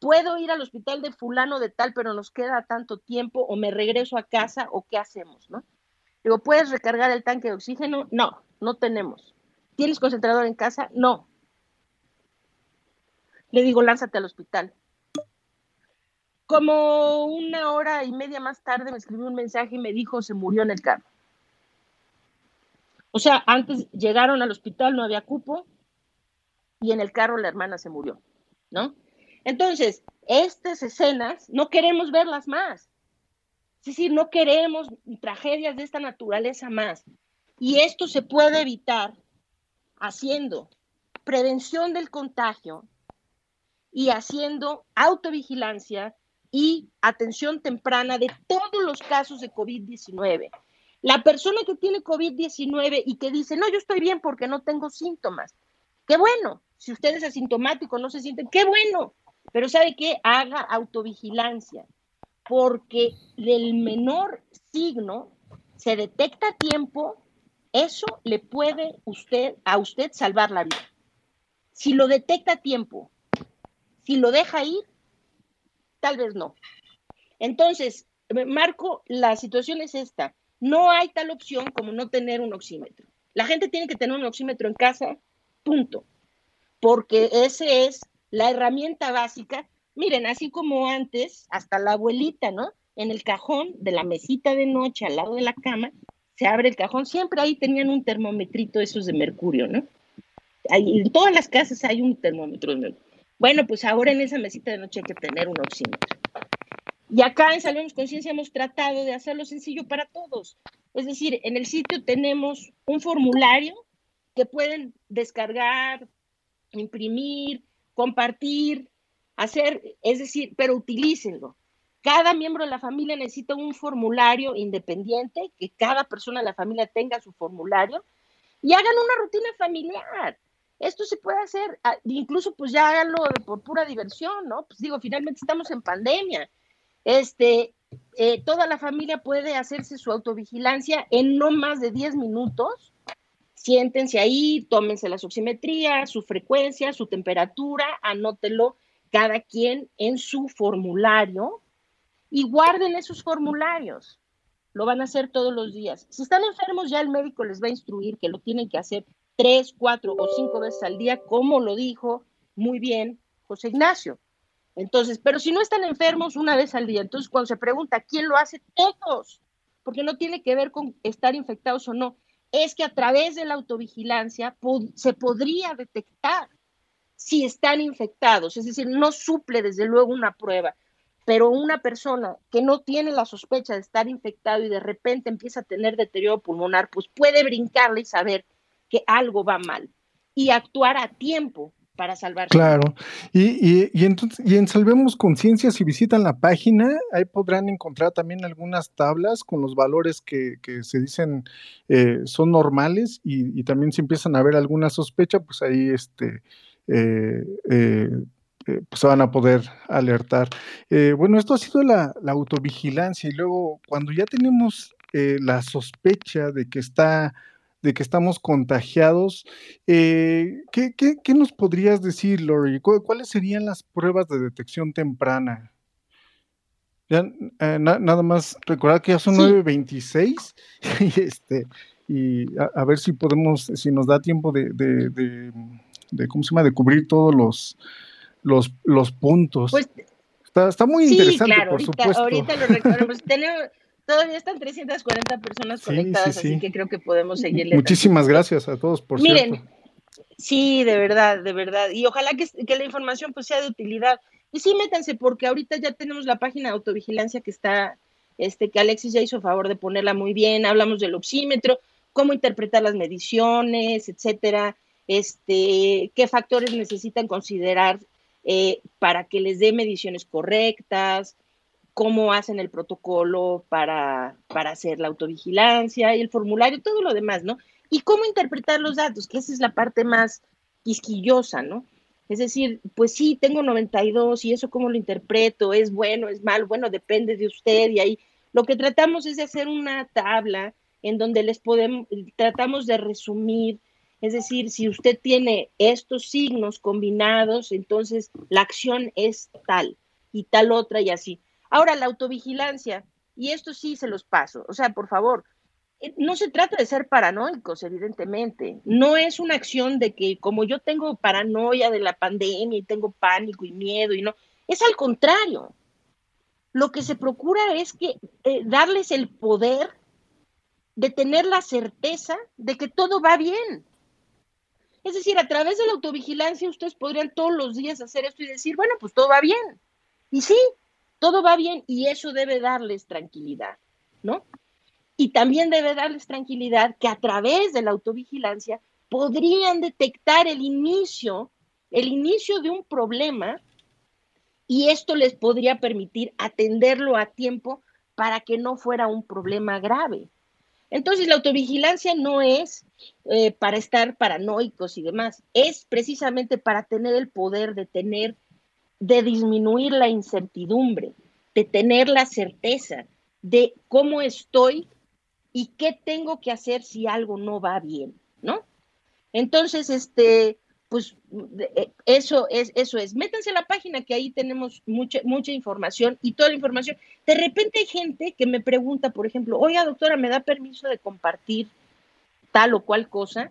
puedo ir al hospital de fulano de tal, pero nos queda tanto tiempo, o me regreso a casa, o qué hacemos, ¿no? Digo, ¿puedes recargar el tanque de oxígeno? No, no tenemos. ¿Tienes concentrador en casa? No. Le digo, lánzate al hospital. Como una hora y media más tarde me escribió un mensaje y me dijo, se murió en el carro. O sea, antes llegaron al hospital, no había cupo, y en el carro la hermana se murió, ¿no? Entonces, estas escenas no queremos verlas más. Es decir, no queremos tragedias de esta naturaleza más. Y esto se puede evitar haciendo prevención del contagio y haciendo autovigilancia y atención temprana de todos los casos de COVID-19. La persona que tiene COVID-19 y que dice, no, yo estoy bien porque no tengo síntomas. Qué bueno, si usted es asintomático, no se siente, qué bueno, pero ¿sabe qué? Haga autovigilancia, porque del menor signo se detecta a tiempo, eso le puede usted, a usted salvar la vida. Si lo detecta a tiempo, si lo deja ir, tal vez no. Entonces, Marco, la situación es esta. No hay tal opción como no tener un oxímetro. La gente tiene que tener un oxímetro en casa, punto. Porque ese es la herramienta básica. Miren, así como antes, hasta la abuelita, ¿no? En el cajón de la mesita de noche al lado de la cama, se abre el cajón, siempre ahí tenían un termómetrito esos de mercurio, ¿no? en todas las casas hay un termómetro de mercurio. Bueno, pues ahora en esa mesita de noche hay que tener un oxímetro. Y acá en Salvemos Conciencia hemos tratado de hacerlo sencillo para todos. Es decir, en el sitio tenemos un formulario que pueden descargar, imprimir, compartir, hacer, es decir, pero utilícenlo. Cada miembro de la familia necesita un formulario independiente, que cada persona de la familia tenga su formulario y hagan una rutina familiar. Esto se puede hacer, ah, incluso pues ya háganlo por pura diversión, ¿no? Pues digo, finalmente estamos en pandemia. Este, eh, toda la familia puede hacerse su autovigilancia en no más de 10 minutos siéntense ahí, tómense la oximetría, su frecuencia, su temperatura, anótelo cada quien en su formulario y guarden esos formularios. Lo van a hacer todos los días. Si están enfermos, ya el médico les va a instruir que lo tienen que hacer tres, cuatro o cinco veces al día, como lo dijo muy bien José Ignacio. Entonces, pero si no están enfermos, una vez al día. Entonces, cuando se pregunta quién lo hace, todos, porque no tiene que ver con estar infectados o no es que a través de la autovigilancia se podría detectar si están infectados, es decir, no suple desde luego una prueba, pero una persona que no tiene la sospecha de estar infectado y de repente empieza a tener deterioro pulmonar, pues puede brincarle y saber que algo va mal y actuar a tiempo para salvar. Claro, y, y, entonces, y en Salvemos Conciencia, si visitan la página, ahí podrán encontrar también algunas tablas con los valores que, se dicen eh, son normales y, también si empiezan a ver alguna sospecha, pues ahí este, eh, eh, pues van a poder alertar. bueno, esto ha sido la, la, autovigilancia y luego cuando ya tenemos la sospecha de que está de que estamos contagiados. Eh, ¿qué, nos podrías decir, Lori? ¿Cuáles serían las pruebas de detección temprana? Ya, eh, nada más recordar que ya son 9.26 y, este, y a, ver si podemos, si nos da tiempo de, de, ¿cómo se llama?, de cubrir todos los, los, los puntos. Pues, está, está muy interesante, por supuesto. Ahorita lo recuerdo. Pues, tenemos, Todavía están 340 personas conectadas, así que creo que podemos seguirle. Muchísimas gracias a todos, por Miren, sí, de verdad, de verdad. Y ojalá que, que, la información pues sea de utilidad. Y sí, métanse, porque ahorita ya tenemos la página de autovigilancia que está, este, que Alexis ya hizo favor de ponerla muy bien. Hablamos del oxímetro, cómo interpretar las mediciones, etcétera. Este, qué factores necesitan considerar eh, para que les dé mediciones correctas, cómo hacen el protocolo para, para hacer la autovigilancia y el formulario, todo lo demás, ¿no? Y cómo interpretar los datos, que esa es la parte más quisquillosa, ¿no? Es decir, pues sí, tengo 92 y eso cómo lo interpreto, es bueno, es malo, bueno, depende de usted y ahí lo que tratamos es de hacer una tabla en donde les podemos, tratamos de resumir Es decir, si usted tiene estos signos combinados, entonces la acción es tal y tal otra y así. Ahora, la autovigilancia, y esto sí se los paso, o sea, por favor, eh, no se trata de ser paranoicos, evidentemente. No es una acción de que como yo tengo paranoia de la pandemia y tengo pánico y miedo y no, es al contrario. Lo que se procura es que eh, darles el poder de tener la certeza de que todo va bien. Es decir, a través de la autovigilancia ustedes podrían todos los días hacer esto y decir, bueno, pues todo va bien. Y sí, todo va bien y eso debe darles tranquilidad, ¿no? Y también debe darles tranquilidad que a través de la autovigilancia podrían detectar el inicio, el inicio de un problema y esto les podría permitir atenderlo a tiempo para que no fuera un problema grave. Entonces, la autovigilancia no es eh, para estar paranoicos y demás, es precisamente para tener el poder de tener, de disminuir la incertidumbre, de tener la certeza de cómo estoy y qué tengo que hacer si algo no va bien, ¿no? Entonces, este, pues eh, eso es, eso es. Métanse a la página que ahí tenemos mucha, mucha información y toda la información. De repente hay gente que me pregunta, por ejemplo, oiga doctora, ¿me da permiso de compartir tal o cual cosa?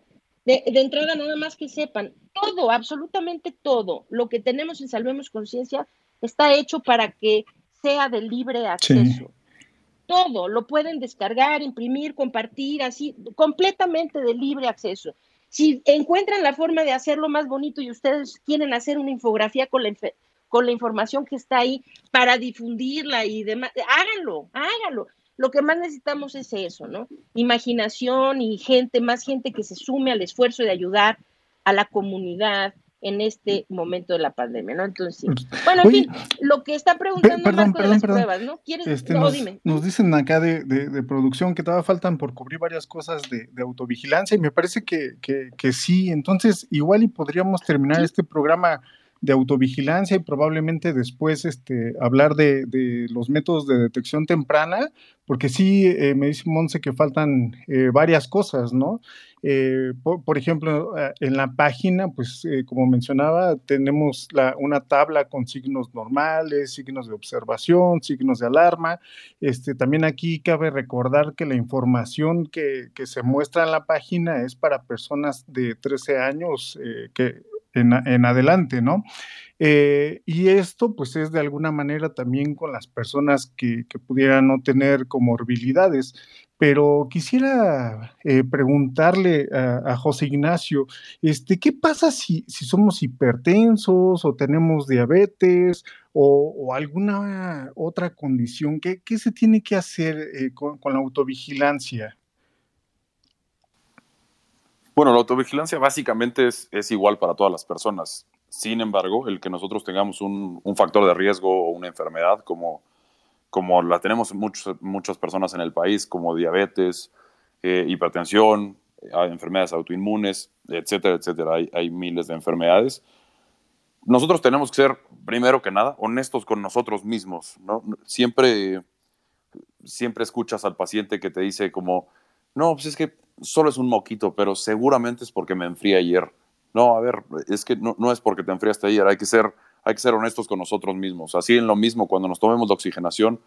De, de entrada, nada más que sepan, todo, absolutamente todo, lo que tenemos en Salvemos Conciencia está hecho para que sea de libre acceso. Todo, lo pueden descargar, imprimir, compartir, así, completamente de libre acceso. Si encuentran la forma de hacerlo más bonito y ustedes quieren hacer una infografía con la, con la información que está ahí para difundirla y demás, háganlo, háganlo. Lo que más necesitamos es eso, ¿no? Imaginación y gente, más gente que se sume al esfuerzo de ayudar a la comunidad, en este momento de la pandemia, ¿no? Entonces, bueno, en fin, lo que está preguntando perdón, Marco de las pruebas, ¿no? ¿Quieres? Este, no, nos, dime. Nos dicen acá de, de, producción que todavía faltan por cubrir varias cosas de, de autovigilancia y me parece que, que, que, sí, entonces igual y podríamos terminar este programa de autovigilancia y probablemente después este, hablar de, de los métodos de detección temprana, porque sí, eh, me dice Monse que faltan eh, varias cosas, ¿no? Eh, por, ejemplo, en la página, pues como mencionaba, tenemos la, una tabla con signos normales, signos de observación, signos de alarma. Este, también aquí cabe recordar que la información que, que se muestra en la página es para personas de 13 años que en, adelante, ¿no? Eh, y esto pues es de alguna manera también con las personas que, pudieran no tener comorbilidades. Pero quisiera eh, preguntarle a, José Ignacio, este, ¿qué pasa si, si, somos hipertensos o tenemos diabetes o, alguna otra condición? ¿Qué, ¿Qué, se tiene que hacer eh, con, con la autovigilancia? Bueno, la autovigilancia básicamente es, es, igual para todas las personas. Sin embargo, el que nosotros tengamos un, un factor de riesgo o una enfermedad como, como la tenemos muchos, muchas personas en el país, como diabetes, eh, hipertensión, eh, enfermedades autoinmunes, etcétera, etcétera. Hay, hay miles de enfermedades. Nosotros tenemos que ser, primero que nada, honestos con nosotros mismos. ¿no? Siempre, siempre escuchas al paciente que te dice como, no, pues es que solo es un moquito, pero seguramente es porque me enfrié ayer. No, a ver, es que no, no es porque te enfriaste ayer, hay que, ser, hay que ser honestos con nosotros mismos. Así en lo mismo, cuando nos tomemos la oxigenación,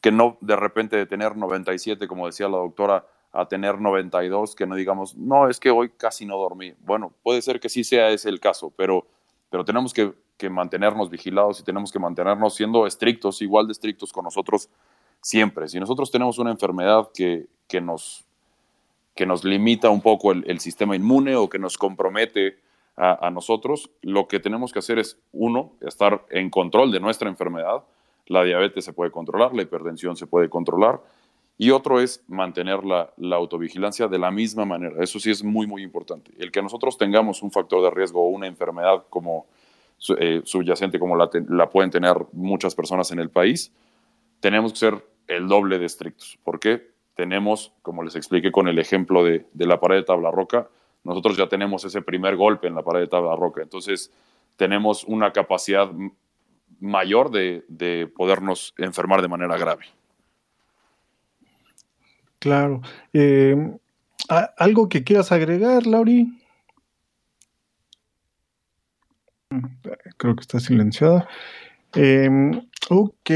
que no de repente de tener 97, como decía la doctora, a tener 92, que no digamos, no, es que hoy casi no dormí. Bueno, puede ser que sí sea ese el caso, pero, pero tenemos que, que mantenernos vigilados y tenemos que mantenernos siendo estrictos, igual de estrictos con nosotros siempre. Si nosotros tenemos una enfermedad que, que nos que nos limita un poco el, sistema inmune o que nos compromete a, nosotros, lo que tenemos que hacer es, uno, estar en control de nuestra enfermedad. La diabetes se puede controlar, la hipertensión se puede controlar. Y otro es mantener la, autovigilancia de la misma manera. Eso sí es muy, muy importante. El que nosotros tengamos un factor de riesgo o una enfermedad como eh, subyacente, como la, la pueden tener muchas personas en el país, tenemos que ser el doble de estrictos. ¿Por qué? tenemos, como les expliqué con el ejemplo de, de, la pared de tabla roca, nosotros ya tenemos ese primer golpe en la pared de tabla roca. Entonces, tenemos una capacidad mayor de, de podernos enfermar de manera grave. Claro. Eh, ¿Algo que quieras agregar, Lauri? Mm, creo que está silenciada. Em, ok,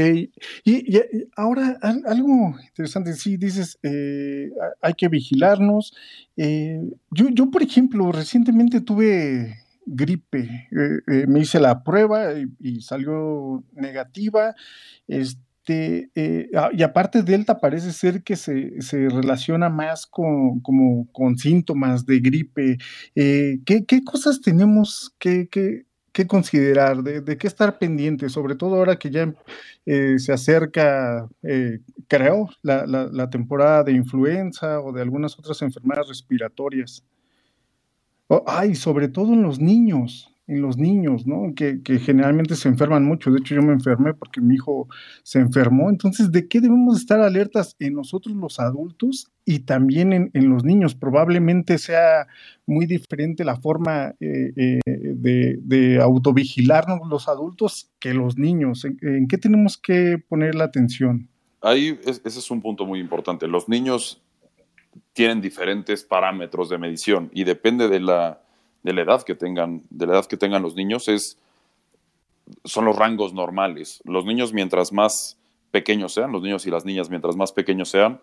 y, ahora algo interesante, sí, dices, eh, hay que vigilarnos. Eh, yo, yo, por ejemplo, recientemente tuve gripe, eh, me hice la prueba y, salió negativa. Este, ah, y aparte Delta parece ser que se, se relaciona más con, como, con síntomas de gripe. ¿qué, ¿qué, cosas tenemos que, que qué considerar, de, qué estar pendiente, sobre todo ahora que ya eh, se acerca, eh, creo, la, temporada de influenza o de algunas otras enfermedades respiratorias. Ay, sobre todo en los niños en los niños, ¿no? Que, generalmente se enferman mucho. De hecho, yo me enfermé porque mi hijo se enfermó. Entonces, ¿de qué debemos estar alertas en nosotros los adultos y también en, los niños? Probablemente sea muy diferente la forma eh, eh, de, de, autovigilarnos los adultos que los niños. ¿En, qué tenemos que poner la atención? Ahí ese es un punto muy importante. Los niños tienen diferentes parámetros de medición y depende de la de la edad que tengan, de la edad que tengan los niños es, son los rangos normales. Los niños mientras más pequeños sean, los niños y las niñas mientras más pequeños sean,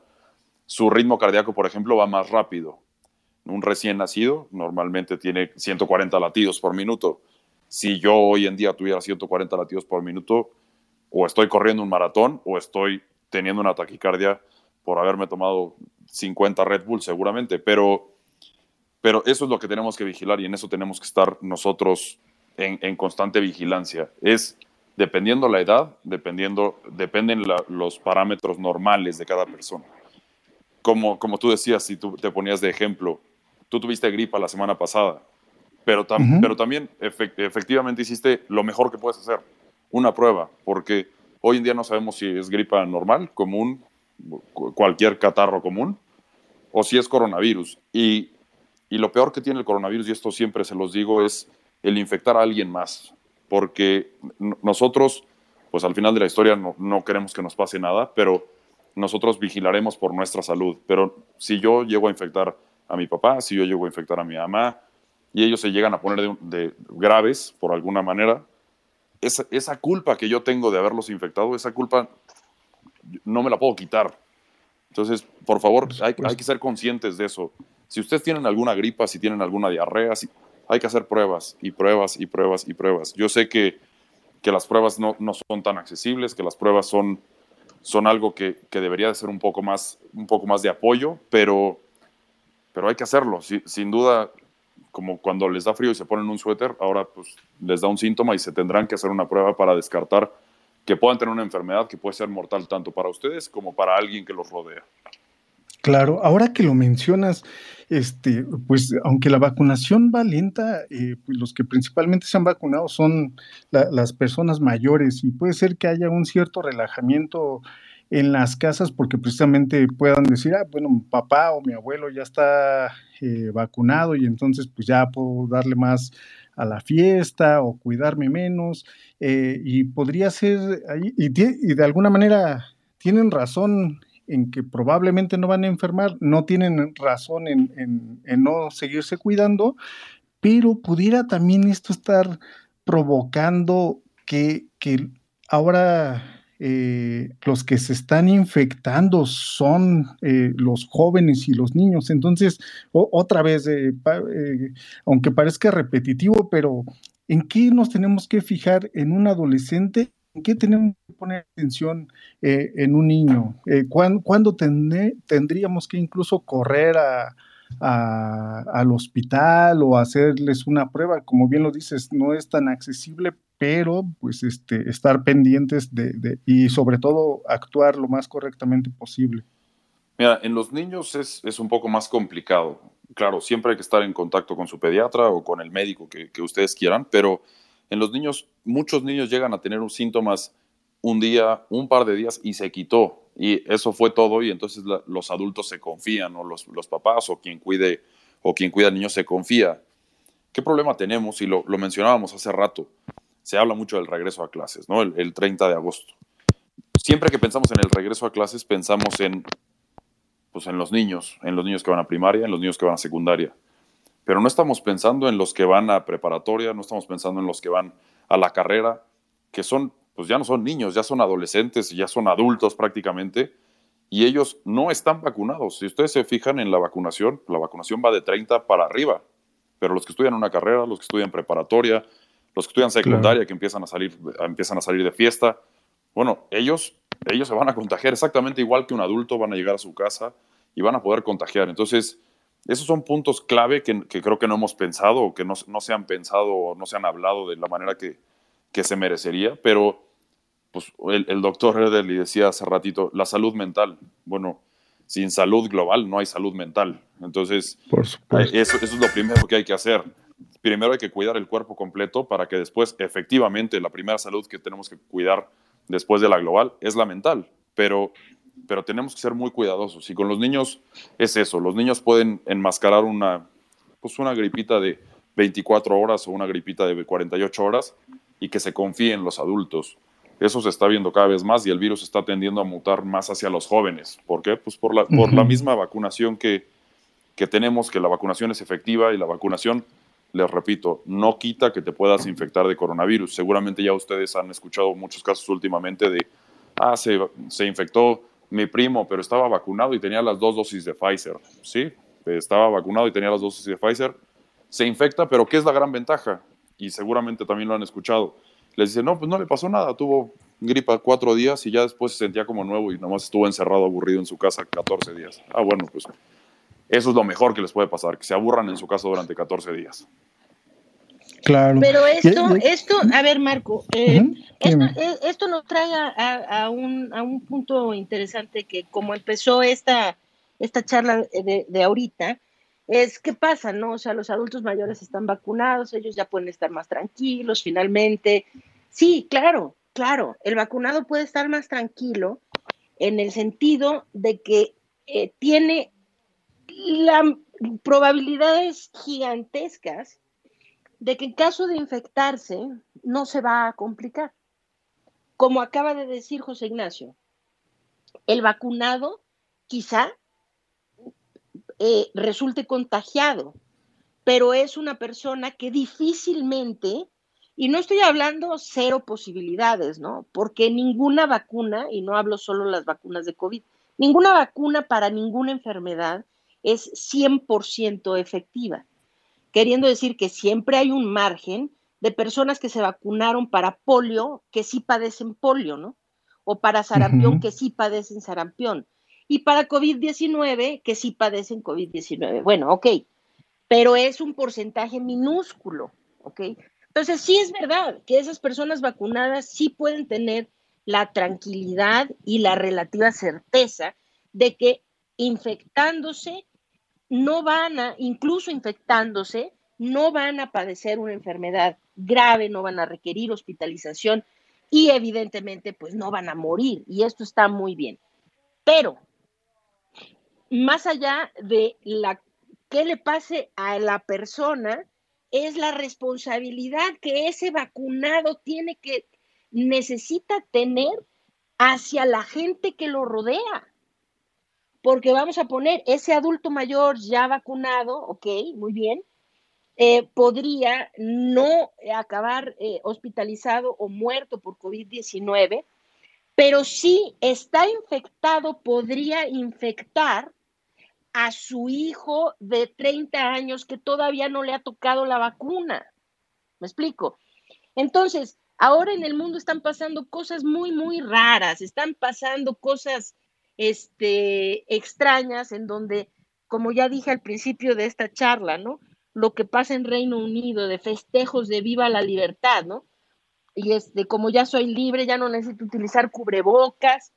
su ritmo cardíaco, por ejemplo, va más rápido. Un recién nacido normalmente tiene 140 latidos por minuto. Si yo hoy en día tuviera 140 latidos por minuto, o estoy corriendo un maratón o estoy teniendo una taquicardia por haberme tomado 50 Red Bull seguramente, pero pero eso es lo que tenemos que vigilar y en eso tenemos que estar nosotros en, constante vigilancia. Es dependiendo la edad, dependiendo, dependen los parámetros normales de cada persona. Como, como tú decías, si tú te ponías de ejemplo, tú tuviste gripa la semana pasada, pero, pero también efectivamente hiciste lo mejor que puedes hacer, una prueba, porque hoy en día no sabemos si es gripa normal, común, cualquier catarro común, o si es coronavirus. Y y lo peor que tiene el coronavirus, y esto siempre se los digo, es el infectar a alguien más. Porque nosotros, pues al final de la historia no, queremos que nos pase nada, pero nosotros vigilaremos por nuestra salud. Pero si yo llego a infectar a mi papá, si yo llego a infectar a mi mamá, y ellos se llegan a poner de, graves por alguna manera, esa, esa, culpa que yo tengo de haberlos infectado, esa culpa no me la puedo quitar. Entonces, por favor, hay, hay que ser conscientes de eso. Si ustedes tienen alguna gripa, si tienen alguna diarrea, hay que hacer pruebas y pruebas y pruebas y pruebas. Yo sé que, que las pruebas no, no, son tan accesibles, que las pruebas son, son algo que, que, debería de ser un poco más, un poco más de apoyo, pero, pero hay que hacerlo. sin duda, como cuando les da frío y se ponen un suéter, ahora pues les da un síntoma y se tendrán que hacer una prueba para descartar que puedan tener una enfermedad que puede ser mortal tanto para ustedes como para alguien que los rodea. Claro, ahora que lo mencionas, este, pues aunque la vacunación va lenta, eh, pues los que principalmente se han vacunado son las personas mayores y puede ser que haya un cierto relajamiento en las casas porque precisamente puedan decir, ah, bueno, mi papá o mi abuelo ya está eh, vacunado y entonces pues ya puedo darle más a la fiesta o cuidarme menos eh, y podría ser ahí, y de alguna manera tienen razón en que probablemente no van a enfermar, no tienen razón en, no seguirse cuidando, pero pudiera también esto estar provocando que, ahora eh, los que se están infectando son eh, los jóvenes y los niños. Entonces, otra vez, eh, aunque parezca repetitivo, pero ¿en qué nos tenemos que fijar en un adolescente ¿En qué tenemos que poner atención eh, en un niño? Eh, ¿Cuándo, tendríamos que incluso correr al hospital o hacerles una prueba? Como bien lo dices, no es tan accesible, pero pues este, estar pendientes de, y sobre todo actuar lo más correctamente posible. Mira, en los niños es, un poco más complicado. Claro, siempre hay que estar en contacto con su pediatra o con el médico que ustedes quieran, pero en los niños, muchos niños llegan a tener un síntomas un día, un par de días y se quitó. Y eso fue todo y entonces los adultos se confían o los, papás o quien cuide o quien cuida al niño se confía. ¿Qué problema tenemos? Y lo, mencionábamos hace rato. Se habla mucho del regreso a clases, ¿no? El, el 30 de agosto. Siempre que pensamos en el regreso a clases, pensamos en, pues en los niños, en los niños que van a primaria, en los niños que van a secundaria. Pero no estamos pensando en los que van a preparatoria, no estamos pensando en los que van a la carrera, que son, pues ya no son niños, ya son adolescentes, ya son adultos prácticamente, y ellos no están vacunados. Si ustedes se fijan en la vacunación, la vacunación va de 30 para arriba, pero los que estudian una carrera, los que estudian preparatoria, los que estudian secundaria, que empiezan a salir, empiezan a salir de fiesta, bueno, ellos, ellos se van a contagiar exactamente igual que un adulto, van a llegar a su casa y van a poder contagiar. Entonces, esos son puntos clave que, creo que no hemos pensado o que no, se han pensado o no se han hablado de la manera que, se merecería, pero pues, el, doctor Redley decía hace ratito, la salud mental, bueno, sin salud global no hay salud mental. Entonces, eso, eso es lo primero que hay que hacer. Primero hay que cuidar el cuerpo completo para que después, efectivamente, la primera salud que tenemos que cuidar después de la global es la mental. Pero pero tenemos que ser muy cuidadosos. Y con los niños es eso, los niños pueden enmascarar una, pues una gripita de 24 horas o una gripita de 48 horas y que se confíen los adultos. Eso se está viendo cada vez más y el virus está tendiendo a mutar más hacia los jóvenes. ¿Por qué? Pues por la, por la misma vacunación que, que tenemos, que la vacunación es efectiva y la vacunación, les repito, no quita que te puedas infectar de coronavirus. Seguramente ya ustedes han escuchado muchos casos últimamente de, ah, se, se infectó mi primo, pero estaba vacunado y tenía las dos dosis de Pfizer. Sí, estaba vacunado y tenía las dos dosis de Pfizer. Se infecta, pero ¿qué es la gran ventaja? Y seguramente también lo han escuchado. Les dice, no, pues no le pasó nada, tuvo gripa cuatro días y ya después se sentía como nuevo y nomás estuvo encerrado, aburrido en su casa 14 días. Ah, bueno, pues eso es lo mejor que les puede pasar, que se aburran en su casa durante 14 días. Claro. Pero esto, esto, a ver, Marco, eh, eh, esto, nos trae a, un, a, un, punto interesante que como empezó esta, esta charla de, de, ahorita, es qué pasa, ¿no? O sea, los adultos mayores están vacunados, ellos ya pueden estar más tranquilos, finalmente. Sí, claro, claro, el vacunado puede estar más tranquilo en el sentido de que eh, tiene las probabilidades gigantescas de que en caso de infectarse no se va a complicar. Como acaba de decir José Ignacio, el vacunado quizá eh, resulte contagiado, pero es una persona que difícilmente, y no estoy hablando cero posibilidades, ¿no? Porque ninguna vacuna, y no hablo solo las vacunas de COVID, ninguna vacuna para ninguna enfermedad es 100% efectiva queriendo decir que siempre hay un margen de personas que se vacunaron para polio que sí padecen polio, ¿no? O para sarampión que sí padecen sarampión. Y para COVID-19 que sí padecen COVID-19. Bueno, ok, pero es un porcentaje minúsculo, ¿ok? Entonces sí es verdad que esas personas vacunadas sí pueden tener la tranquilidad y la relativa certeza de que infectándose no van a, incluso infectándose, no van a padecer una enfermedad grave, no van a requerir hospitalización y evidentemente pues no van a morir y esto está muy bien. Pero más allá de la que le pase a la persona es la responsabilidad que ese vacunado tiene que necesita tener hacia la gente que lo rodea porque vamos a poner ese adulto mayor ya vacunado, ok, muy bien, eh, podría no acabar eh, hospitalizado o muerto por COVID-19, pero si está infectado, podría infectar a su hijo de 30 años que todavía no le ha tocado la vacuna. ¿Me explico? Entonces, ahora en el mundo están pasando cosas muy, muy raras, están pasando cosas este, extrañas en donde, como ya dije al principio de esta charla, ¿no? Lo que pasa en Reino Unido de festejos de viva la libertad, ¿no? Y este, como ya soy libre, ya no necesito utilizar cubrebocas,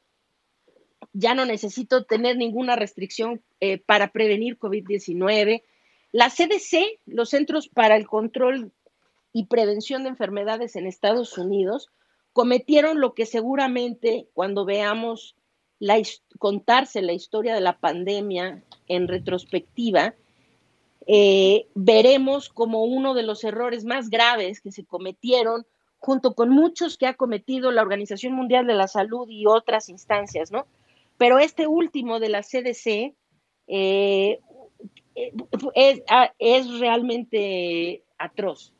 ya no necesito tener ninguna restricción eh, para prevenir COVID-19. La CDC, los Centros para el Control y Prevención de Enfermedades en Estados Unidos, cometieron lo que seguramente cuando veamos contarse la historia de la pandemia en retrospectiva, eh, veremos como uno de los errores más graves que se cometieron, junto con muchos que ha cometido la Organización Mundial de la Salud y otras instancias, ¿no? Pero este último de la CDC, eh, es, ah, es realmente atroz.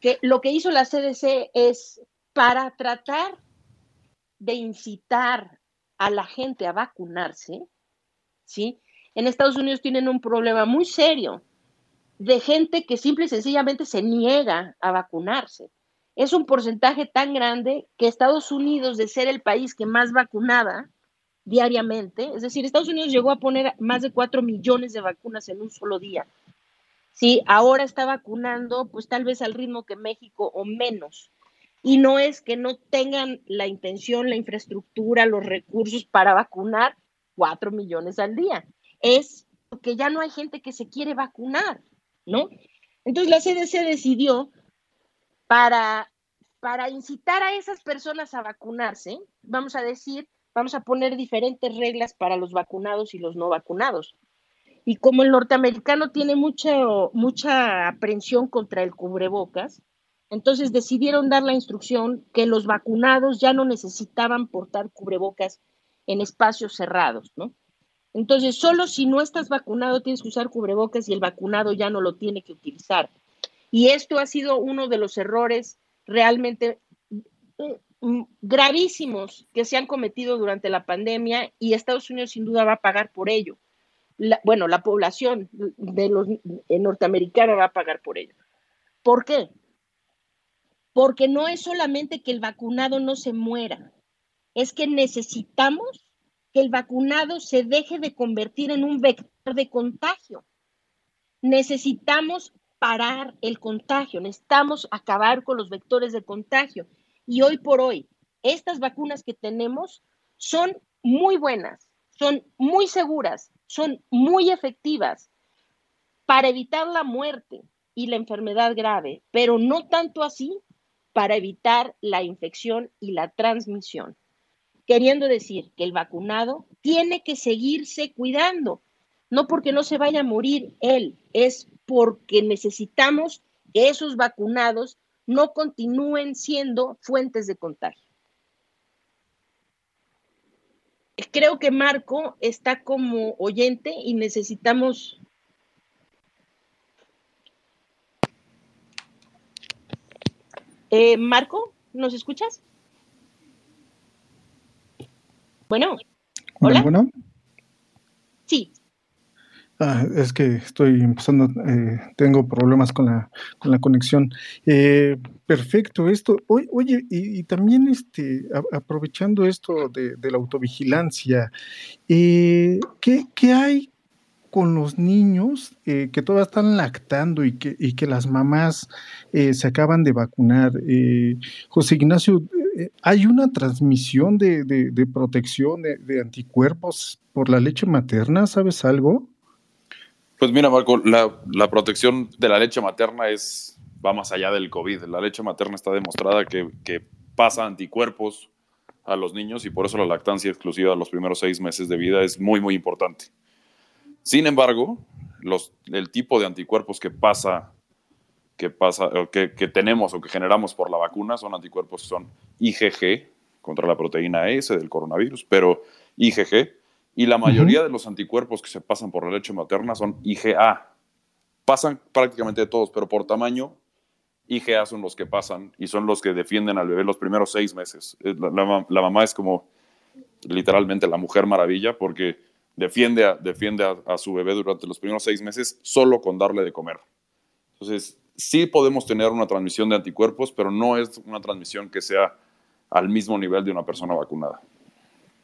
Que lo que hizo la CDC es para tratar de incitar a la gente a vacunarse, ¿sí? En Estados Unidos tienen un problema muy serio de gente que simple y sencillamente se niega a vacunarse. Es un porcentaje tan grande que Estados Unidos, de ser el país que más vacunaba diariamente, es decir, Estados Unidos llegó a poner más de 4 millones de vacunas en un solo día. Sí, ahora está vacunando, pues tal vez al ritmo que México o menos. Y no es que no tengan la intención, la infraestructura, los recursos para vacunar 4 millones al día. Es porque ya no hay gente que se quiere vacunar, ¿no? Entonces la CDC decidió para, para incitar a esas personas a vacunarse, vamos a decir, vamos a poner diferentes reglas para los vacunados y los no vacunados. Y como el norteamericano tiene mucha, mucha aprensión contra el cubrebocas, entonces decidieron dar la instrucción que los vacunados ya no necesitaban portar cubrebocas en espacios cerrados, ¿no? Entonces, solo si no estás vacunado tienes que usar cubrebocas y el vacunado ya no lo tiene que utilizar. Y esto ha sido uno de los errores realmente eh, mm, gravísimos que se han cometido durante la pandemia y Estados Unidos sin duda va a pagar por ello. bueno, la población de los norteamericana va a pagar por ello. ¿Por qué? Porque no es solamente que el vacunado no se muera, es que necesitamos que el vacunado se deje de convertir en un vector de contagio. Necesitamos parar el contagio, necesitamos acabar con los vectores de contagio. Y hoy por hoy, estas vacunas que tenemos son muy buenas, son muy seguras, son muy efectivas para evitar la muerte y la enfermedad grave, pero no tanto así para evitar la infección y la transmisión. Queriendo decir que el vacunado tiene que seguirse cuidando, no porque no se vaya a morir él, es porque necesitamos que esos vacunados no continúen siendo fuentes de contagio. Creo que Marco está como oyente y necesitamos Eh, Marco, ¿nos escuchas? Bueno. Hola. Bueno. Sí. Ah, es que estoy empezando, eh, tengo problemas con la, con la conexión. Eh, perfecto, esto. Oye, y, también este, aprovechando esto de, de la autovigilancia, ¿qué, ¿qué, hay con los niños eh, que todavía están lactando y que, las mamás eh, se acaban de vacunar. Eh, José Ignacio, ¿hay una transmisión de, protección de, anticuerpos por la leche materna? ¿Sabes algo? Pues mira, Marco, la, protección de la leche materna es, va más allá del COVID. La leche materna está demostrada que, que pasa anticuerpos a los niños y por eso la lactancia exclusiva de los primeros seis meses de vida es muy, muy importante. Sin embargo, los, el tipo de anticuerpos que pasa, que, pasa que, que, tenemos o que generamos por la vacuna son anticuerpos que son IgG contra la proteína S del coronavirus, pero IgG, y la mayoría de los anticuerpos que se pasan por la leche materna son IgA. Pasan prácticamente todos, pero por tamaño, IgA son los que pasan y son los que defienden al bebé los primeros seis meses. La, la mamá es como literalmente la mujer maravilla porque defiende, a, defiende a, su bebé durante los primeros seis meses solo con darle de comer. Entonces, sí podemos tener una transmisión de anticuerpos, pero no es una transmisión que sea al mismo nivel de una persona vacunada.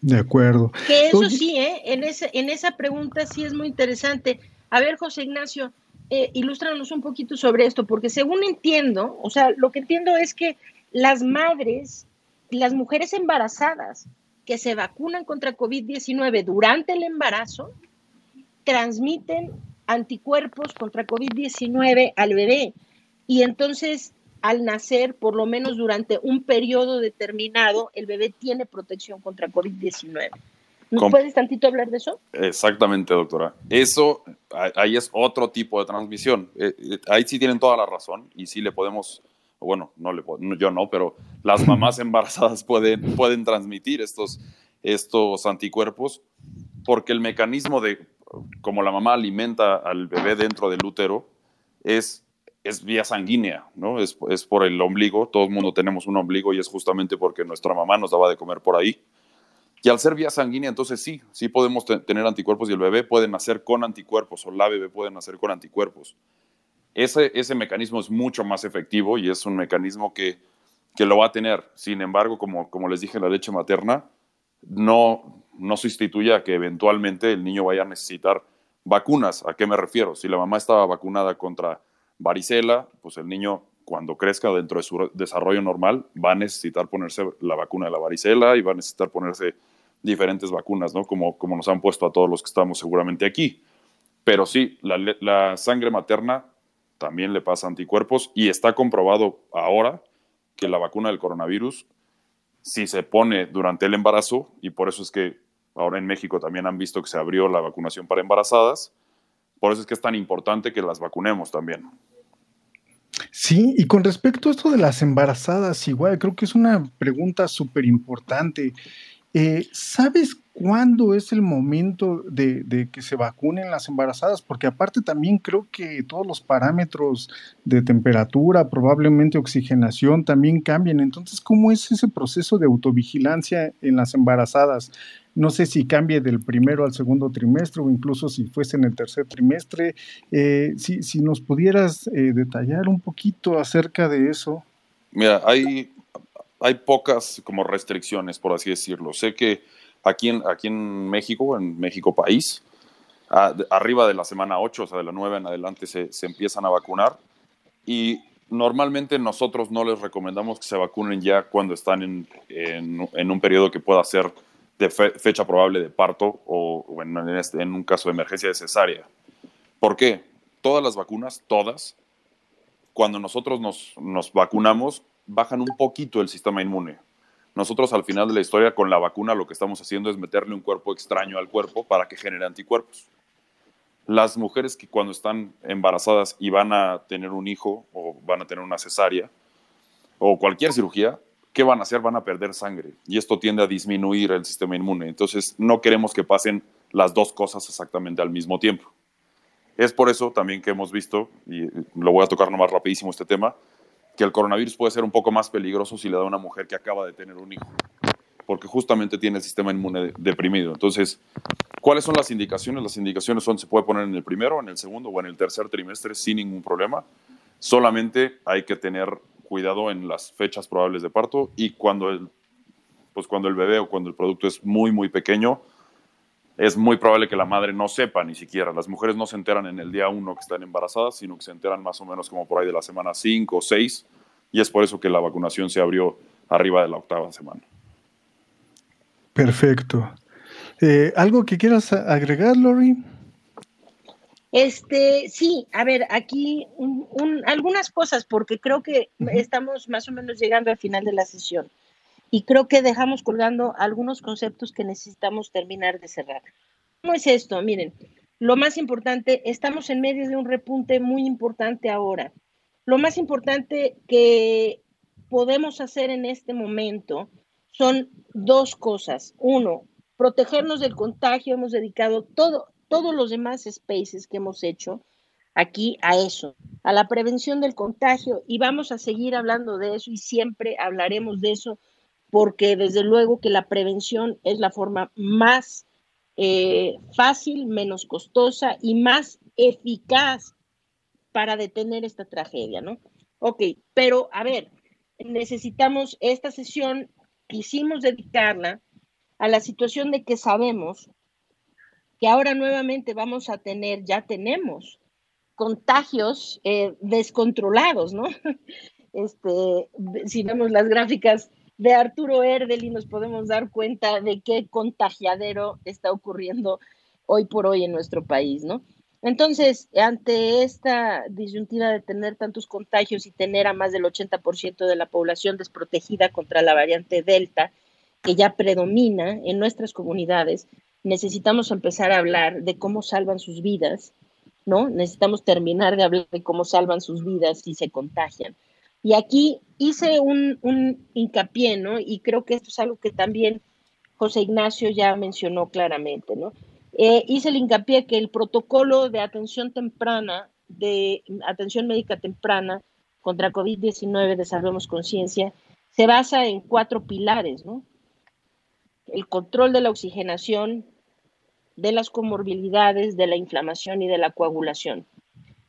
De acuerdo. Que eso sí, ¿eh? en, ese, en esa pregunta sí es muy interesante. A ver, José Ignacio, eh, ilústranos un poquito sobre esto, porque según entiendo, o sea, lo que entiendo es que las madres, las mujeres embarazadas, que se vacunan contra COVID-19 durante el embarazo transmiten anticuerpos contra COVID-19 al bebé. Y entonces, al nacer, por lo menos durante un periodo determinado, el bebé tiene protección contra COVID-19. ¿Nos puedes tantito hablar de eso? Exactamente, doctora. Eso, ahí es otro tipo de transmisión. Eh, eh, ahí sí tienen toda la razón y sí le podemos bueno, no le, yo no, pero las mamás embarazadas pueden, pueden transmitir estos, estos anticuerpos porque el mecanismo de, como la mamá alimenta al bebé dentro del útero, es, es vía sanguínea, ¿no? Es, es por el ombligo. Todo el mundo tenemos un ombligo y es justamente porque nuestra mamá nos daba de comer por ahí. Y al ser vía sanguínea, entonces sí, sí podemos tener anticuerpos y el bebé puede nacer con anticuerpos o la bebé puede nacer con anticuerpos. Ese, ese mecanismo es mucho más efectivo y es un mecanismo que, que lo va a tener. Sin embargo, como, como les dije, la leche materna no, no sustituye a que eventualmente el niño vaya a necesitar vacunas. ¿A qué me refiero? Si la mamá estaba vacunada contra varicela, pues el niño cuando crezca dentro de su desarrollo normal va a necesitar ponerse la vacuna de la varicela y va a necesitar ponerse diferentes vacunas, ¿no? Como, como nos han puesto a todos los que estamos seguramente aquí. Pero sí, la, sangre materna también le pasa anticuerpos y está comprobado ahora que la vacuna del coronavirus, si se pone durante el embarazo, y por eso es que ahora en México también han visto que se abrió la vacunación para embarazadas, por eso es que es tan importante que las vacunemos también. Sí, y con respecto a esto de las embarazadas, igual creo que es una pregunta súper importante. Eh, ¿Sabes cuándo es el momento de, que se vacunen las embarazadas? Porque aparte también creo que todos los parámetros de temperatura, probablemente oxigenación, también cambian. Entonces, ¿cómo es ese proceso de autovigilancia en las embarazadas? No sé si cambie del primero al segundo trimestre o incluso si fuese en el tercer trimestre. Eh, si, si, nos pudieras eh, detallar un poquito acerca de eso. Mira, hay hay pocas como restricciones, por así decirlo. Sé que aquí en, aquí en México, en México país, arriba de la semana 8, o sea, de la 9 en adelante, se, empiezan a vacunar. Y normalmente nosotros no les recomendamos que se vacunen ya cuando están en, en, un periodo que pueda ser de fecha probable de parto o, en, este, en, un caso de emergencia de cesárea. ¿Por qué? Todas las vacunas, todas, cuando nosotros nos, nos vacunamos, bajan un poquito el sistema inmune. Nosotros al final de la historia con la vacuna lo que estamos haciendo es meterle un cuerpo extraño al cuerpo para que genere anticuerpos. Las mujeres que cuando están embarazadas y van a tener un hijo o van a tener una cesárea o cualquier cirugía, ¿qué van a hacer? Van a perder sangre y esto tiende a disminuir el sistema inmune. Entonces no queremos que pasen las dos cosas exactamente al mismo tiempo. Es por eso también que hemos visto, y lo voy a tocar nomás rapidísimo este tema, que el coronavirus puede ser un poco más peligroso si le da a una mujer que acaba de tener un hijo, porque justamente tiene el sistema inmune deprimido. Entonces, ¿cuáles son las indicaciones? Las indicaciones son, se puede poner en el primero, en el segundo o en el tercer trimestre sin ningún problema. Solamente hay que tener cuidado en las fechas probables de parto y cuando el, pues cuando el bebé o cuando el producto es muy, muy pequeño, es muy probable que la madre no sepa ni siquiera. Las mujeres no se enteran en el día uno que están embarazadas, sino que se enteran más o menos como por ahí de la semana 5 o 6, y es por eso que la vacunación se abrió arriba de la octava semana. Perfecto. Eh, ¿Algo que quieras agregar, Lori? Este, sí, a ver, aquí algunas cosas, porque creo que estamos más o menos llegando al final de la sesión y creo que dejamos colgando algunos conceptos que necesitamos terminar de cerrar. ¿Cómo es esto? Miren, lo más importante, estamos en medio de un repunte muy importante ahora. Lo más importante que podemos hacer en este momento son dos cosas. Uno, protegernos del contagio. Hemos dedicado todo, todos los demás spaces que hemos hecho aquí a eso, a la prevención del contagio. Y vamos a seguir hablando de eso y siempre hablaremos de eso porque desde luego que la prevención es la forma más eh, fácil, menos costosa y más eficaz para detener esta tragedia, ¿no? Ok, pero a ver, necesitamos esta sesión, quisimos dedicarla a la situación de que sabemos que ahora nuevamente vamos a tener, ya tenemos contagios eh, descontrolados, ¿no? Este, si vemos las gráficas de Arturo Erdel y nos podemos dar cuenta de qué contagiadero está ocurriendo hoy por hoy en nuestro país, ¿no? Entonces, ante esta disyuntiva de tener tantos contagios y tener a más del 80% de la población desprotegida contra la variante Delta, que ya predomina en nuestras comunidades, necesitamos empezar a hablar de cómo salvan sus vidas, ¿no? Necesitamos terminar de hablar de cómo salvan sus vidas si se contagian. Y aquí hice un, hincapié, ¿no? Y creo que esto es algo que también José Ignacio ya mencionó claramente, ¿no? eh, hice el hincapié que el protocolo de atención temprana, de atención médica temprana contra COVID-19 de Salvemos Conciencia, se basa en cuatro pilares, ¿no? El control de la oxigenación, de las comorbilidades, de la inflamación y de la coagulación.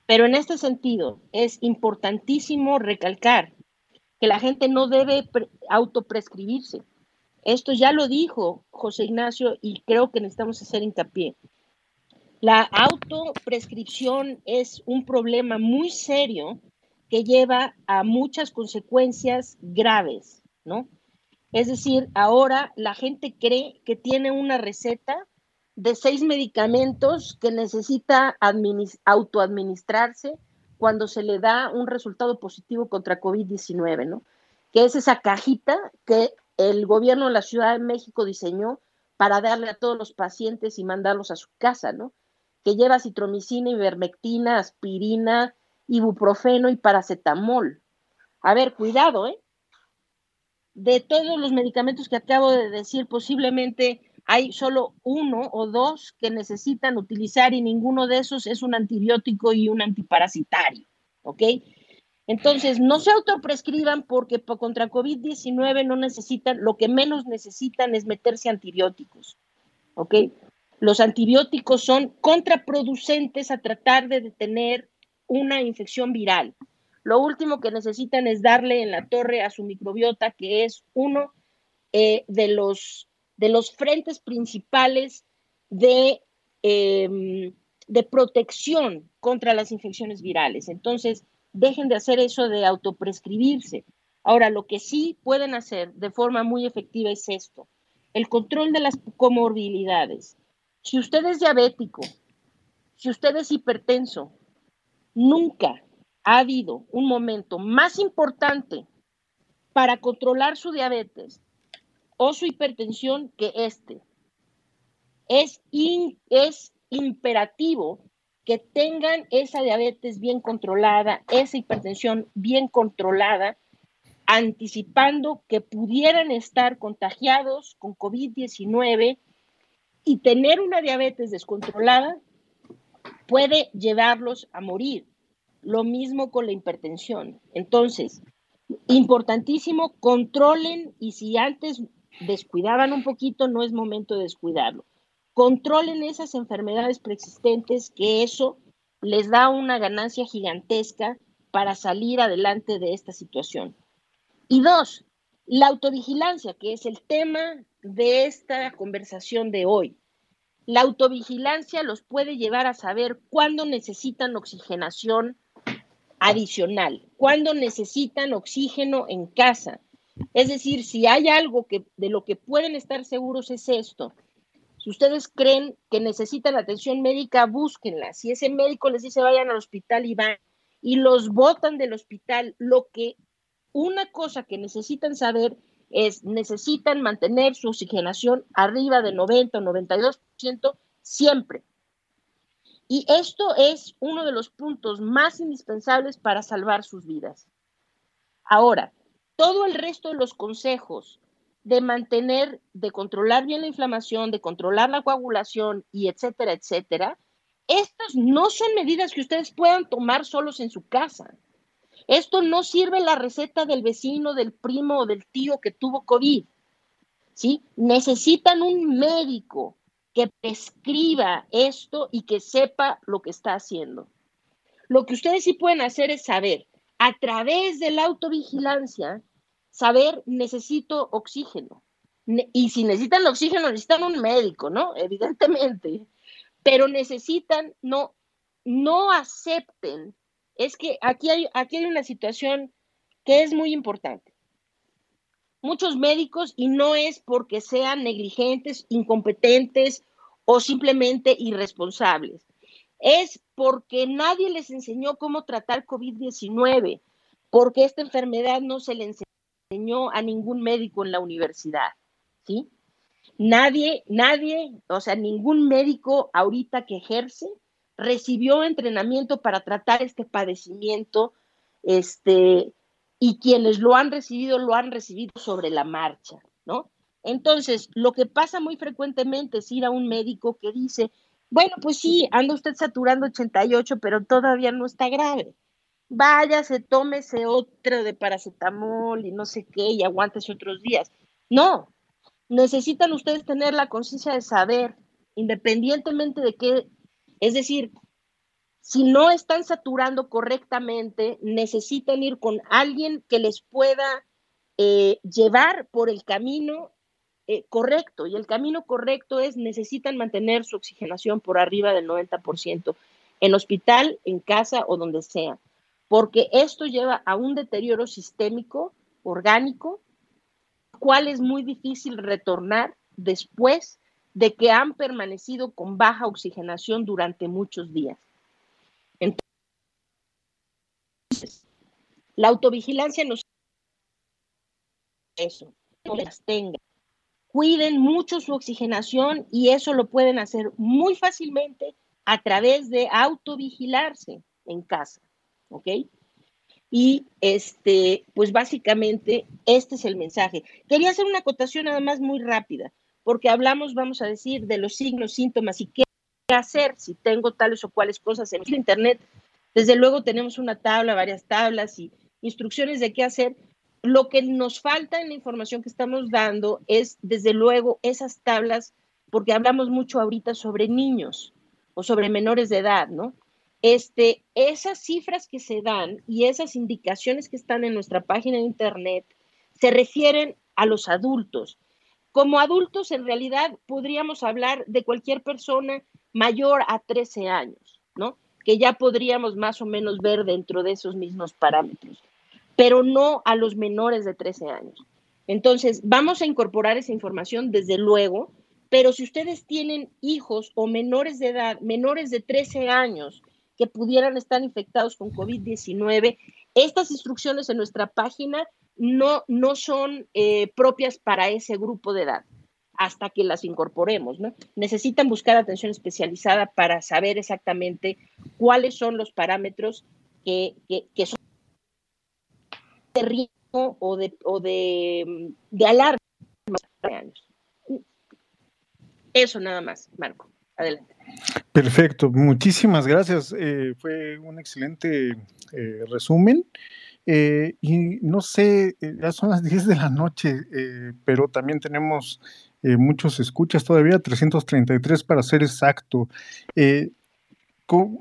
Pero en este sentido, es importantísimo recalcar que la gente no debe autoprescribirse. Esto ya lo dijo José Ignacio y creo que necesitamos hacer hincapié. La autoprescripción es un problema muy serio que lleva a muchas consecuencias graves, ¿no? Es decir, ahora la gente cree que tiene una receta de seis medicamentos que necesita autoadministrarse cuando se le da un resultado positivo contra COVID-19, ¿no? Que es esa cajita que el gobierno de la Ciudad de México diseñó para darle a todos los pacientes y mandarlos a su casa, ¿no? Que lleva citromicina, ivermectina, aspirina, ibuprofeno y paracetamol. A ver, cuidado, ¿eh? De todos los medicamentos que acabo de decir, posiblemente hay solo uno o dos que necesitan utilizar y ninguno de esos es un antibiótico y un antiparasitario, ¿ok? Entonces, no se autoprescriban porque contra COVID-19 no necesitan, lo que menos necesitan es meterse antibióticos, ¿ok? Los antibióticos son contraproducentes a tratar de detener una infección viral. Lo último que necesitan es darle en la torre a su microbiota, que es uno eh, de los de los frentes principales de, em, de protección contra las infecciones virales. Entonces, dejen de hacer eso de autoprescribirse. Ahora, lo que sí pueden hacer de forma muy efectiva es esto, el control de las comorbilidades. Si usted es diabético, si usted es hipertenso, nunca ha habido un momento más importante para controlar su diabetes o su hipertensión que este. Es, es imperativo que tengan esa diabetes bien controlada, esa hipertensión bien controlada, anticipando que pudieran estar contagiados con COVID-19 y tener una diabetes descontrolada puede llevarlos a morir. Lo mismo con la hipertensión. Entonces, importantísimo, controlen y si antes descuidaban un poquito, no es momento de descuidarlo. Controlen esas enfermedades preexistentes, que eso les da una ganancia gigantesca para salir adelante de esta situación. Y dos, la autovigilancia, que es el tema de esta conversación de hoy. La autovigilancia los puede llevar a saber cuándo necesitan oxigenación adicional, cuándo necesitan oxígeno en casa, es decir, si hay algo que de lo que pueden estar seguros es esto. Si ustedes creen que necesitan atención médica, búsquenla. Si ese médico les dice vayan al hospital y van y los botan del hospital, lo que una cosa que necesitan saber es necesitan mantener su oxigenación arriba de 90 o 92% siempre. Y esto es uno de los puntos más indispensables para salvar sus vidas. Ahora, todo el resto de los consejos de mantener, de controlar bien la inflamación, de controlar la coagulación y etcétera, etcétera, estas no son medidas que ustedes puedan tomar solos en su casa. Esto no sirve la receta del vecino, del primo o del tío que tuvo COVID. ¿sí? Necesitan un médico que prescriba esto y que sepa lo que está haciendo. Lo que ustedes sí pueden hacer es saber a través de la autovigilancia, saber, necesito oxígeno. Y si necesitan oxígeno, necesitan un médico, ¿no? Evidentemente. Pero necesitan, no, no acepten. Es que aquí hay, aquí hay una situación que es muy importante. Muchos médicos, y no es porque sean negligentes, incompetentes o simplemente irresponsables, es porque nadie les enseñó cómo tratar COVID-19, porque esta enfermedad no se le enseñó a ningún médico en la universidad, ¿sí? Nadie, nadie, o sea, ningún médico ahorita que ejerce recibió entrenamiento para tratar este padecimiento, este, y quienes lo han recibido, lo han recibido sobre la marcha, ¿no? Entonces, lo que pasa muy frecuentemente es ir a un médico que dice, bueno, pues sí, anda usted saturando 88, pero todavía no está grave. Váyase, tómese otro de paracetamol y no sé qué, y aguántese otros días. No, necesitan ustedes tener la conciencia de saber, independientemente de qué, es decir, si no están saturando correctamente, necesitan ir con alguien que les pueda eh, llevar por el camino eh, correcto. Y el camino correcto es necesitan mantener su oxigenación por arriba del 90%, en hospital, en casa o donde sea, porque esto lleva a un deterioro sistémico, orgánico, cual es muy difícil retornar después de que han permanecido con baja oxigenación durante muchos días. Entonces, la autovigilancia nos eso, no las tenga cuiden mucho su oxigenación y eso lo pueden hacer muy fácilmente a través de autovigilarse en casa, ¿ok? Y este, pues básicamente este es el mensaje. Quería hacer una acotación además muy rápida, porque hablamos, vamos a decir, de los signos, síntomas y qué hacer si tengo tales o cuales cosas en internet. Desde luego tenemos una tabla, varias tablas y instrucciones de qué hacer, lo que nos falta en la información que estamos dando es, desde luego, esas tablas, porque hablamos mucho ahorita sobre niños o sobre menores de edad, ¿no? Este, esas cifras que se dan y esas indicaciones que están en nuestra página de internet se refieren a los adultos. Como adultos, en realidad, podríamos hablar de cualquier persona mayor a 13 años, ¿no? Que ya podríamos más o menos ver dentro de esos mismos parámetros pero no a los menores de 13 años. Entonces, vamos a incorporar esa información desde luego, pero si ustedes tienen hijos o menores de edad, menores de 13 años, que pudieran estar infectados con COVID-19, estas instrucciones en nuestra página no, no son eh, propias para ese grupo de edad hasta que las incorporemos, ¿no? Necesitan buscar atención especializada para saber exactamente cuáles son los parámetros que, que son de riesgo o de, o de, de alarma. Eso nada más, Marco. Adelante. Perfecto, muchísimas gracias. Eh, fue un excelente eh, resumen. Eh, y no sé, ya son las 10 de la noche, pero también tenemos muchos escuchas todavía, 333 para ser exacto.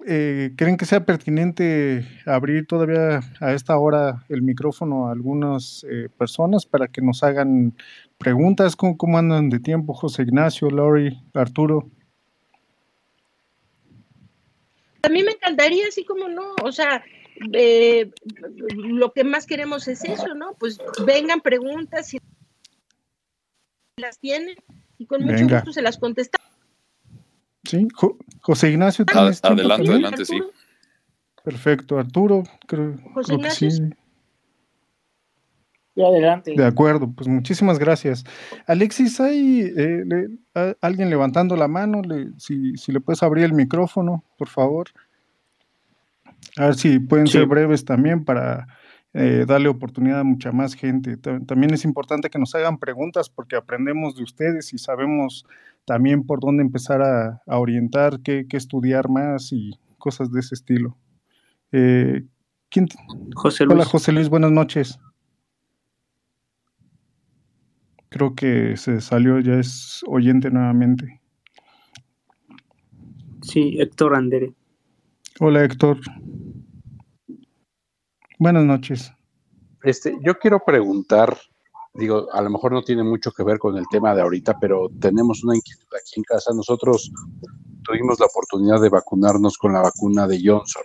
Eh, ¿Creen que sea pertinente abrir todavía a esta hora el micrófono a algunas eh, personas para que nos hagan preguntas? ¿Cómo, andan de tiempo José Ignacio, Lori, Arturo? A mí me encantaría, así como no, o sea, eh, lo que más queremos es eso, ¿no? Pues vengan preguntas si las tienen y con mucho gusto se las contestamos. Sí, José Ignacio. adelante, adelante, sí. Perfecto, Arturo, creo, José Ignacio. que sí. Y adelante. De acuerdo, pues muchísimas gracias. Alexis, ¿hay eh, alguien levantando la mano? si, si, le puedes abrir el micrófono, por favor. A ver si pueden ser breves también para eh, darle oportunidad a mucha más gente. También es importante que nos hagan preguntas porque aprendemos de ustedes y sabemos también por dónde empezar a, orientar, qué, estudiar más y cosas de ese estilo. Eh, ¿quién José Luis. Hola José Luis, buenas noches. Creo que se salió, ya es oyente nuevamente. Sí, Héctor Andere. Hola Héctor. Buenas noches. Este, yo quiero preguntar digo, a lo mejor no tiene mucho que ver con el tema de ahorita, pero tenemos una inquietud aquí en casa. Nosotros tuvimos la oportunidad de vacunarnos con la vacuna de Johnson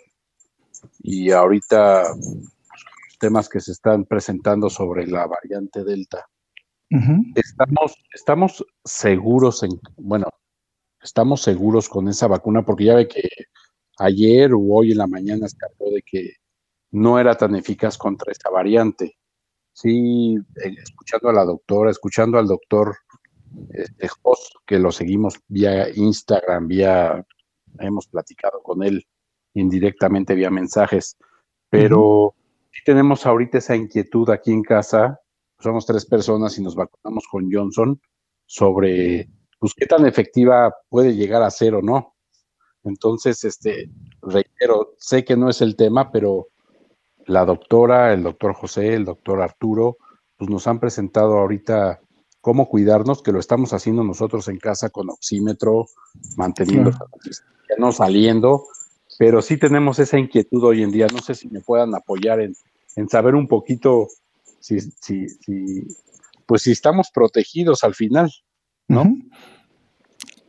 y ahorita pues, los temas que se están presentando sobre la variante Delta. Estamos, estamos seguros en, bueno, estamos seguros con esa vacuna porque ya ve que ayer o hoy en la mañana se habló de que no era tan eficaz contra esa variante sí, eh, escuchando a la doctora, escuchando al doctor este, que lo seguimos vía Instagram, vía, hemos platicado con él indirectamente vía mensajes, pero sí tenemos ahorita esa inquietud aquí en casa, somos tres personas y nos vacunamos con Johnson, sobre pues, qué tan efectiva puede llegar a ser o no. Entonces, este, reitero, sé que no es el tema, pero la doctora, el doctor José, el doctor Arturo, pues nos han presentado ahorita cómo cuidarnos, que lo estamos haciendo nosotros en casa con oxímetro, manteniendo, no saliendo, pero sí tenemos esa inquietud hoy en día. No sé si me puedan apoyar en, saber un poquito si, si, si, pues si estamos protegidos al final, ¿no?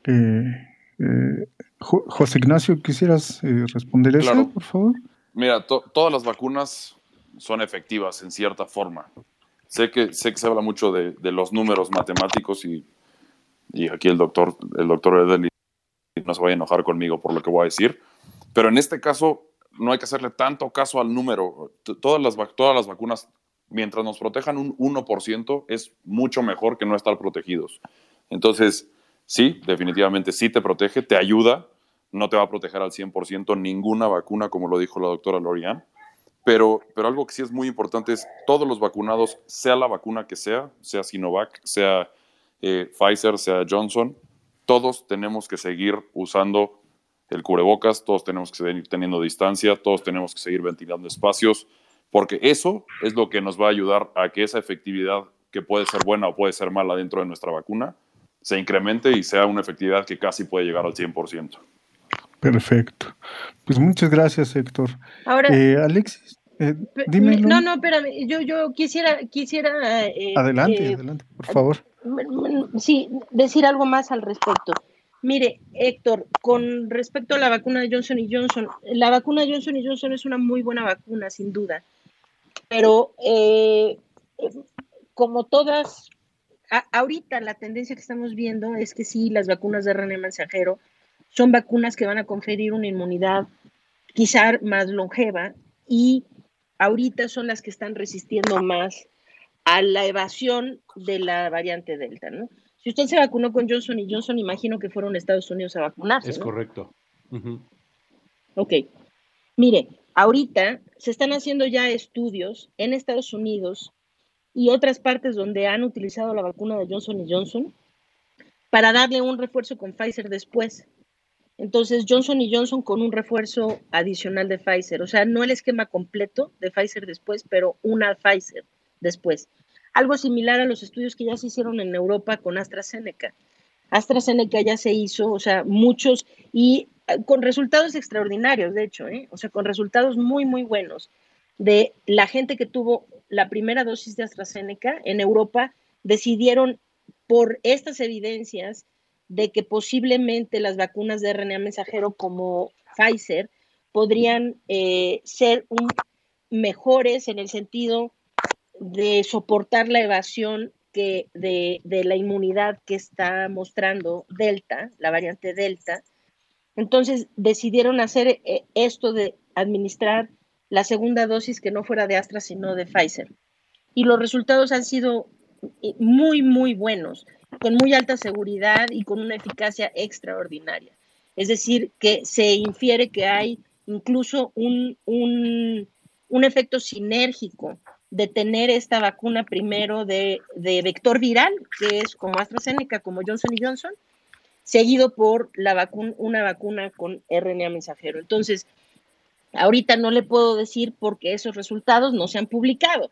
Eh, eh, José Ignacio, ¿quisieras eh, responder eso, por favor? Mira, todas las vacunas son efectivas en cierta forma. Sé que, sé que se habla mucho de, los números matemáticos y, y, aquí el doctor, el doctor Edeli no se vaya a enojar conmigo por lo que voy a decir, pero en este caso no hay que hacerle tanto caso al número. Todas las, todas las vacunas, mientras nos protejan un 1%, es mucho mejor que no estar protegidos. Entonces, sí, definitivamente sí te protege, te ayuda, no te va a proteger al 100% ninguna vacuna, como lo dijo la doctora Lorian, pero, pero algo que sí es muy importante es todos los vacunados, sea la vacuna que sea, sea Sinovac, sea eh, Pfizer, sea Johnson, todos tenemos que seguir usando el cubrebocas, todos tenemos que seguir teniendo distancia, todos tenemos que seguir ventilando espacios, porque eso es lo que nos va a ayudar a que esa efectividad que puede ser buena o puede ser mala dentro de nuestra vacuna se incremente y sea una efectividad que casi puede llegar al 100%. Perfecto. Pues muchas gracias, Héctor. Ahora, eh, Alexis, eh, dime. No, no, espérame. Yo, yo quisiera, quisiera. Eh, adelante, adelante, por favor. Sí, decir algo más al respecto. Mire, Héctor, con respecto a la vacuna de Johnson y Johnson, la vacuna de Johnson y Johnson es una muy buena vacuna, sin duda. Pero como todas ahorita la tendencia que estamos viendo es que sí, las vacunas de RNA mensajero son vacunas que van a conferir una inmunidad quizá más longeva y ahorita son las que están resistiendo más a la evasión de la variante Delta, ¿no? Si usted se vacunó con Johnson y Johnson, imagino que fueron a Estados Unidos a vacunarse. Es correcto. Ok. Mire, ahorita se están haciendo ya estudios en Estados Unidos y otras partes donde han utilizado la vacuna de Johnson y Johnson para darle un refuerzo con Pfizer después. Entonces, Johnson y Johnson con un refuerzo adicional de Pfizer, o sea, no el esquema completo de Pfizer después, pero una Pfizer después. Algo similar a los estudios que ya se hicieron en Europa con AstraZeneca. AstraZeneca ya se hizo, o sea, muchos y eh, con resultados extraordinarios, de hecho, ¿eh? o sea, con resultados muy, muy buenos de la gente que tuvo la primera dosis de AstraZeneca en Europa, decidieron por estas evidencias de que posiblemente las vacunas de RNA mensajero como Pfizer podrían eh, ser mejores en el sentido de soportar la evasión que de, de, la inmunidad que está mostrando Delta, la variante Delta. Entonces decidieron hacer eh, esto de administrar la segunda dosis que no fuera de Astra, sino de Pfizer. Y los resultados han sido eh, muy, muy buenos, con muy alta seguridad y con una eficacia extraordinaria. Es decir, que se infiere que hay incluso un, un, efecto sinérgico de tener esta vacuna primero de, de, vector viral, que es como AstraZeneca, como Johnson Johnson, seguido por la una vacuna con RNA mensajero. Entonces, Ahorita no le puedo decir porque esos resultados no se han publicado,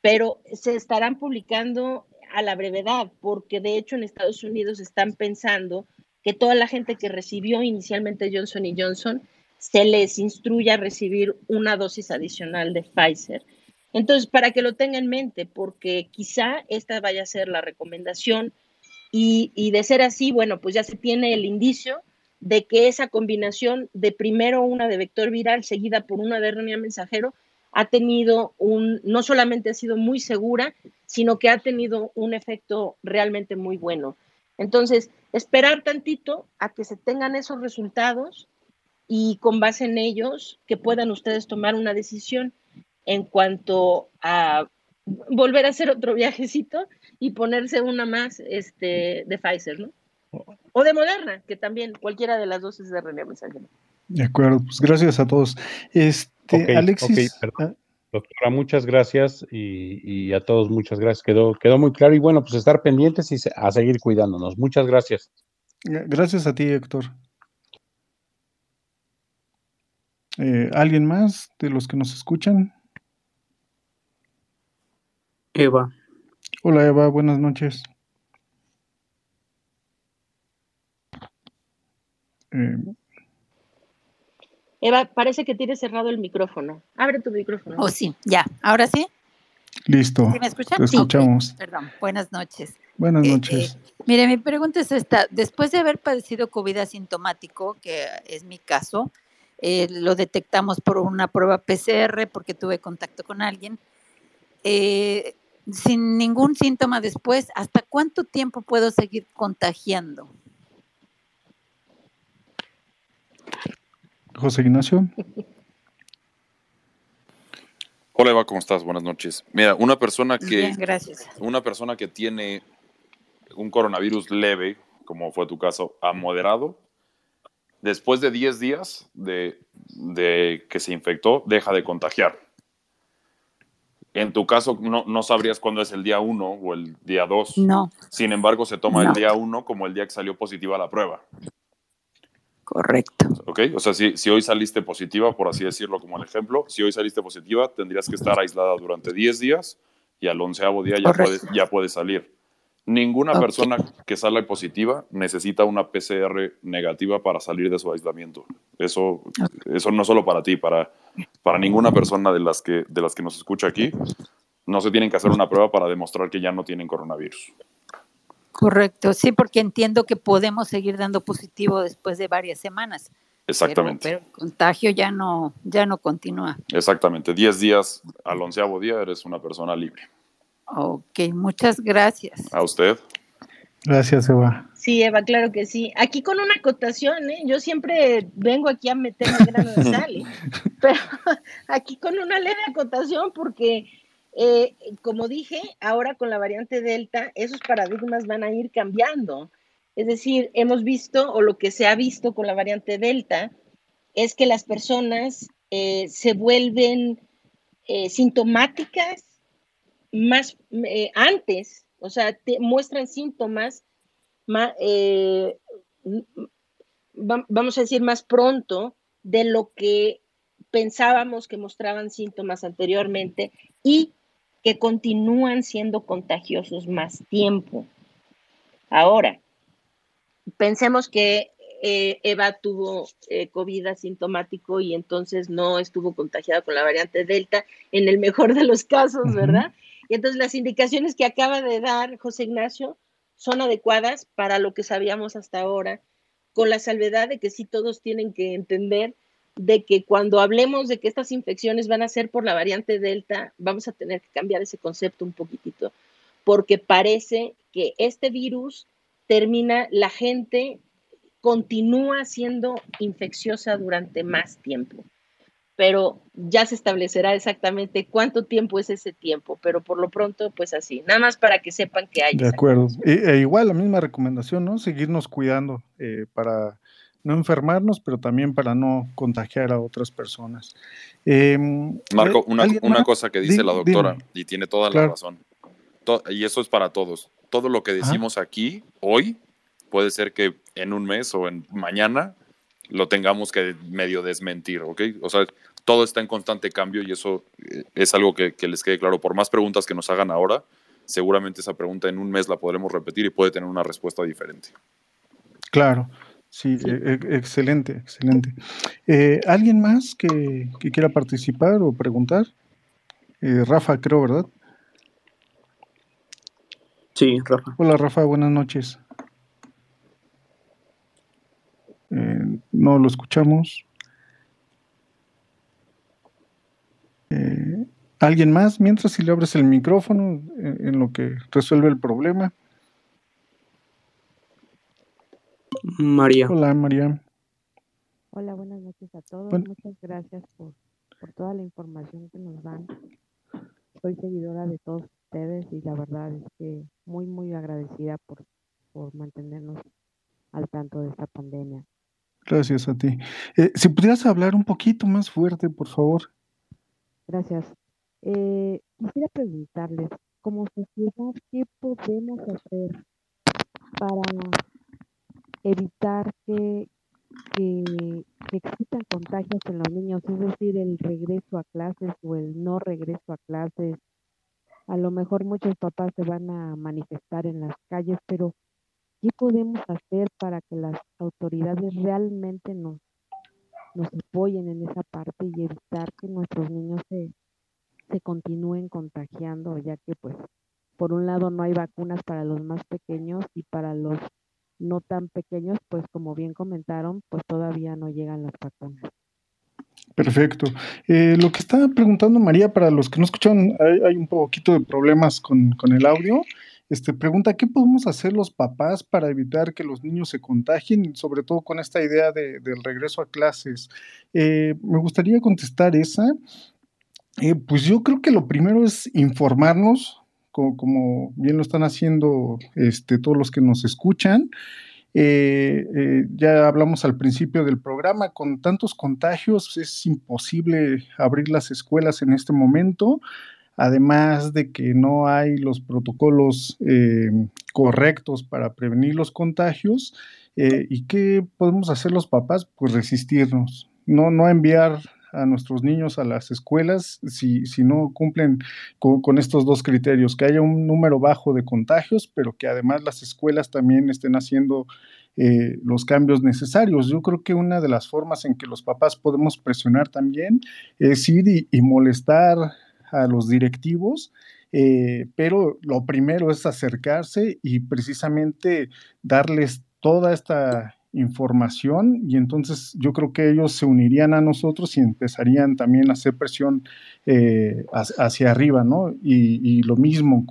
pero se estarán publicando a la brevedad, porque de hecho en Estados Unidos están pensando que toda la gente que recibió inicialmente Johnson y Johnson se les instruya a recibir una dosis adicional de Pfizer. Entonces, para que lo tenga en mente, porque quizá esta vaya a ser la recomendación y, y de ser así, bueno, pues ya se tiene el indicio de que esa combinación de primero una de vector viral seguida por una de RNA mensajero ha tenido un, no solamente ha sido muy segura, sino que ha tenido un efecto realmente muy bueno. Entonces, esperar tantito a que se tengan esos resultados y con base en ellos que puedan ustedes tomar una decisión en cuanto a volver a hacer otro viajecito y ponerse una más este, de Pfizer, ¿no? O de Moderna, que también cualquiera de las dos es de RNA mensajero. De acuerdo, pues gracias a todos. Este, Alexis. Ah, Doctora, muchas gracias y, y, a todos muchas gracias. Quedó, quedó muy claro y bueno, pues estar pendientes y a seguir cuidándonos. Muchas gracias. Gracias a ti, Héctor. Eh, ¿Alguien más de los que nos escuchan? Eva. Hola Eva, buenas noches. Eh, Eva, parece que tienes cerrado el micrófono. Abre tu micrófono. Oh, sí, ya. ¿Ahora sí? Listo. ¿Sí me escuchan? Te escuchamos. perdón, buenas noches. Buenas eh, noches. Eh, mire, mi pregunta es esta. Después de haber padecido COVID asintomático, que es mi caso, eh, lo detectamos por una prueba PCR porque tuve contacto con alguien. sin ningún síntoma después, ¿hasta cuánto tiempo puedo seguir contagiando? José Ignacio. Hola Eva, ¿cómo estás? Buenas noches. Mira, una persona que Bien, gracias. una persona que tiene un coronavirus leve, como fue tu caso, a moderado, después de 10 días de, de que se infectó, deja de contagiar. En tu caso, no, no sabrías cuándo es el día 1 o el día 2. No. Sin embargo, se toma No. el día 1 como el día que salió positiva la prueba. Correcto. ¿Ok? O sea, si, si hoy saliste positiva, por así decirlo como el ejemplo, si hoy saliste positiva, tendrías que estar aislada durante 10 días y al onceavo día ya puedes, ya puedes salir. Ninguna persona que sale positiva necesita una PCR negativa para salir de su aislamiento. Eso, eso no solo para ti, para, para ninguna persona de las, que, de las que nos escucha aquí, no se tienen que hacer una prueba para demostrar que ya no tienen coronavirus. Correcto, sí, porque entiendo que podemos seguir dando positivo después de varias semanas. pero- Exactamente. Pero, el contagio ya no, ya no continúa. Exactamente. 10 días al onceavo día eres una persona libre. Ok, muchas gracias. A usted. Gracias, Eva. Sí, Eva, claro que sí. Aquí con una acotación, ¿eh? Yo siempre vengo aquí a meterme grano de sal, ¿eh? pero aquí con una leve acotación porque, eh, como dije, ahora con la variante Delta, esos paradigmas van a ir cambiando. Es decir, hemos visto, o lo que se ha visto con la variante Delta, es que las personas eh, se vuelven eh, sintomáticas más antes, o sea, muestran síntomas ma- va- vamos a decir, más pronto de lo que pensábamos que mostraban síntomas anteriormente y que continúan siendo contagiosos más tiempo. Ahora, pensemos que eh, Eva tuvo eh, COVID asintomático y entonces no estuvo contagiada con la variante Delta, en el mejor de los casos. ¿verdad? Y entonces las indicaciones que acaba de dar José Ignacio son adecuadas para lo que sabíamos hasta ahora, con la salvedad de que sí todos tienen que entender de que cuando hablemos de que estas infecciones van a ser por la variante Delta, vamos a tener que cambiar ese concepto un poquitito, porque parece que este virus termina, la gente continúa siendo infecciosa durante más tiempo, pero ya se establecerá exactamente cuánto tiempo es ese tiempo, pero por lo pronto, pues así, nada más para que sepan que hay. De acuerdo. E, e igual la misma recomendación, ¿no? Seguirnos cuidando eh, para no enfermarnos, pero también para no contagiar a otras personas. Em, Marco, ¿eh, una, cosa que dice Di- la doctora, dime. y tiene toda Claro. la razón, To- y eso es para todos. Todo lo que decimos aquí hoy puede ser que en un mes o en mañana lo tengamos que medio desmentir, ¿ok? O sea, todo está en constante cambio y eso eh, es algo que, que les quede claro. Por más preguntas que nos hagan ahora, seguramente esa pregunta en un mes la podremos repetir y puede tener una respuesta diferente. Claro, sí, e- e- excelente, excelente. Eh, ¿Alguien más que, que quiera participar o preguntar? Eh, Rafa, creo, ¿verdad? Sí, Rafa. Hola, Rafa, buenas noches. Eh, no lo escuchamos. Eh, ¿Alguien más? Mientras si le abres el micrófono eh, en lo que resuelve el problema. María. Hola, María. Hola, buenas noches a todos. Bueno. Muchas gracias por, por toda la información que nos dan. Soy seguidora de todos ustedes y la verdad es que muy, muy agradecida por, por mantenernos al tanto de esta pandemia. Gracias a ti. Eh, si pudieras hablar un poquito más fuerte, por favor. Gracias. Eh, quisiera preguntarles, como sociedad, ¿qué podemos hacer para evitar que, que, existan contagios en los niños? Es decir, el regreso a clases o el no regreso a clases. A lo mejor muchos papás se van a manifestar en las calles, pero ¿qué podemos hacer para que las autoridades realmente nos, nos apoyen en esa parte y evitar que nuestros niños se, se continúen contagiando, ya que pues por un lado no hay vacunas para los más pequeños y para los no tan pequeños, pues como bien comentaron, pues todavía no llegan las vacunas. Perfecto. Eh, lo que estaba preguntando María, para los que no escucharon, hay, hay un poquito de problemas con, con, el audio. Este, pregunta, ¿qué podemos hacer los papás para evitar que los niños se contagien, sobre todo con esta idea de, del regreso a clases? Eh, me gustaría contestar esa. Eh, pues yo creo que lo primero es informarnos, como, bien lo están haciendo este, todos los que nos escuchan. Eh, eh, ya hablamos al principio del programa, con tantos contagios es imposible abrir las escuelas en este momento, además de que no hay los protocolos eh, correctos para prevenir los contagios. ¿Y qué podemos hacer los papás? Pues resistirnos, no, no enviar a nuestros niños a las escuelas si, si no cumplen con, con, estos dos criterios, que haya un número bajo de contagios, pero que además las escuelas también estén haciendo eh, los cambios necesarios. Yo creo que una de las formas en que los papás podemos presionar también es ir y, molestar a los directivos, eh, pero lo primero es acercarse y precisamente darles toda esta información y entonces yo creo que ellos se unirían a nosotros y empezarían también a hacer presión eh, hacia arriba, ¿no? Y, lo mismo,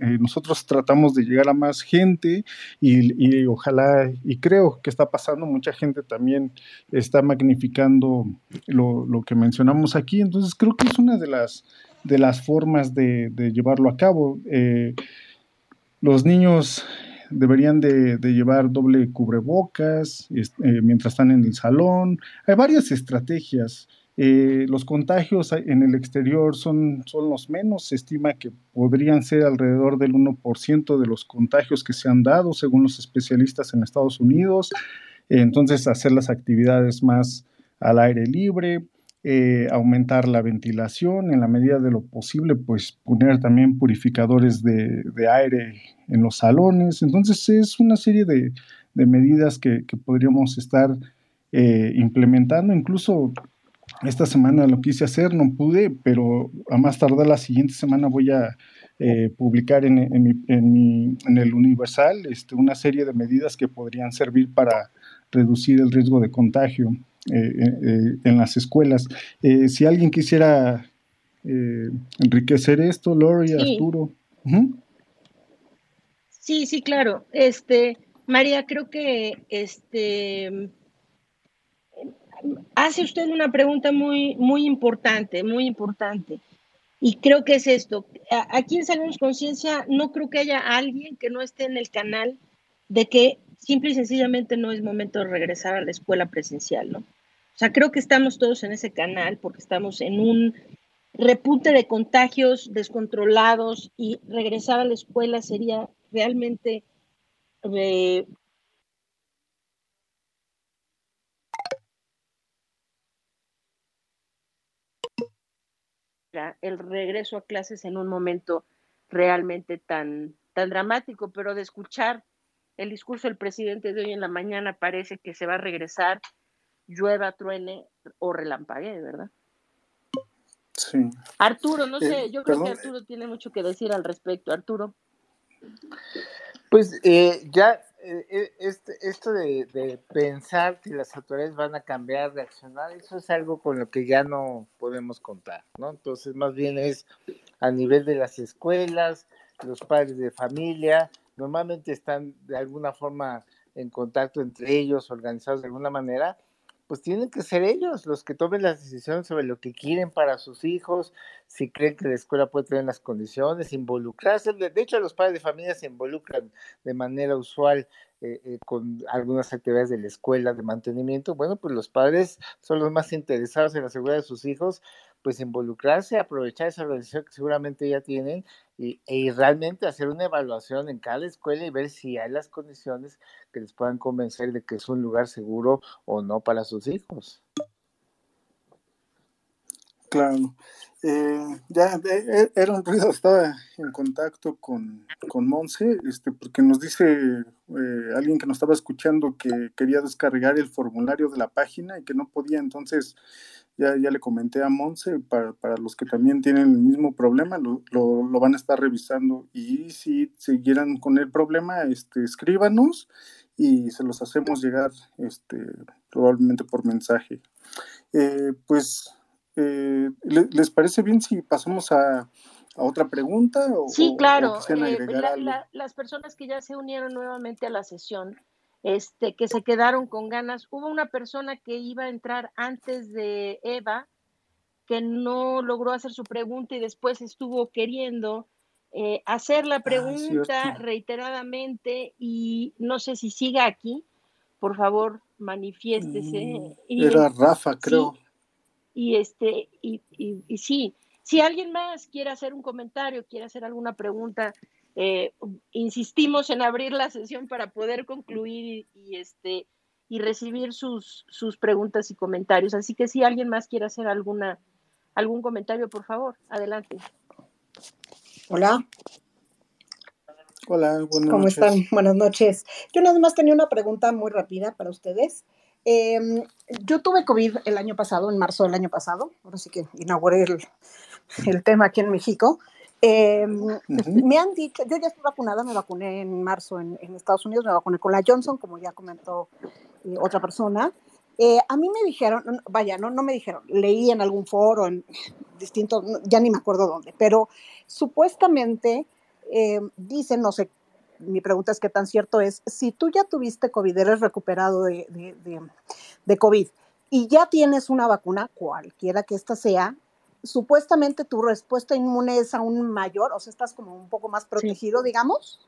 eh, nosotros tratamos de llegar a más gente y, ojalá, y creo que está pasando, mucha gente también está magnificando lo, que mencionamos aquí, entonces creo que es una de las, de las formas de, de llevarlo a cabo. Eh, los niños deberían de, llevar doble cubrebocas eh, mientras están en el salón. Hay varias estrategias. Eh, los contagios en el exterior son, son los menos. Se estima que podrían ser alrededor del 1% de los contagios que se han dado, según los especialistas en Estados Unidos. Entonces, hacer las actividades más al aire libre, eh, aumentar la ventilación, en la medida de lo posible, pues poner también purificadores de, aire en los salones. Entonces es una serie de, de medidas que, que, podríamos estar eh, implementando. Incluso esta semana lo quise hacer, no pude, pero a más tardar la siguiente semana voy a eh, publicar en, en, mi, en, el Universal este, una serie de medidas que podrían servir para reducir el riesgo de contagio. Eh, eh, en las escuelas. Eh, si alguien quisiera enriquecer esto, Lori, sí. Arturo. Uh -huh. Sí, sí, claro. Este, María, creo que este hace usted una pregunta muy, muy importante, muy importante. Y creo que es esto. Aquí en Salemos Conciencia no creo que haya alguien que no esté en el canal de que simple y sencillamente no es momento de regresar a la escuela presencial, ¿no? O sea, creo que estamos todos en ese canal porque estamos en un repunte de contagios descontrolados y regresar a la escuela sería realmente eh, el regreso a clases en un momento realmente tan, tan dramático, pero de escuchar el discurso del presidente de hoy en la mañana parece que se va a regresar llueva, truene o relampaguee, ¿verdad? Sí. Arturo, no sé, eh, yo creo perdón. que Arturo tiene mucho que decir al respecto. Arturo. Pues eh, ya eh, este, esto de, de, pensar si las autoridades van a cambiar, reaccionar, eso es algo con lo que ya no podemos contar, ¿no? Entonces, más bien es a nivel de las escuelas, los padres de familia, normalmente están de alguna forma en contacto entre ellos, organizados de alguna manera, pues tienen que ser ellos los que tomen las decisiones sobre lo que quieren para sus hijos, si creen que la escuela puede tener las condiciones, involucrarse. De hecho, los padres de familia se involucran de manera usual eh, eh, con algunas actividades de la escuela de mantenimiento. Bueno, pues los padres son los más interesados en la seguridad de sus hijos pues involucrarse, aprovechar esa organización que seguramente ya tienen y, realmente hacer una evaluación en cada escuela y ver si hay las condiciones que les puedan convencer de que es un lugar seguro o no para sus hijos. Claro. Eh, ya eh, era un ruido, estaba en contacto con, con Monse, este, porque nos dice eh, alguien que nos estaba escuchando que quería descargar el formulario de la página y que no podía, entonces ya, ya le comenté a Monse, para, para los que también tienen el mismo problema, lo, lo, lo, van a estar revisando y si siguieran con el problema, este, escríbanos y se los hacemos llegar este, probablemente por mensaje. Eh, pues eh, ¿Les parece bien si pasamos a, a otra pregunta? O, sí, claro. O eh, la, la, las personas que ya se unieron nuevamente a la sesión, este, que se quedaron con ganas, hubo una persona que iba a entrar antes de Eva, que no logró hacer su pregunta y después estuvo queriendo eh, hacer la pregunta ah, reiteradamente y no sé si siga aquí. Por favor, manifiéstese. Mm, era Rafa, creo. Sí, y este, y, y, y, sí, si alguien más quiere hacer un comentario, quiere hacer alguna pregunta, eh, insistimos en abrir la sesión para poder concluir y, y, este y recibir sus, sus preguntas y comentarios. Así que si alguien más quiere hacer alguna algún comentario, por favor, adelante. Hola. Hola, buenas ¿Cómo noches. están? Buenas noches. Yo nada más tenía una pregunta muy rápida para ustedes. Eh, yo tuve COVID el año pasado, en marzo del año pasado, ahora sí que inauguré el, el tema aquí en México. Eh, uh -huh. Me han dicho, yo ya estoy vacunada, me vacuné en marzo en, en Estados Unidos, me vacuné con la Johnson, como ya comentó eh, otra persona. Eh, a mí me dijeron, vaya, no, no me dijeron, leí en algún foro, en distintos, ya ni me acuerdo dónde, pero supuestamente eh, dicen, no sé mi pregunta es qué tan cierto es, si tú ya tuviste COVID, eres recuperado de, de, de, de, COVID y ya tienes una vacuna, cualquiera que ésta sea, supuestamente tu respuesta inmune es aún mayor, o sea, estás como un poco más protegido, sí. digamos.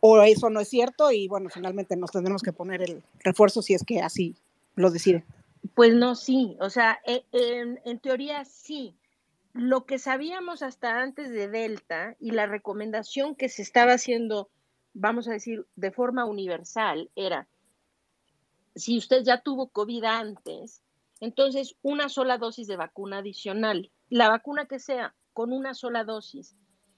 O eso no es cierto y bueno, finalmente nos tendremos que poner el refuerzo si es que así lo deciden. Pues no, sí, o sea, en, en teoría sí, lo que sabíamos hasta antes de Delta y la recomendación que se estaba haciendo, vamos a decir, de forma universal, era, si usted ya tuvo COVID antes, entonces una sola dosis de vacuna adicional, la vacuna que sea, con una sola dosis.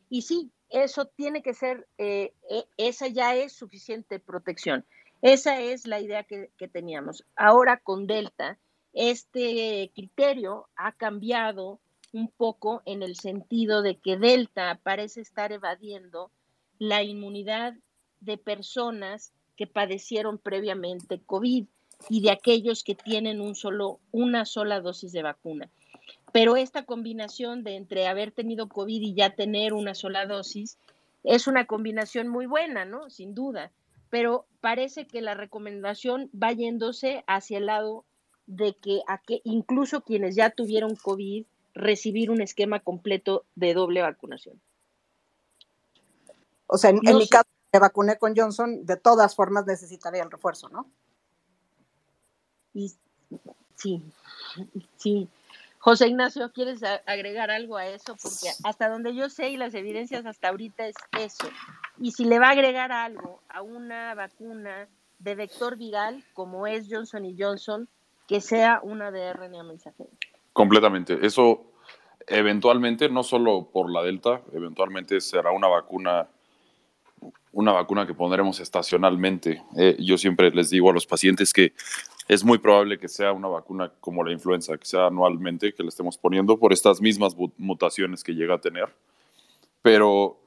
Y sí, eso tiene que ser, eh, esa ya es suficiente protección. Esa es la idea que teníamos. Ahora con Delta, este criterio ha cambiado un poco en el sentido de que Delta parece estar evadiendo la inmunidad de personas que padecieron previamente COVID y de aquellos que tienen un solo, una sola dosis de vacuna. Pero esta combinación de entre haber tenido COVID y ya tener una sola dosis es una combinación muy buena, ¿no? Sin duda. Pero parece que la recomendación va yéndose hacia el lado de que, a que incluso quienes ya tuvieron COVID recibir un esquema completo de doble vacunación. O sea, en, no en mi caso, me vacuné con Johnson, de todas formas necesitaría el refuerzo, ¿no? Y, sí, sí. José Ignacio, ¿quieres agregar algo a eso? Porque hasta donde yo sé y las evidencias hasta ahorita es eso. Y si le va a agregar algo a una vacuna de vector viral, como es Johnson y Johnson, que sea una de RNA mensajero. Completamente. Eso eventualmente, no solo por la Delta, eventualmente será una vacuna, una vacuna que pondremos estacionalmente. Eh, yo siempre les digo a los pacientes que es muy probable que sea una vacuna como la influenza, que sea anualmente, que le estemos poniendo por estas mismas mutaciones que llega a tener. Pero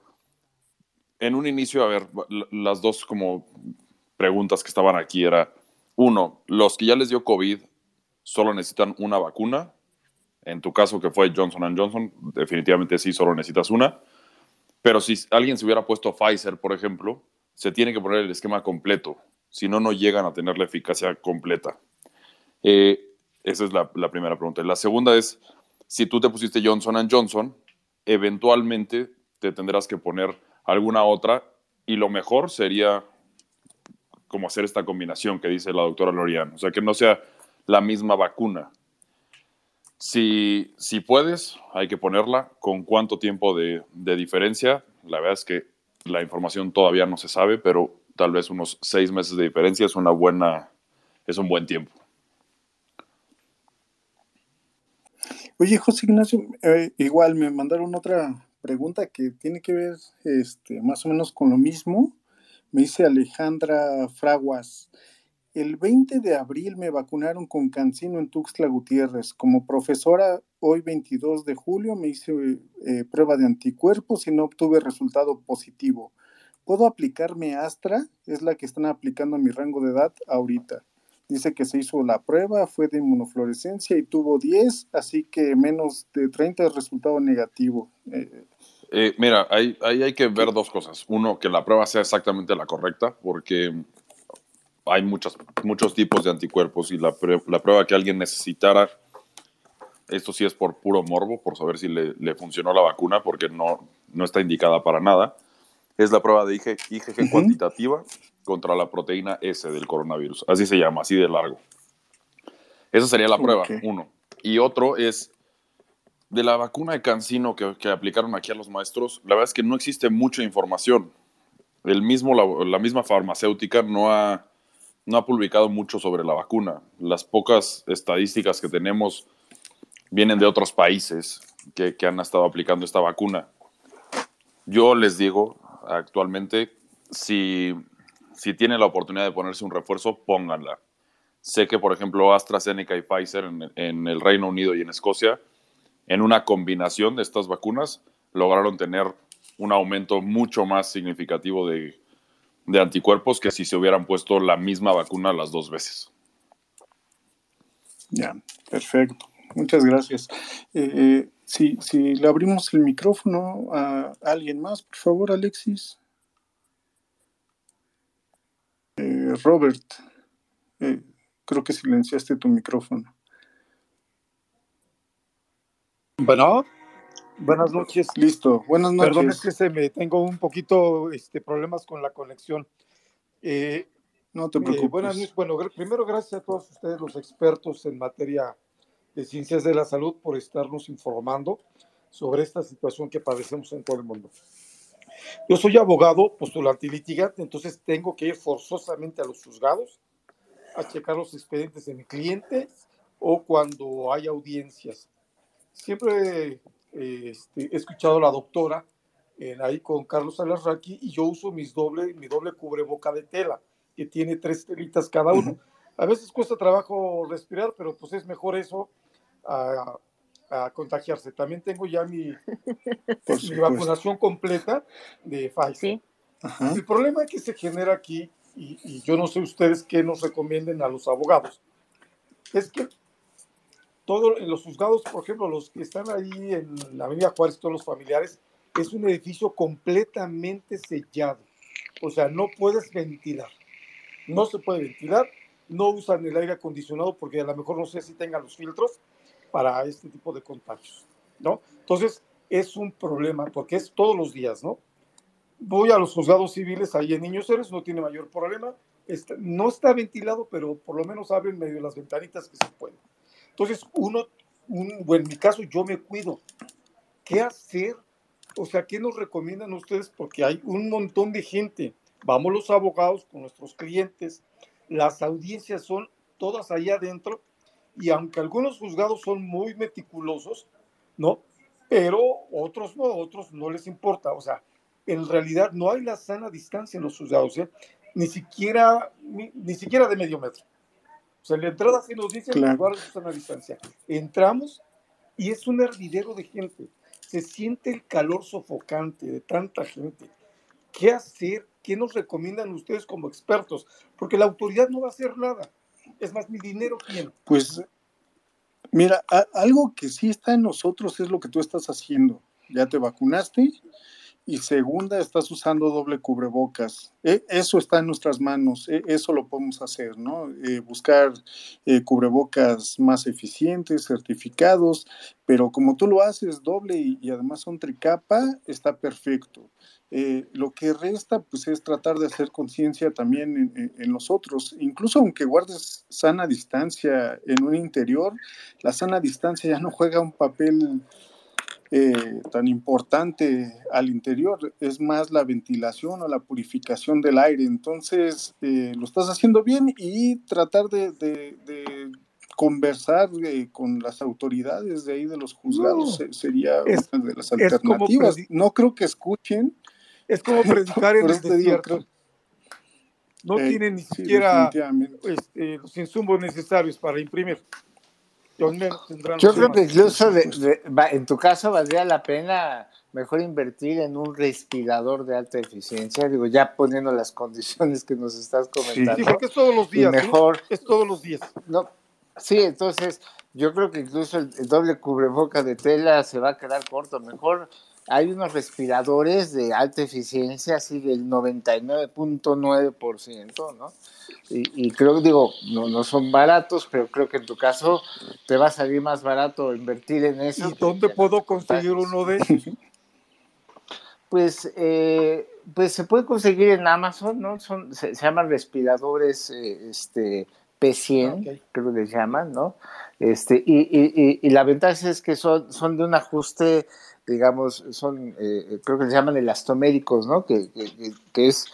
en un inicio, a ver, las dos como preguntas que estaban aquí era, uno, los que ya les dio COVID solo necesitan una vacuna. En tu caso, que fue Johnson Johnson, definitivamente sí, solo necesitas una. Pero si alguien se hubiera puesto Pfizer, por ejemplo, se tiene que poner el esquema completo. Si no, no llegan a tener la eficacia completa. Eh, esa es la, primera pregunta. La segunda es, si tú te pusiste Johnson Johnson, eventualmente te tendrás que poner alguna otra y lo mejor sería como hacer esta combinación que dice la doctora Lorian. O sea, que no sea la misma vacuna. Si, si puedes, hay que ponerla. ¿Con cuánto tiempo de, de diferencia? La verdad es que la información todavía no se sabe, pero tal vez unos seis meses de diferencia es una buena, es un buen tiempo. Oye, José Ignacio, eh, igual me mandaron otra pregunta que tiene que ver este, más o menos con lo mismo. Me dice Alejandra Fraguas. El 20 de abril me vacunaron con Cancino en Tuxtla Gutiérrez. Como profesora, hoy 22 de julio me hice eh, prueba de anticuerpos y no obtuve resultado positivo. ¿Puedo aplicarme Astra? Es la que están aplicando a mi rango de edad ahorita. Dice que se hizo la prueba, fue de inmunofluorescencia y tuvo 10, así que menos de 30 es resultado negativo. Eh, Eh, mira, ahí, ahí hay que ver dos cosas. Uno, que la prueba sea exactamente la correcta, porque hay muchas, muchos tipos de anticuerpos y la, pre- la prueba que alguien necesitara, esto sí es por puro morbo, por saber si le, le funcionó la vacuna, porque no, no está indicada para nada, es la prueba de IG, IgG Ujú. cuantitativa contra la proteína S del coronavirus. Así se llama, así de largo. Esa sería la prueba, uno. Y otro es de la vacuna de Cancino que, que aplicaron aquí a los maestros, la verdad es que no existe mucha información. El mismo, la, la misma farmacéutica no ha, no ha publicado mucho sobre la vacuna. Las pocas estadísticas que tenemos vienen de otros países que, que han estado aplicando esta vacuna. Yo les digo actualmente, si, si tienen la oportunidad de ponerse un refuerzo, pónganla. Sé que, por ejemplo, AstraZeneca y Pfizer en, el Reino Unido y en Escocia, en una combinación de estas vacunas, lograron tener un aumento mucho más significativo de, de anticuerpos que si se hubieran puesto la misma vacuna las dos veces. Ya, perfecto. Muchas gracias. Eh, eh, si, le abrimos el micrófono a alguien más, por favor, Alexis. Eh, Robert, eh, creo que silenciaste tu micrófono. Bueno, buenas noches. Listo, buenas noches. Perdón, es que se me tengo un poquito este, problemas con la conexión. Eh, No te preocupes. buenas noches. Bueno, primero gracias a todos ustedes, los expertos en materia de ciencias de la salud, por estarnos informando sobre esta situación que padecemos en todo el mundo. Yo soy abogado, postulante y litigante, entonces tengo que ir forzosamente a los juzgados a checar los expedientes de mi cliente o cuando hay audiencias. Siempre eh, este, he escuchado a la doctora en- ahí con Carlos Alarraqui y yo uso mis doble, mi doble cubreboca de tela, que tiene tres telitas cada uno. A veces cuesta trabajo respirar, pero pues es mejor eso a, a contagiarse. También tengo ya mi, mi vacunación completa de Pfizer. Sí. Ajá. El problema que se genera aquí, y, y yo no sé ustedes qué nos recomienden a los abogados, es que todo, en los juzgados, por ejemplo, los que están ahí en la Avenida Juárez, todos los familiares, es un edificio completamente sellado. O sea, no puedes ventilar. No se puede ventilar. No usan el aire acondicionado porque a lo mejor no sé si tengan los filtros para este tipo de contagios, ¿no? Entonces, es un problema porque es todos los días, ¿no? Voy a los juzgados civiles ahí en Niños Héroes, no tiene mayor problema. Está- no está ventilado, pero por lo menos abren medio las ventanitas que se pueden. Entonces, uno, un, bueno, en mi caso, yo me cuido. ¿Qué hacer? O sea, ¿qué nos recomiendan ustedes? Porque hay un montón de gente. Vamos los abogados con nuestros clientes. Las audiencias son todas allá adentro. Y aunque algunos juzgados son muy meticulosos, ¿no? Pero otros no, otros no les importa. O sea, en realidad no hay la sana distancia en los juzgados, ¿eh? Ni siquiera, ni, ni siquiera de medio metro. O sea, en la entrada sí nos dicen Claro. guarden su sana distancia. Entramos y es un hervidero de gente. Se siente el calor sofocante de tanta gente. ¿Qué hacer? ¿Qué nos recomiendan ustedes como expertos? Porque la autoridad no va a hacer nada. Más, mi dinero quién. Pues mira, algo que sí está en nosotros es lo que tú estás haciendo. Ya te vacunaste y segunda, estás usando doble cubrebocas. E, eso está en nuestras manos, e, eso lo podemos hacer, ¿no? Eh, buscar eh, cubrebocas más eficientes, certificados, pero como tú lo haces doble y, además son tricapa, está perfecto. Eh, lo que resta pues es tratar de hacer conciencia también en, en, los otros, incluso aunque guardes sana distancia en un interior, la sana distancia ya no juega un papel eh, tan importante al interior, es más la ventilación o la purificación del aire, entonces eh, lo estás haciendo bien y tratar de, de, de conversar eh, con las autoridades de ahí de los juzgados No, sería es, una de las alternativas. No creo que escuchen, es como predicar en el eso te digo, desierto. creo, No tienen ni sí, siquiera este, los insumos necesarios para imprimir. Tendrán Yo creo que incluso de- en tu caso valdría la pena mejor invertir en un respirador de alta eficiencia, digo, ya poniendo las condiciones que nos estás Sí, comentando, porque es todos los días, ¿eh? mejor, Es todos los días. no, sí, entonces yo creo que incluso el, el doble cubreboca de tela se va a quedar corto, mejor hay unos respiradores de alta eficiencia, así del 99.9%, ¿no? Y, y creo, digo, no, no son baratos, pero creo que en tu caso te va a salir más barato invertir en eso ¿Y dónde puedo conseguir uno de esos? Pues, eh, pues se puede conseguir en Amazon, ¿no? Son, se, se llaman respiradores eh, este, P100, ok. creo que les llaman, ¿no? Este, y, y, y, y la ventaja es que son, son de un ajuste, digamos, son, eh, creo que les llaman elastoméricos, ¿no? Que, que, es,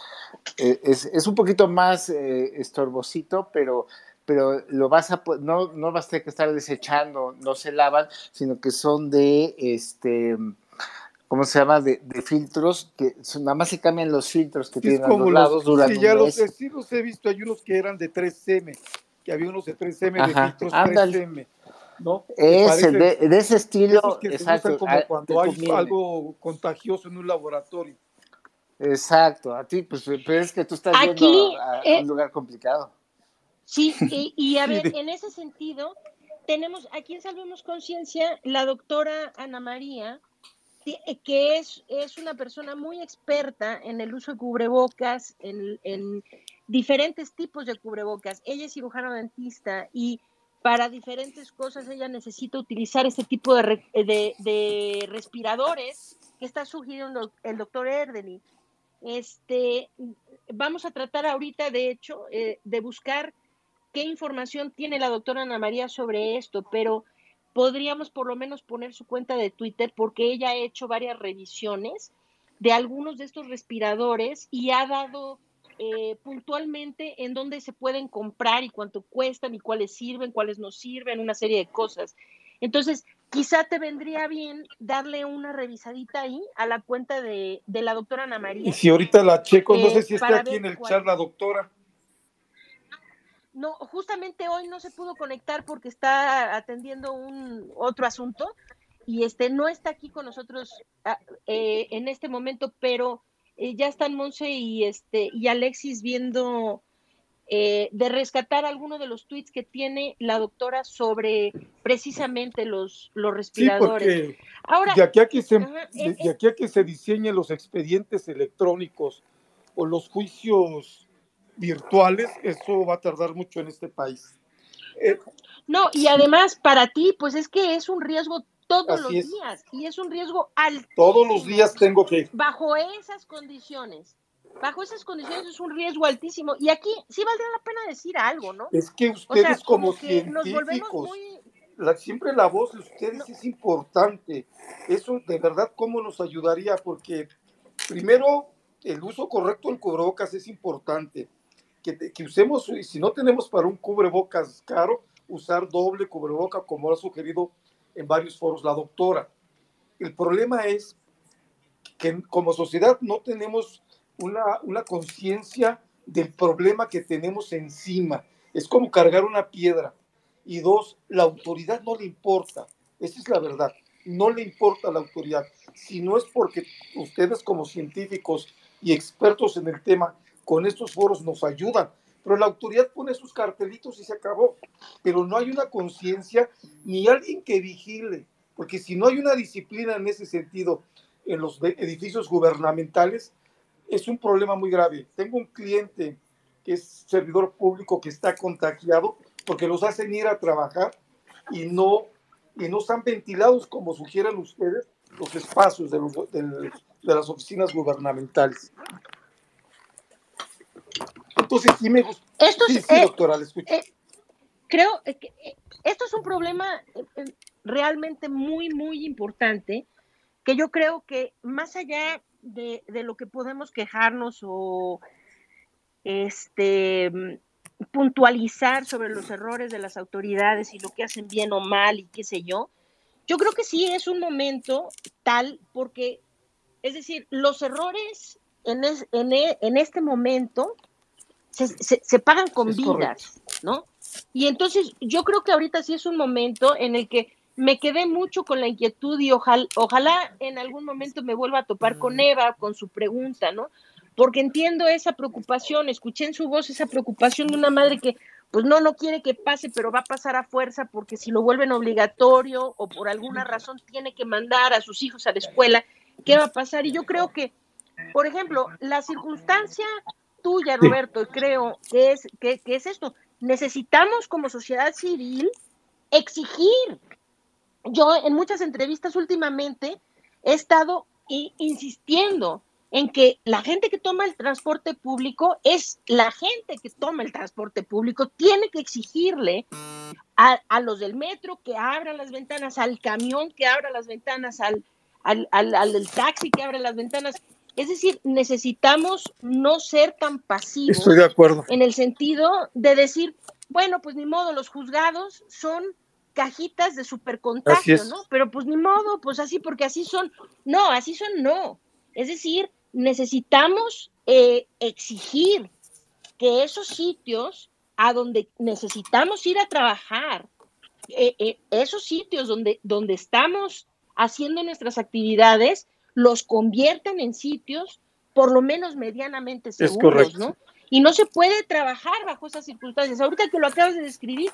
eh, es, es un poquito más eh, estorbosito, pero, pero lo vas a, no, no vas a tener que estar desechando, no se lavan, sino que son de, este, ¿cómo se llama? De, de filtros, que son- nada más se cambian los filtros que Sí, tienen a los como lados, los, duran sí, ya los, sí los he visto, hay unos que eran de 3M, que había unos de 3M, de filtros ándale. 3M, ¿no? Ese, de, de ese estilo, que se exacto, como a- te cuando hay conviene. algo contagioso en un laboratorio. Exacto, a ti, pues, pero es que tú estás yendo Aquí, a, a eh, un lugar complicado. sí, y, y a ver, en ese sentido, tenemos aquí en Salvemos Conciencia la doctora Ana María, que es, es una persona muy experta en el uso de cubrebocas, en, en diferentes tipos de cubrebocas. Ella es cirujano dentista y para diferentes cosas ella necesita utilizar este tipo de, de- de respiradores que está sugiriendo el doctor Erdely. Este, vamos a tratar ahorita, de hecho, eh, de buscar qué información tiene la doctora Ana María sobre esto, pero podríamos por lo menos poner su cuenta de Twitter porque ella ha hecho varias revisiones de algunos de estos respiradores y ha dado eh, puntualmente en dónde se pueden comprar y cuánto cuestan y cuáles sirven, cuáles no sirven, una serie de cosas. Entonces, quizá te vendría bien darle una revisadita ahí a la cuenta de, de la doctora Ana Y María si ahorita la checo, no eh, sé si está aquí en el cuál. chat la doctora. No, justamente hoy no se pudo conectar porque está atendiendo un otro asunto y este no está aquí con nosotros ah, eh, en este momento, pero eh, ya están Monse y este y Alexis viendo eh, de rescatar alguno de los tweets que tiene la doctora sobre precisamente los, los Sí, respiradores. porque Ahora, de aquí a que se, ajá, de, de aquí a que se diseñen los expedientes electrónicos o los juicios virtuales, eso va a tardar mucho en este país. Eh, No, y además para ti, pues es que es un riesgo todos los es. días y es un riesgo Todos los días tengo que. Bajo esas condiciones, bajo esas condiciones es un riesgo altísimo. Y aquí sí valdría la pena decir algo, ¿no? Es que O sea, ustedes como, como que nos científicos, muy... la- siempre la voz de ustedes No, es importante. Eso de verdad, ¿cómo nos ayudaría? Porque primero, el uso correcto del cubrebocas es importante. Que, que usemos, y si no tenemos para un cubrebocas caro, usar doble cubreboca, como ha sugerido en varios foros la doctora. El problema es que como sociedad no tenemos una, una conciencia del problema que tenemos encima. Es como cargar una piedra. Y dos, la autoridad no le importa. Esa es la verdad. No le importa la autoridad. Si no es porque ustedes como científicos y expertos en el tema con estos foros nos ayudan. Pero la autoridad pone sus cartelitos y se acabó. Pero no hay una conciencia ni alguien que vigile. Porque si no hay una disciplina en ese sentido en los edificios gubernamentales es un problema muy grave. Tengo un cliente que es servidor público que está contagiado porque los hacen ir a trabajar y no, y no están ventilados como sugieran ustedes los espacios de, de las oficinas gubernamentales. Entonces, sí me gusta. Esto Sí, es, sí, eh, doctora, le escucho. eh, creo eh, que esto es un problema realmente muy, muy importante, que yo creo que más allá de, de lo que podemos quejarnos o este mm, puntualizar sobre los errores de las autoridades y lo que hacen bien o mal y qué sé yo, yo creo que sí es un momento tal porque, es decir, los errores en, es- en e- en este momento se, se- se pagan con Es vidas, ¿no? Y entonces yo creo que ahorita sí es un momento en el que me quedé mucho con la inquietud y ojalá, ojalá en algún momento me vuelva a topar con Eva con su pregunta, ¿no? Porque entiendo esa preocupación, escuché en su voz esa preocupación de una madre que pues no, no quiere que pase, pero va a pasar a fuerza porque si lo vuelven obligatorio o por alguna razón tiene que mandar a sus hijos a la escuela, ¿qué va a pasar? Y yo creo que, por ejemplo, la circunstancia tuya, Roberto, creo que es, que, que es esto. Necesitamos como sociedad civil exigir. Yo en muchas entrevistas últimamente he estado insistiendo en que la gente que toma el transporte público es la gente que toma el transporte público, tiene que exigirle a, a los del metro que abran las ventanas, al camión que abra las ventanas, al, al, al, al taxi que abra las ventanas. Es decir, necesitamos no ser tan pasivos Estoy de acuerdo. en el sentido de decir, bueno, pues ni modo, los juzgados son cajitas de supercontagio. ¿no? Pero pues ni modo, pues así, porque así son. No, así son, no. Es decir, necesitamos eh, exigir que esos sitios a donde necesitamos ir a trabajar, eh, eh, esos sitios donde, donde estamos haciendo nuestras actividades, los conviertan en sitios por lo menos medianamente seguros. ¿no? Y no se puede trabajar bajo esas circunstancias. Ahorita que lo acabas de describir,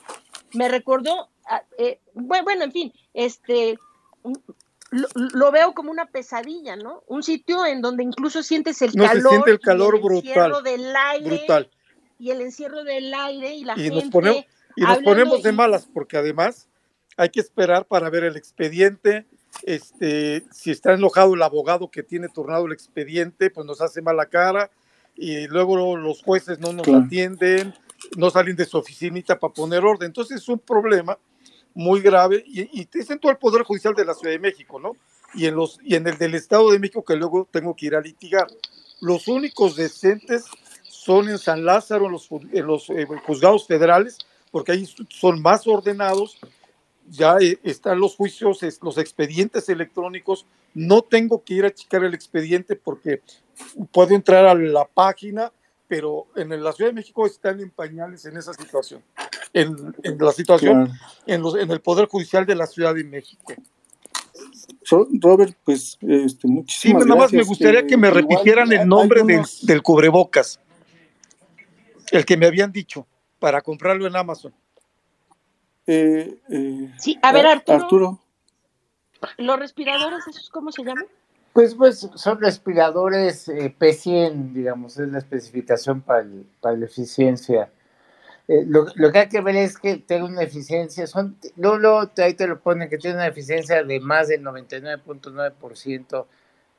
me recordó, a- eh, bueno, bueno, en fin, este, lo, lo veo como una pesadilla, ¿no? Un sitio en donde incluso sientes el No, se calor, siente el y calor encierro brutal, del aire, Brutal. y el encierro del aire y la Y gente nos ponemos, y nos ponemos de y- malas, porque además hay que esperar para ver el expediente. Este, si está enojado el abogado que tiene turnado el expediente, pues nos hace mala cara. Y luego los jueces no nos Claro. atienden, no salen de su oficinita para poner orden. Entonces es un problema muy grave y, y es en todo el Poder Judicial de la Ciudad de México, ¿no? Y en, los, y en el del Estado de México que luego tengo que ir a litigar. Los únicos decentes son en San Lázaro, en los, en los eh, juzgados federales, porque ahí son más ordenados, ya eh, están los juicios, los expedientes electrónicos, no tengo que ir a checar el expediente porque puedo entrar a la página, pero en la Ciudad de México están en pañales en esa situación, en, en la situación Claro. en, los, en el Poder Judicial de la Ciudad de México. Ro- Robert, pues este, Sí, muchísimas nada más me gustaría Eh, que me igual repitieran el nombre del cubrebocas, el que me habían dicho, para comprarlo en Amazon. Eh, eh, Sí, a ver, Ar- Arturo, Arturo, los respiradores, ¿esos cómo se llaman? Pues, pues son respiradores eh, P100, digamos, es la especificación para, el- para la eficiencia. Eh, lo, lo que hay que ver es que tenga una eficiencia, son, te- ahí te lo ponen que tiene una eficiencia de más del 99.9%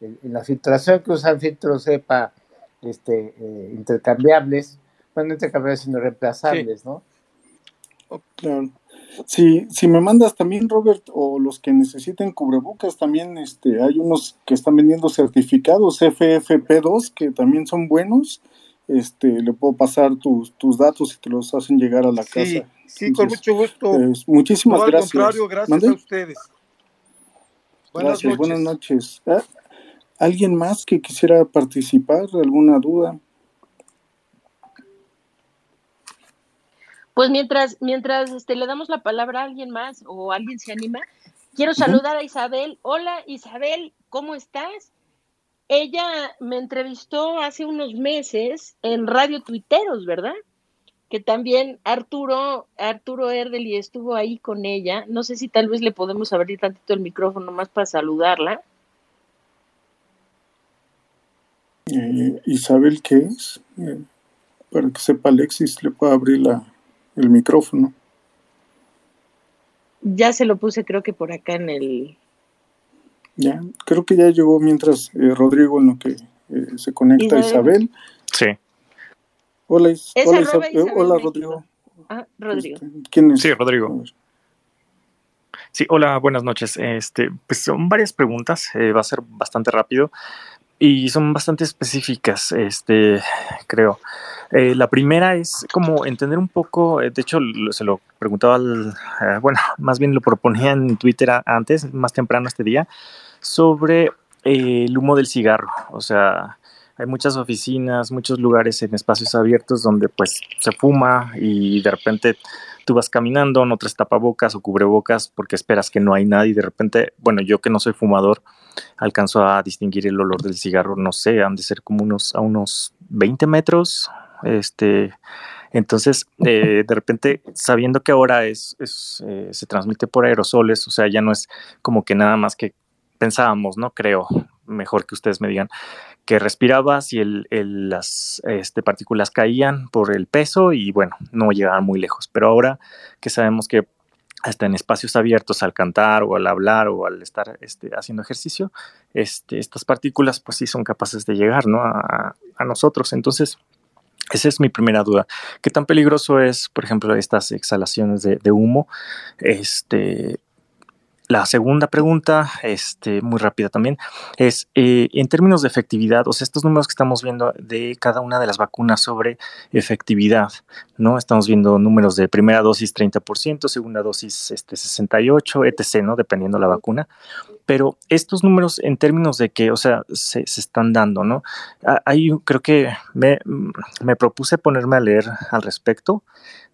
en, en la filtración, que usan filtros EPA este, eh, intercambiables, bueno, no intercambiables, sino reemplazables, ¿no? claro. Si, si me mandas también, Robert, o los que necesiten cubrebocas, también este, hay unos que están vendiendo certificados FFP2 que también son buenos. Este, le puedo pasar tus, tus datos y te los hacen llegar a la Sí, casa. sí, con mucho gusto. muchísimas No, al gracias. contrario, gracias a ustedes. Buenas Gracias, noches. buenas noches. Ah, ¿Alguien más que quisiera participar? ¿Alguna duda? Pues mientras, mientras este, le damos la palabra a alguien más o alguien se anima, quiero saludar a Isabel. Hola Isabel, ¿cómo estás? Ella me entrevistó hace unos meses en Radio Tuiteros, ¿verdad? Que también Arturo, Arturo Erdeli estuvo ahí con ella. No sé si tal vez le podemos abrir tantito el micrófono más para saludarla. Eh, Isabel, ¿qué es? Eh, para que sepa Alexis, le pueda abrir la, el micrófono. Ya se lo puse, creo que por acá en el. Ya, creo que ya llegó mientras eh, Rodrigo en lo que eh, se conecta Isabel. Isabel. Sí. Hola, Is- Es hola, eh, Isabel hola. Rodrigo. Ah, Rodrigo. Este, ¿Quién es? Sí, Rodrigo. Sí, hola, buenas noches. Este, pues son varias preguntas, eh, va a ser bastante rápido y son bastante específicas, este, creo. Eh, la primera es como entender un poco, eh, de hecho se lo preguntaba, al, eh, bueno, más bien lo proponía en Twitter antes, más temprano este día, sobre eh, el humo del cigarro. O sea, hay muchas oficinas, muchos lugares en espacios abiertos donde pues se fuma y de repente tú vas caminando, no traes tapabocas o cubrebocas porque esperas que no hay nadie y de repente, bueno, yo que no soy fumador, alcanzo a distinguir el olor del cigarro, no sé, han de ser como unos a unos 20 metros, este, entonces, eh, de repente, sabiendo que ahora es, eh, se transmite por aerosoles, o sea, ya no es como que nada más que pensábamos, ¿no? Creo, mejor que ustedes me digan, que respirabas y las este, partículas caían por el peso y bueno, no llegaban muy lejos. Pero ahora que sabemos que hasta en espacios abiertos al cantar o al hablar o al estar este, haciendo ejercicio, este, estas partículas pues sí son capaces de llegar ¿no? a nosotros. Entonces, esa es mi primera duda. ¿Qué tan peligroso es, por ejemplo, estas exhalaciones de, humo? Este, la segunda pregunta, este, muy rápida también, es eh, en términos de efectividad, o sea, estos números que estamos viendo de cada una de las vacunas sobre efectividad, ¿no? Estamos viendo números de primera dosis 30%, segunda dosis este, 68, etc., ¿no? Dependiendo la vacuna. Pero estos números en términos de que, o sea, se, se están dando, ¿no? Ah, Hay, creo que me, me propuse ponerme a leer al respecto,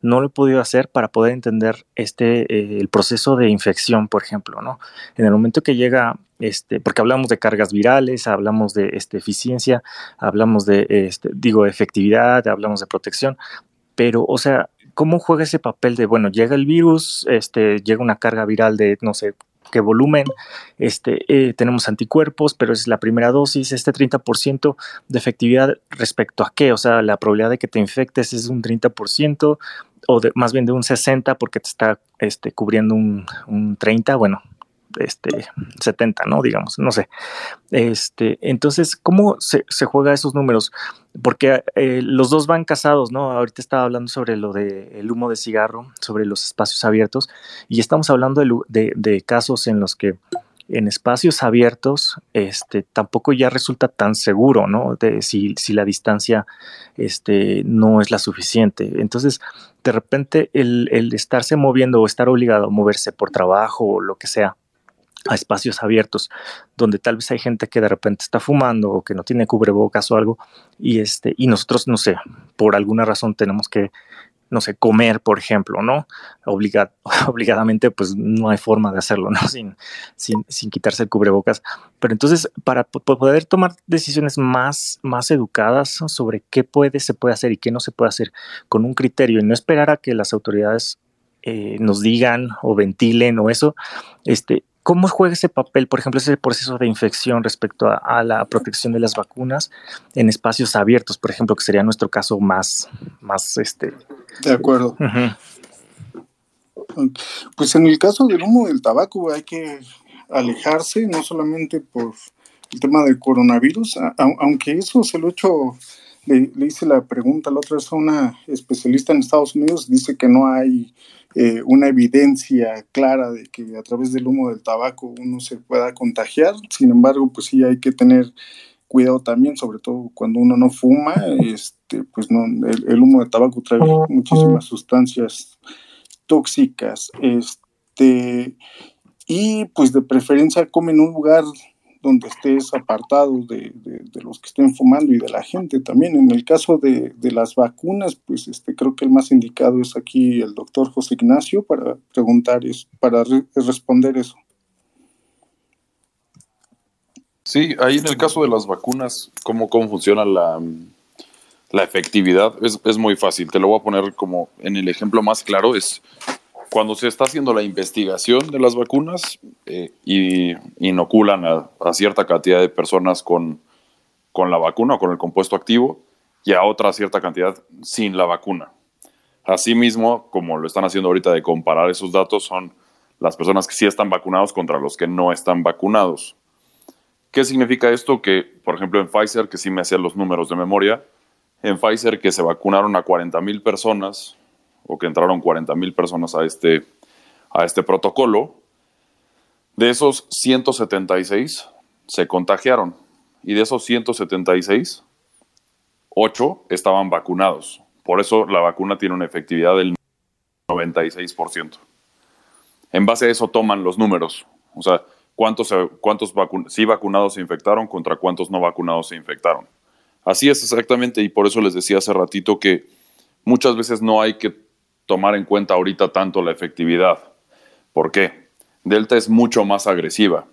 no lo he podido hacer para poder entender este eh, el proceso de infección, por ejemplo, ¿no? En el momento que llega este, porque hablamos de cargas virales, hablamos de este, eficiencia, hablamos de este, digo efectividad, hablamos de protección, pero o sea, ¿cómo juega ese papel de bueno, llega el virus, este, llega una carga viral de no sé qué volumen, este, eh, tenemos anticuerpos, pero es la primera dosis, este 30% de efectividad respecto a qué, o sea, la probabilidad de que te infectes es un 30% o de, más bien de un 60 porque te está este, cubriendo un, un 30, bueno, este 70, ¿no? Digamos, no sé. Este, entonces, ¿cómo se, juega esos números? Porque eh, los dos van casados, ¿no? Ahorita estaba hablando sobre lo del el humo de cigarro, sobre los espacios abiertos, y estamos hablando de, de- de casos en los que en espacios abiertos este, tampoco ya resulta tan seguro, ¿no? De si, si la distancia este, no es la suficiente. Entonces, de repente, el, el estarse moviendo o estar obligado a moverse por trabajo o lo que sea, a espacios abiertos donde tal vez hay gente que de repente está fumando o que no tiene cubrebocas o algo y este y nosotros no sé por alguna razón tenemos que no sé comer por ejemplo no Obliga- obligadamente pues no hay forma de hacerlo no sin, sin, sin quitarse el cubrebocas. Pero entonces para po- poder tomar decisiones más más educadas sobre qué puede se puede hacer y qué no se puede hacer con un criterio y no esperar a que las autoridades eh, nos digan o ventilen o eso, este, ¿cómo juega ese papel, por ejemplo, ese proceso de infección respecto a, a la protección de las vacunas en espacios abiertos, por ejemplo, que sería nuestro caso más, más, este, De acuerdo. Pues en el caso del humo del tabaco hay que alejarse, no solamente por el tema del coronavirus, a- a- aunque eso se lo he hecho, le, le hice la pregunta la otra vez a una especialista en Estados Unidos, dice que no hay eh, una evidencia clara de que a través del humo del tabaco uno se pueda contagiar, sin embargo, pues sí hay que tener cuidado también, sobre todo cuando uno no fuma, este, pues no, el, el humo de tabaco trae muchísimas sustancias tóxicas, este, y pues de preferencia come en un lugar donde estés apartado de, de- los que estén fumando y de la gente también. En el caso de, de las vacunas, pues este, creo que el más indicado es aquí el doctor José Ignacio para preguntar para re- responder eso. Sí, ahí en el caso de las vacunas, ¿cómo, cómo funciona la, la efectividad? Es, es muy fácil. Te lo voy a poner como en el ejemplo más claro. Es cuando se está haciendo la investigación de las vacunas eh, y inoculan a, a cierta cantidad de personas con con la vacuna o con el compuesto activo y a otra cierta cantidad sin la vacuna. Asimismo, como lo están haciendo ahorita de comparar esos datos, son las personas que sí están vacunados contra los que no están vacunados. ¿Qué significa esto? Que, por ejemplo, en Pfizer, que sí me hacían los números de memoria, en Pfizer que se vacunaron a 40 mil personas, o que entraron 40 mil personas a este, a este protocolo, de esos 176 se contagiaron. Y de esos 176, 8 estaban vacunados. Por eso la vacuna tiene una efectividad del 96%. En base a eso toman los números. O sea, cuántos, cuántos sí vacunados se infectaron contra cuántos no vacunados se infectaron. Así es exactamente, y por eso les decía hace ratito que muchas veces no hay que tomar en cuenta ahorita tanto la efectividad. ¿Por qué? Delta es mucho más agresiva.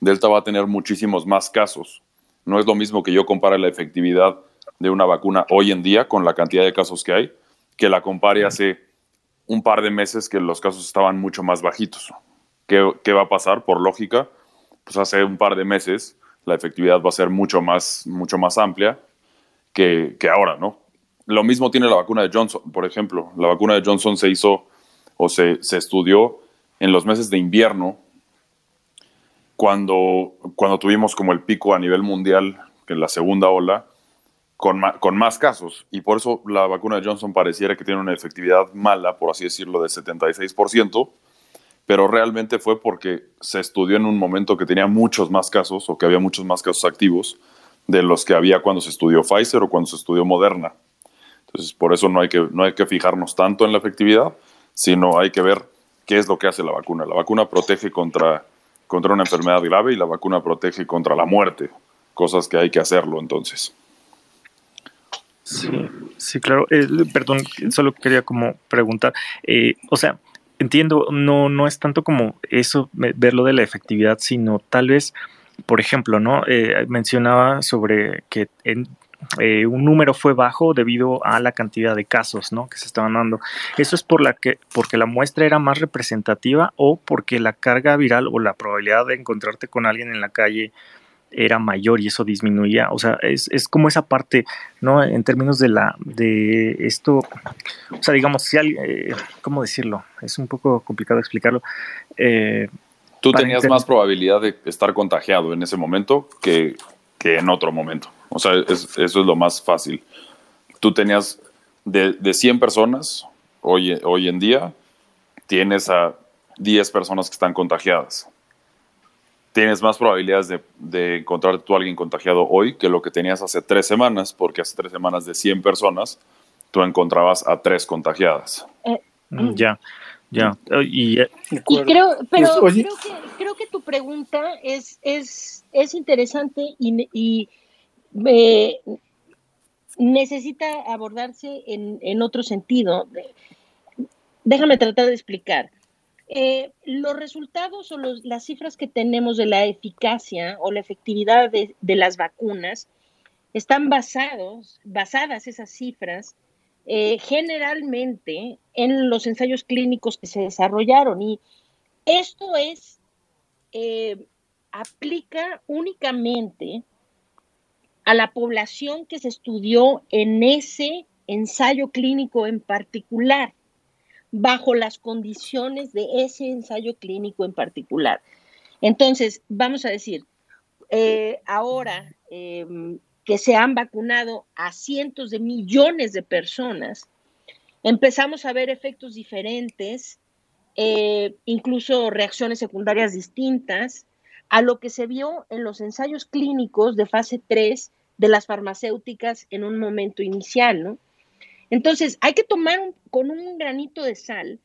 Delta va a tener muchísimos más casos. No es lo mismo que yo compare la efectividad de una vacuna hoy en día con la cantidad de casos que hay, que la compare hace un par de meses que los casos estaban mucho más bajitos. ¿Qué, qué va a pasar? Por lógica, pues hace un par de meses la efectividad va a ser mucho más, mucho más amplia que, que ahora, ¿no? Lo mismo tiene la vacuna de Johnson, por ejemplo. La vacuna de Johnson se hizo o se, se estudió en los meses de invierno, cuando, cuando tuvimos como el pico a nivel mundial, en la segunda ola, con, con más casos. Y por eso la vacuna de Johnson pareciera que tiene una efectividad mala, por así decirlo, de 76%, pero realmente fue porque se estudió en un momento que tenía muchos más casos o que había muchos más casos activos de los que había cuando se estudió Pfizer o cuando se estudió Moderna. Entonces, por eso no hay que, no hay que fijarnos tanto en la efectividad, sino hay que ver qué es lo que hace la vacuna. La vacuna protege contra, contra una enfermedad grave y la vacuna protege contra la muerte, cosas que hay que hacerlo entonces. Sí, sí claro. Eh, perdón, solo quería como preguntar, eh, o sea, entiendo, no, no es tanto como eso, verlo de la efectividad, sino tal vez, por ejemplo, ¿no? Eh, mencionaba sobre que en, eh, un número fue bajo debido a la cantidad de casos ¿no? que se estaban dando. ¿Eso es por la que, porque la muestra era más representativa o porque la carga viral o la probabilidad de encontrarte con alguien en la calle era mayor y eso disminuía? O sea, es, es como esa parte, ¿no? En términos de la de esto, o sea, digamos, si alguien, eh, ¿cómo decirlo? Es un poco complicado explicarlo. Eh, Tú tenías más probabilidad de estar contagiado en ese momento que, que en otro momento. O sea, eso es lo más fácil. Tú tenías de, de 100 personas, hoy, hoy en día, tienes a 10 personas que están contagiadas. Tienes más probabilidades de, de encontrar tú a alguien contagiado hoy que lo que tenías hace tres semanas, porque hace tres semanas de 100 personas, tú encontrabas a tres contagiadas. Eh, mm, ya, ya. Y, eh, y creo, pero pues, creo, que, creo que tu pregunta es, es, es interesante y, y necesita abordarse en, otro sentido. Déjame tratar de explicar. Eh, los resultados o las cifras que tenemos de la eficacia o la efectividad de, de las vacunas están basados, basadas esas cifras eh, generalmente en los ensayos clínicos que se desarrollaron y esto es, eh, aplica únicamente a la población que se estudió en ese ensayo clínico en particular, bajo las condiciones de ese ensayo clínico en particular. Entonces, vamos a decir, eh, ahora eh, que se han vacunado a cientos de millones de personas, empezamos a ver efectos diferentes, eh, incluso reacciones secundarias distintas a lo que se vio en los ensayos clínicos de fase 3 de las farmacéuticas en un momento inicial, ¿no? Entonces, hay que tomar con un granito de sal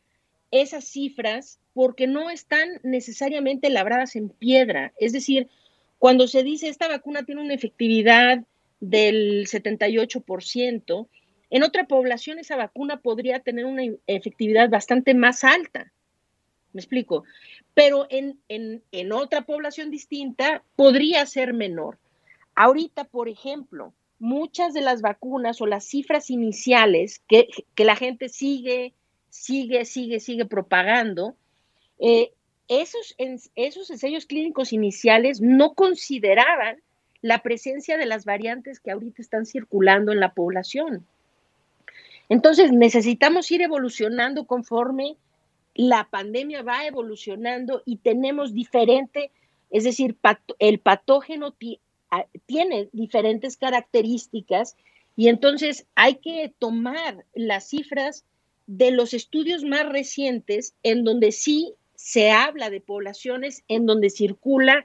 esas cifras porque no están necesariamente labradas en piedra. Es decir, cuando se dice esta vacuna tiene una efectividad del 78%, en otra población esa vacuna podría tener una efectividad bastante más alta. ¿Me explico? Pero en, en, en otra población distinta podría ser menor. Ahorita, por ejemplo, muchas de las vacunas o las cifras iniciales que, que la gente sigue, sigue, sigue, sigue propagando, eh, esos, esos ensayos clínicos iniciales no consideraban la presencia de las variantes que ahorita están circulando en la población. Entonces, necesitamos ir evolucionando conforme la pandemia va evolucionando y tenemos diferente, es decir, el patógeno tiene diferentes características y entonces hay que tomar las cifras de los estudios más recientes en donde sí se habla de poblaciones en donde circula,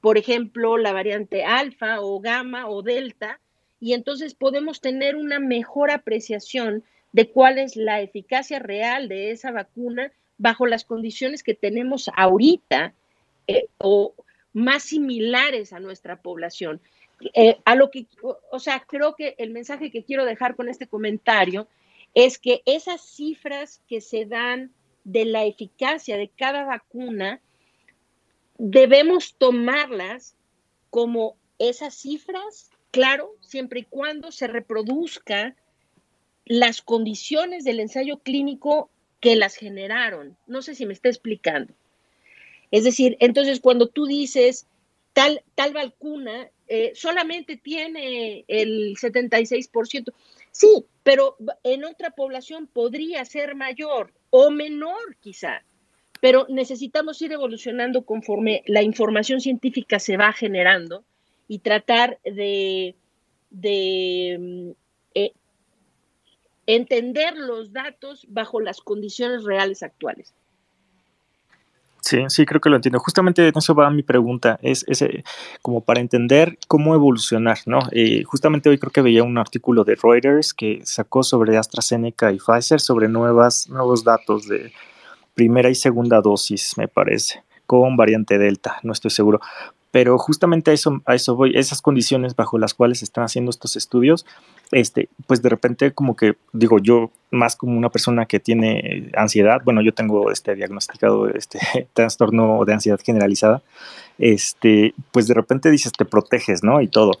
por ejemplo, la variante alfa o gamma o delta, y entonces podemos tener una mejor apreciación de cuál es la eficacia real de esa vacuna bajo las condiciones que tenemos ahorita eh, o más similares a nuestra población. Eh, a lo que, o sea, creo que el mensaje que quiero dejar con este comentario es que esas cifras que se dan de la eficacia de cada vacuna, debemos tomarlas como esas cifras, claro, siempre y cuando se reproduzca las condiciones del ensayo clínico que las generaron. No sé si me está explicando. Es decir, entonces cuando tú dices tal, tal vacuna eh, solamente tiene el 76%, sí, pero en otra población podría ser mayor o menor quizá. Pero necesitamos ir evolucionando conforme la información científica se va generando y tratar de, mm, eh, entender los datos bajo las condiciones reales actuales. Sí, sí, creo que lo entiendo. Justamente en eso va mi pregunta, es, eh, como para entender cómo evolucionar, ¿no? Eh, justamente hoy creo que veía un artículo de Reuters que sacó sobre AstraZeneca y Pfizer sobre nuevas, nuevos datos de primera y segunda dosis, me parece, con variante Delta, no estoy seguro. Pero justamente a eso, a eso voy, esas condiciones bajo las cuales están haciendo estos estudios, este, pues de repente como que digo yo más como una persona que tiene ansiedad, bueno yo tengo este diagnosticado este trastorno de ansiedad generalizada, este, pues de repente dices te proteges, ¿no? Y todo.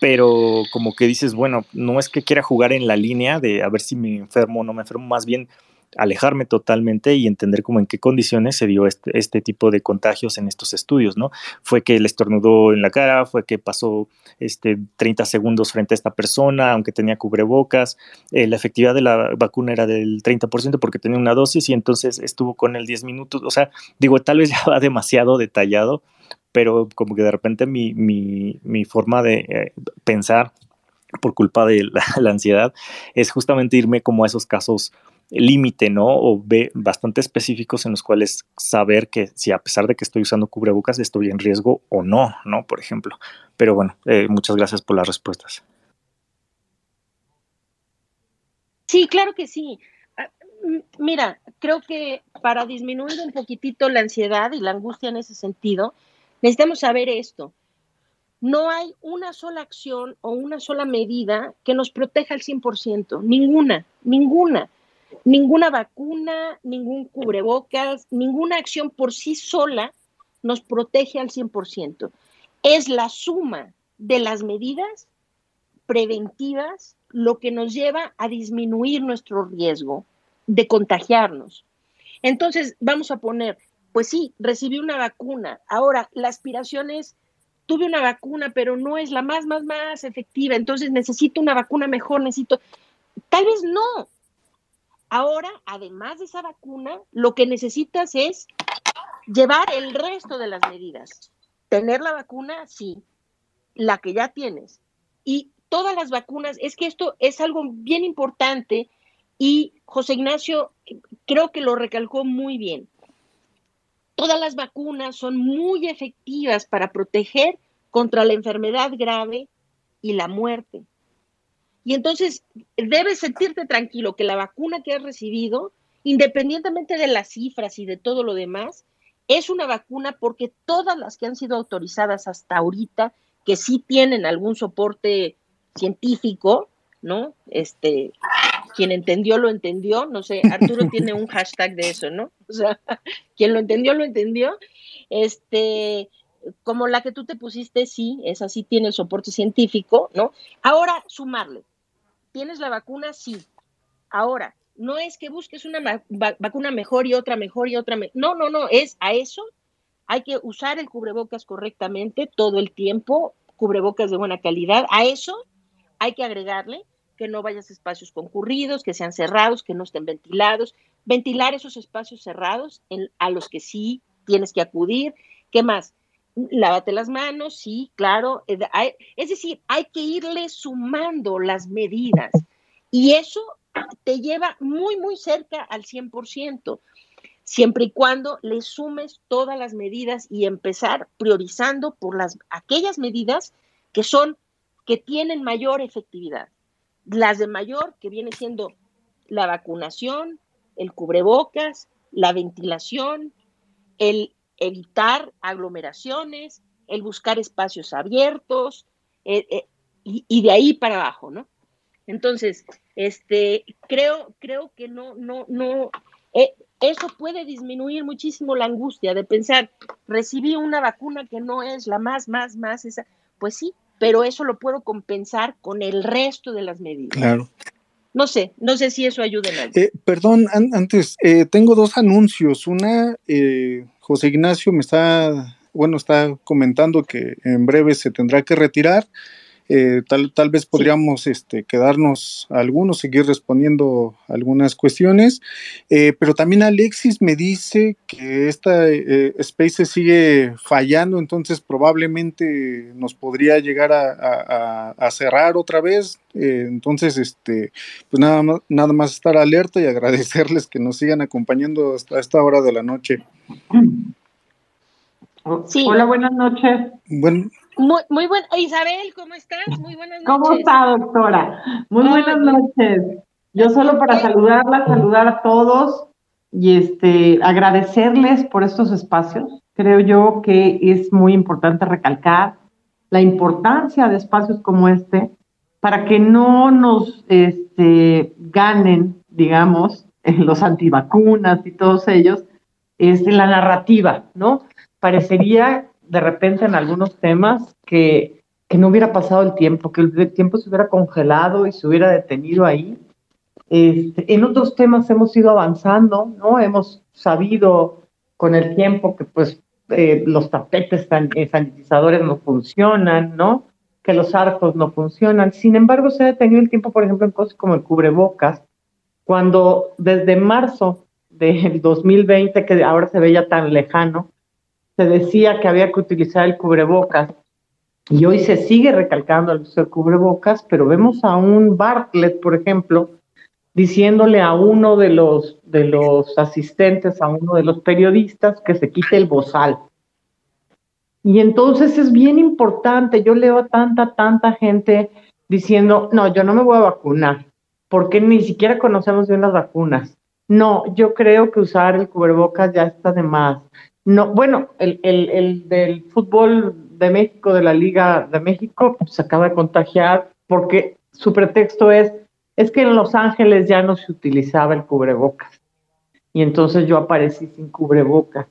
Pero como que dices, bueno, no es que quiera jugar en la línea de a ver si me enfermo o no me enfermo, más bien alejarme totalmente y entender cómo en qué condiciones se dio este, este, tipo de contagios en estos estudios, ¿no? Fue que le estornudó en la cara, fue que pasó este, 30 segundos frente a esta persona, aunque tenía cubrebocas, eh, la efectividad de la vacuna era del 30% porque tenía una dosis y entonces estuvo con el 10 minutos, o sea, digo, tal vez ya va demasiado detallado, pero como que de repente mi, mi, mi forma de eh, pensar por culpa de la, la ansiedad es justamente irme como a esos casos límite, ¿no? O ve bastante específicos en los cuales saber que si a pesar de que estoy usando cubrebocas estoy en riesgo o no, ¿no? Por ejemplo. Pero bueno, eh, muchas gracias por las respuestas. Sí, claro que sí. Ah, mira, creo que para disminuir un poquitito la ansiedad y la angustia en ese sentido, necesitamos saber esto. No hay una sola acción o una sola medida que nos proteja al 100%, ninguna, ninguna. Ninguna vacuna, ningún cubrebocas, ninguna acción por sí sola nos protege al 100%. Es la suma de las medidas preventivas lo que nos lleva a disminuir nuestro riesgo de contagiarnos. Entonces, vamos a poner, pues sí, recibí una vacuna. Ahora, la aspiración es, tuve una vacuna, pero no es la más, más, más efectiva. Entonces, necesito una vacuna mejor, necesito... Tal vez no, Ahora, además de esa vacuna, lo que necesitas es llevar el resto de las medidas. Tener la vacuna, sí, la que ya tienes. Y todas las vacunas, es que esto es algo bien importante y José Ignacio creo que lo recalcó muy bien. Todas las vacunas son muy efectivas para proteger contra la enfermedad grave y la muerte. Y entonces debes sentirte tranquilo que la vacuna que has recibido, independientemente de las cifras y de todo lo demás, es una vacuna porque todas las que han sido autorizadas hasta ahorita, que sí tienen algún soporte científico, ¿no? Este, quien entendió, lo entendió, no sé, Arturo tiene un hashtag de eso, ¿no? O sea, quien lo entendió, lo entendió. Este, como la que tú te pusiste, sí, esa sí tiene el soporte científico, ¿no? Ahora, sumarle, ¿Tienes la vacuna? Sí. Ahora, no es que busques una vacuna mejor y otra mejor y otra mejor. No, no, no, es a eso. Hay que usar el cubrebocas correctamente todo el tiempo, cubrebocas de buena calidad. A eso hay que agregarle que no vayas a espacios concurridos, que sean cerrados, que no estén ventilados, ventilar esos espacios cerrados a los que sí tienes que acudir. ¿Qué más? Lávate las manos, sí, claro. Eh, es decir, hay que irle sumando las medidas y eso te lleva muy, muy cerca al 100%, siempre y cuando le sumes todas las medidas y empezar priorizando por las, aquellas medidas que son, que tienen mayor efectividad. Las de mayor, que viene siendo la vacunación, el cubrebocas, la ventilación, el evitar aglomeraciones, el buscar espacios abiertos, eh, eh, y, de ahí para abajo, ¿no? Entonces, este, creo, creo que no, no, no, eh, eso puede disminuir muchísimo la angustia de pensar, recibí una vacuna que no es la más, más, más esa, pues sí, pero eso lo puedo compensar con el resto de las medidas. Claro. No sé, no sé si eso ayuda en algo. Eh, perdón, antes, eh, tengo dos anuncios. Una, José Ignacio me está, bueno, está comentando que en breve se tendrá que retirar. Eh, tal, tal vez podríamos este, quedarnos algunos, seguir respondiendo algunas cuestiones, eh, pero también Alexis me dice que esta eh, Space sigue fallando, entonces probablemente nos podría llegar a, cerrar otra vez. entonces, este, pues nada más, nada más estar alerta y agradecerles que nos sigan acompañando hasta esta hora de la noche. Hola, buenas noches. Bueno, muy, muy buena. Isabel, ¿cómo estás? Muy buenas noches. ¿Cómo está, doctora? Muy buenas noches. Yo solo para saludarla, saludar a todos y este agradecerles por estos espacios. Creo yo que es muy importante recalcar la importancia de espacios como este para que no nos este, ganen, digamos, los antivacunas y todos ellos, es la narrativa, ¿no? Parecería de repente en algunos temas que, que no hubiera pasado el tiempo, que el tiempo se hubiera congelado y se hubiera detenido ahí. Este, en otros temas hemos ido avanzando, ¿no? Hemos sabido con el tiempo que pues eh, los tapetes eh, sanitizadores no funcionan, ¿no? Que los arcos no funcionan. Sin embargo, se ha detenido el tiempo, por ejemplo, en cosas como el cubrebocas, cuando desde marzo del 2020, que ahora se veía tan lejano, se decía que había que utilizar el cubrebocas y hoy se sigue recalcando el uso del cubrebocas, pero vemos a un Bartlett, por ejemplo, diciéndole a uno de los, de los asistentes, a uno de los periodistas, que se quite el bozal. Y entonces es bien importante, yo leo a tanta, tanta gente diciendo, no, yo no me voy a vacunar, porque ni siquiera conocemos bien las vacunas. No, yo creo que usar el cubrebocas ya está de más. No, bueno, el, el, el del fútbol de México, de la Liga de México, se acaba de contagiar porque su pretexto es, es que en Los Ángeles ya no se utilizaba el cubrebocas. Y entonces yo aparecí sin cubrebocas.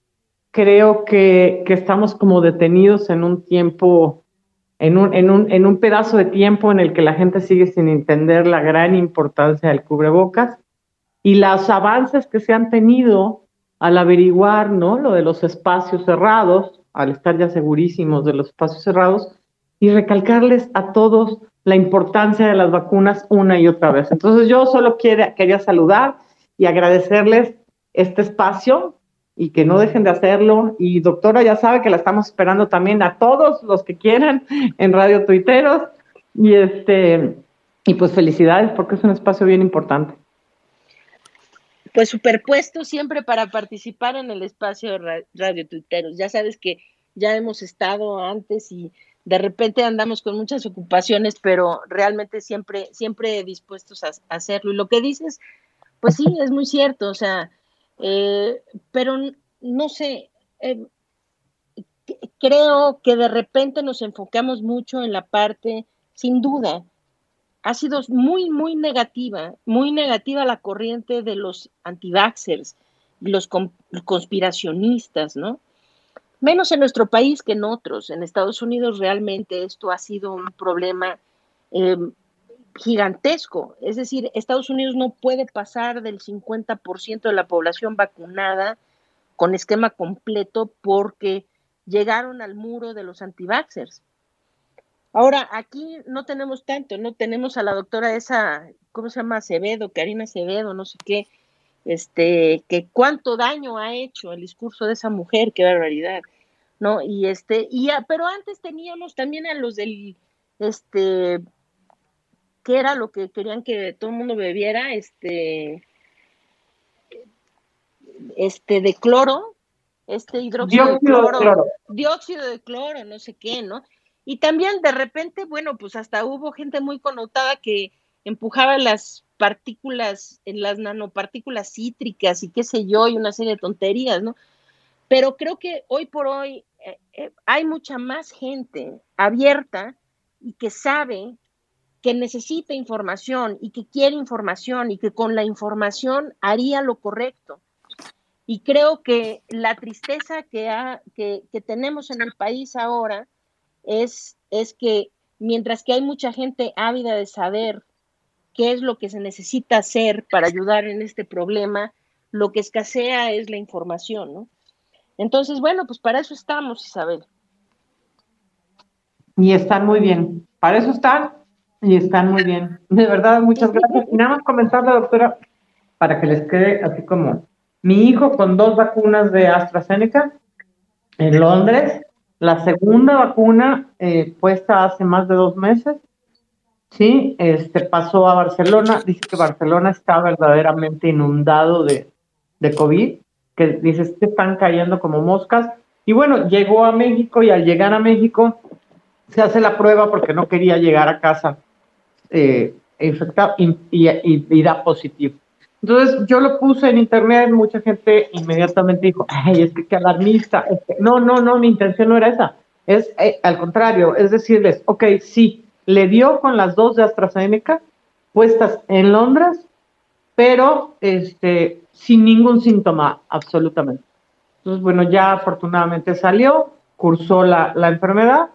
Creo que, que estamos como detenidos en un tiempo, en un, en, un, en un pedazo de tiempo en el que la gente sigue sin entender la gran importancia del cubrebocas y los avances que se han tenido al averiguar, ¿no? Lo de los espacios cerrados, al estar ya segurísimos de los espacios cerrados, y recalcarles a todos la importancia de las vacunas una y otra vez. Entonces yo solo quería saludar y agradecerles este espacio y que no dejen de hacerlo. Y doctora, ya sabe que la estamos esperando también a todos los que quieran en Radio Tuiteros. Y este, y pues felicidades porque es un espacio bien importante pues superpuesto siempre para participar en el espacio Radio Tuiteros. Ya sabes que ya hemos estado antes y de repente andamos con muchas ocupaciones, pero realmente siempre, siempre dispuestos a, hacerlo. Y lo que dices, pues sí, es muy cierto, o sea, eh, pero no sé, eh, creo que de repente nos enfocamos mucho en la parte, sin duda, ha sido muy, muy negativa, muy negativa la corriente de los anti-vaxxers, los conspiracionistas, ¿no? Menos en nuestro país que en otros. En Estados Unidos realmente esto ha sido un problema em, gigantesco. Es decir, Estados Unidos no puede pasar del 50% de la población vacunada con esquema completo porque llegaron al muro de los anti-vaxxers. Ahora, aquí no tenemos tanto, no tenemos a la doctora esa, ¿cómo se llama? Acevedo, Karina Acevedo, no sé qué, este, que cuánto daño ha hecho el discurso de esa mujer, qué barbaridad, ¿no? Y este, y pero antes teníamos también a los del, este, ¿qué era lo que querían que todo el mundo bebiera? Este, este, de cloro, este hidróxido de Dióxido de cloro, cloro. dióxido de cloro, no sé qué, ¿no? Y también de repente, bueno, pues hasta hubo gente muy connotada que empujaba las partículas, en las nanopartículas cítricas y qué sé yo, y una serie de tonterías, ¿no? Pero creo que hoy por hoy eh, eh, hay mucha más gente abierta y que sabe que necesita información y que quiere información y que con la información haría lo correcto. Y creo que la tristeza que, ha- que, que tenemos en el país ahora es, es que mientras que hay mucha gente ávida de saber qué es lo que se necesita hacer para ayudar en este problema, lo que escasea es la información, ¿no? Entonces, bueno, pues para eso estamos, Isabel. Y están muy bien. Para eso están y están muy bien. De verdad, muchas gracias. Y nada más comentarle, doctora, para que les quede así como mi hijo con dos vacunas de AstraZeneca en Londres, la segunda vacuna eh, puesta hace más de dos meses, sí, este pasó a Barcelona, dice que Barcelona está verdaderamente inundado de, de COVID, que dice que están cayendo como moscas, y bueno, llegó a México y al llegar a México se hace la prueba porque no quería llegar a casa eh, infectado y, y- da positivo. Entonces yo lo puse en internet, mucha gente inmediatamente dijo, ay, es que qué alarmista. es que-". No, no, no, mi intención no era esa. Es eh, al contrario, es decirles, ok, sí, le dio con las dos de AstraZeneca puestas en Londres, pero este, sin ningún síntoma absolutamente. Entonces, bueno, ya afortunadamente salió, cursó la, la enfermedad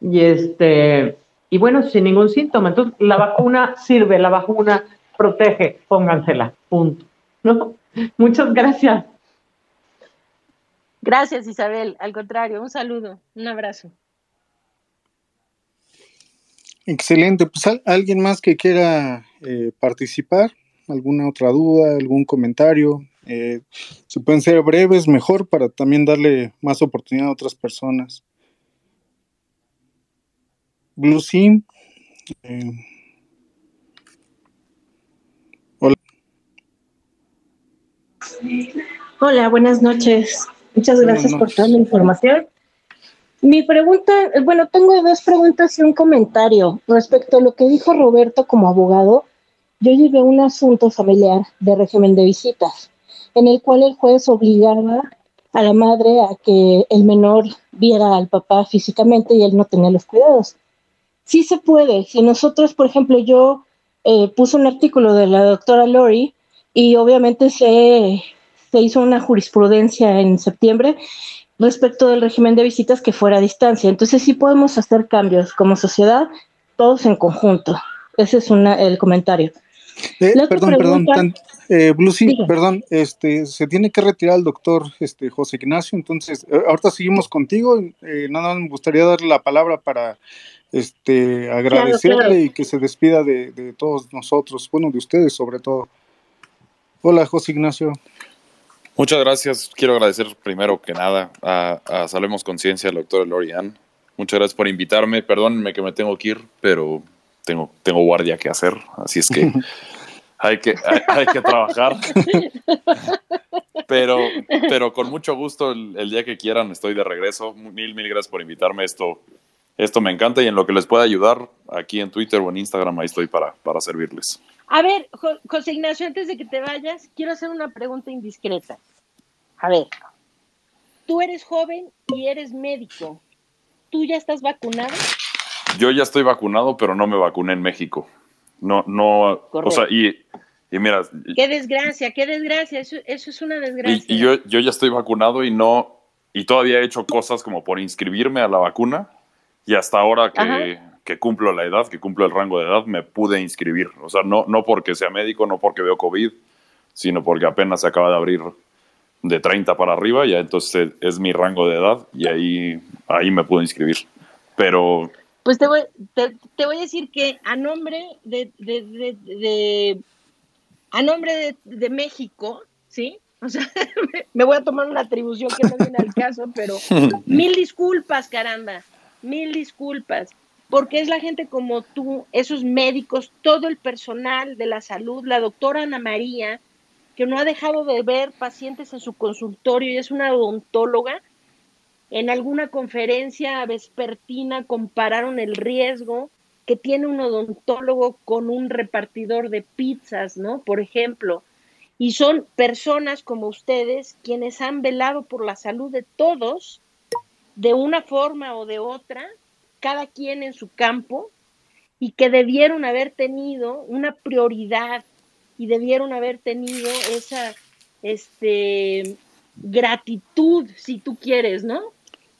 y este, y bueno, sin ningún síntoma. Entonces, la vacuna sirve, la vacuna protege, póngansela, punto. ¿No? Muchas gracias. Gracias, Isabel. Al contrario, un saludo, un abrazo. Excelente. Pues ¿al- alguien más que quiera eh, participar, alguna otra duda, algún comentario. Eh, si pueden ser breves, mejor para también darle más oportunidad a otras personas. Blue Sim. eh, Hola, buenas noches. Muchas gracias por toda la información. Mi pregunta, bueno, tengo dos preguntas y un comentario respecto a lo que dijo Roberto como abogado. Yo llevé un asunto familiar de régimen de visitas, en el cual el juez obligaba a la madre a que el menor viera al papá físicamente y él no tenía los cuidados. Sí se puede. Si nosotros, por ejemplo, yo eh, puse un artículo de la doctora Lori y obviamente se, se hizo una jurisprudencia en septiembre respecto del régimen de visitas que fuera a distancia. Entonces sí podemos hacer cambios como sociedad, todos en conjunto. Ese es una, el comentario. Eh, perdón, perdón, tan- eh, perdón, este, se tiene que retirar el doctor este, José Ignacio, entonces eh, ahorita seguimos contigo, eh, nada más me gustaría darle la palabra para este, agradecerle claro. y que se despida de, de todos nosotros, bueno, de ustedes sobre todo. Hola, José Ignacio. Muchas gracias. Quiero agradecer primero que nada a, a Salvemos Conciencia, al doctor Lorian. Muchas gracias por invitarme. Perdónenme que me tengo que ir, pero tengo, tengo guardia que hacer, así es que hay que, hay, hay que trabajar. Pero, pero con mucho gusto, el, el día que quieran, estoy de regreso. Mil, mil gracias por invitarme. Esto, esto me encanta y en lo que les pueda ayudar, aquí en Twitter o en Instagram, ahí estoy para, para servirles. A ver, Jo- José Ignacio, antes de que te vayas, quiero hacer una pregunta indiscreta. A ver, tú eres joven y eres médico. ¿Tú ya estás vacunado? Yo ya estoy vacunado, pero no me vacuné en México. No, no, o Correcto. sea, y, y mira, Qué desgracia, qué desgracia. Eso, eso es una desgracia. y, y yo, yo ya estoy vacunado y no, y todavía he hecho cosas como por inscribirme a la vacuna y hasta ahora que, Ajá. Que cumplo la edad, que cumplo el rango de edad, me pude inscribir. O sea, no, no porque sea médico, no porque veo COVID, sino porque apenas se acaba de abrir de 30 para arriba, ya entonces es mi rango de edad y ahí, ahí me pude inscribir. Pero Pues te voy, te, te voy a decir que a nombre de, de, de, de a nombre de, de, México, ¿sí? O sea, me voy a tomar una atribución que no viene al caso, pero mil disculpas, caramba, mil disculpas, porque es la gente como tú, esos médicos, todo el personal de la salud, la doctora Ana María, que no ha dejado de ver pacientes en su consultorio y es una odontóloga, en alguna conferencia vespertina compararon el riesgo que tiene un odontólogo con un repartidor de pizzas, ¿no? Por ejemplo. Y son personas como ustedes quienes han velado por la salud de todos de una forma o de otra, cada quien en su campo, y que debieron haber tenido una prioridad y debieron haber tenido esa este, gratitud, si tú quieres, ¿no?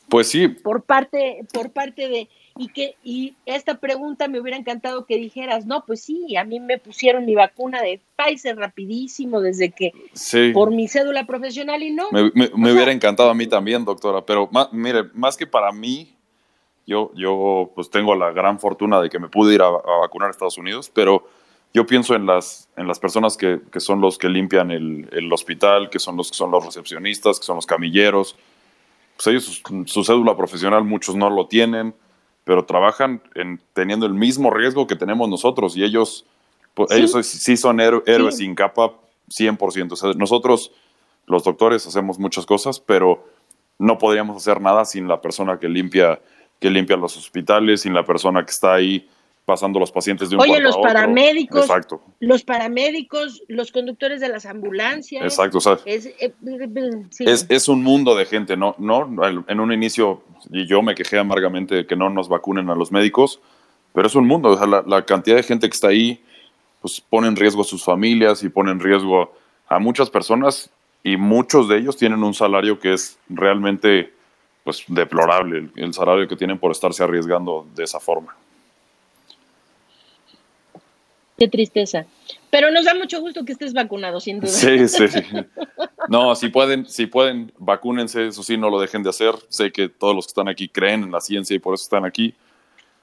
Pues sí. Por parte, por parte de, y que, y esta pregunta me hubiera encantado que dijeras, no, pues sí, a mí me pusieron mi vacuna de Pfizer rapidísimo desde que, sí. por mi cédula profesional y no. Me, me, me hubiera encantado a mí también, doctora, pero más, mire, más que para mí, yo, yo pues tengo la gran fortuna de que me pude ir a, a vacunar a Estados Unidos, pero yo pienso en las, en las personas que, que son los que limpian el, el hospital, que son los que son los recepcionistas, que son los camilleros, pues ellos su, su, cédula profesional muchos no lo tienen, pero trabajan en, teniendo el mismo riesgo que tenemos nosotros y ellos, pues, ¿Sí? ellos sí son héroes, sí. sin capa 100%. O sea, nosotros, los doctores, hacemos muchas cosas, pero no podríamos hacer nada sin la persona que limpia, que limpia los hospitales, sin la persona que está ahí pasando los pacientes de un Oye, los a otro. paramédicos, Exacto. los paramédicos, los conductores de las ambulancias. Exacto, o sea, es, eh, sí. es, es, un mundo de gente, ¿no? no En un inicio, y yo me quejé amargamente de que no nos vacunen a los médicos, pero es un mundo, o sea, la, la cantidad de gente que está ahí, pues pone en riesgo a sus familias y pone en riesgo a muchas personas y muchos de ellos tienen un salario que es realmente pues deplorable, el, el salario que tienen por estarse arriesgando de esa forma. Qué tristeza. Pero nos da mucho gusto que estés vacunado, sin duda. Sí, sí. No, si pueden, si pueden, vacúnense, eso sí, no lo dejen de hacer. Sé que todos los que están aquí creen en la ciencia y por eso están aquí.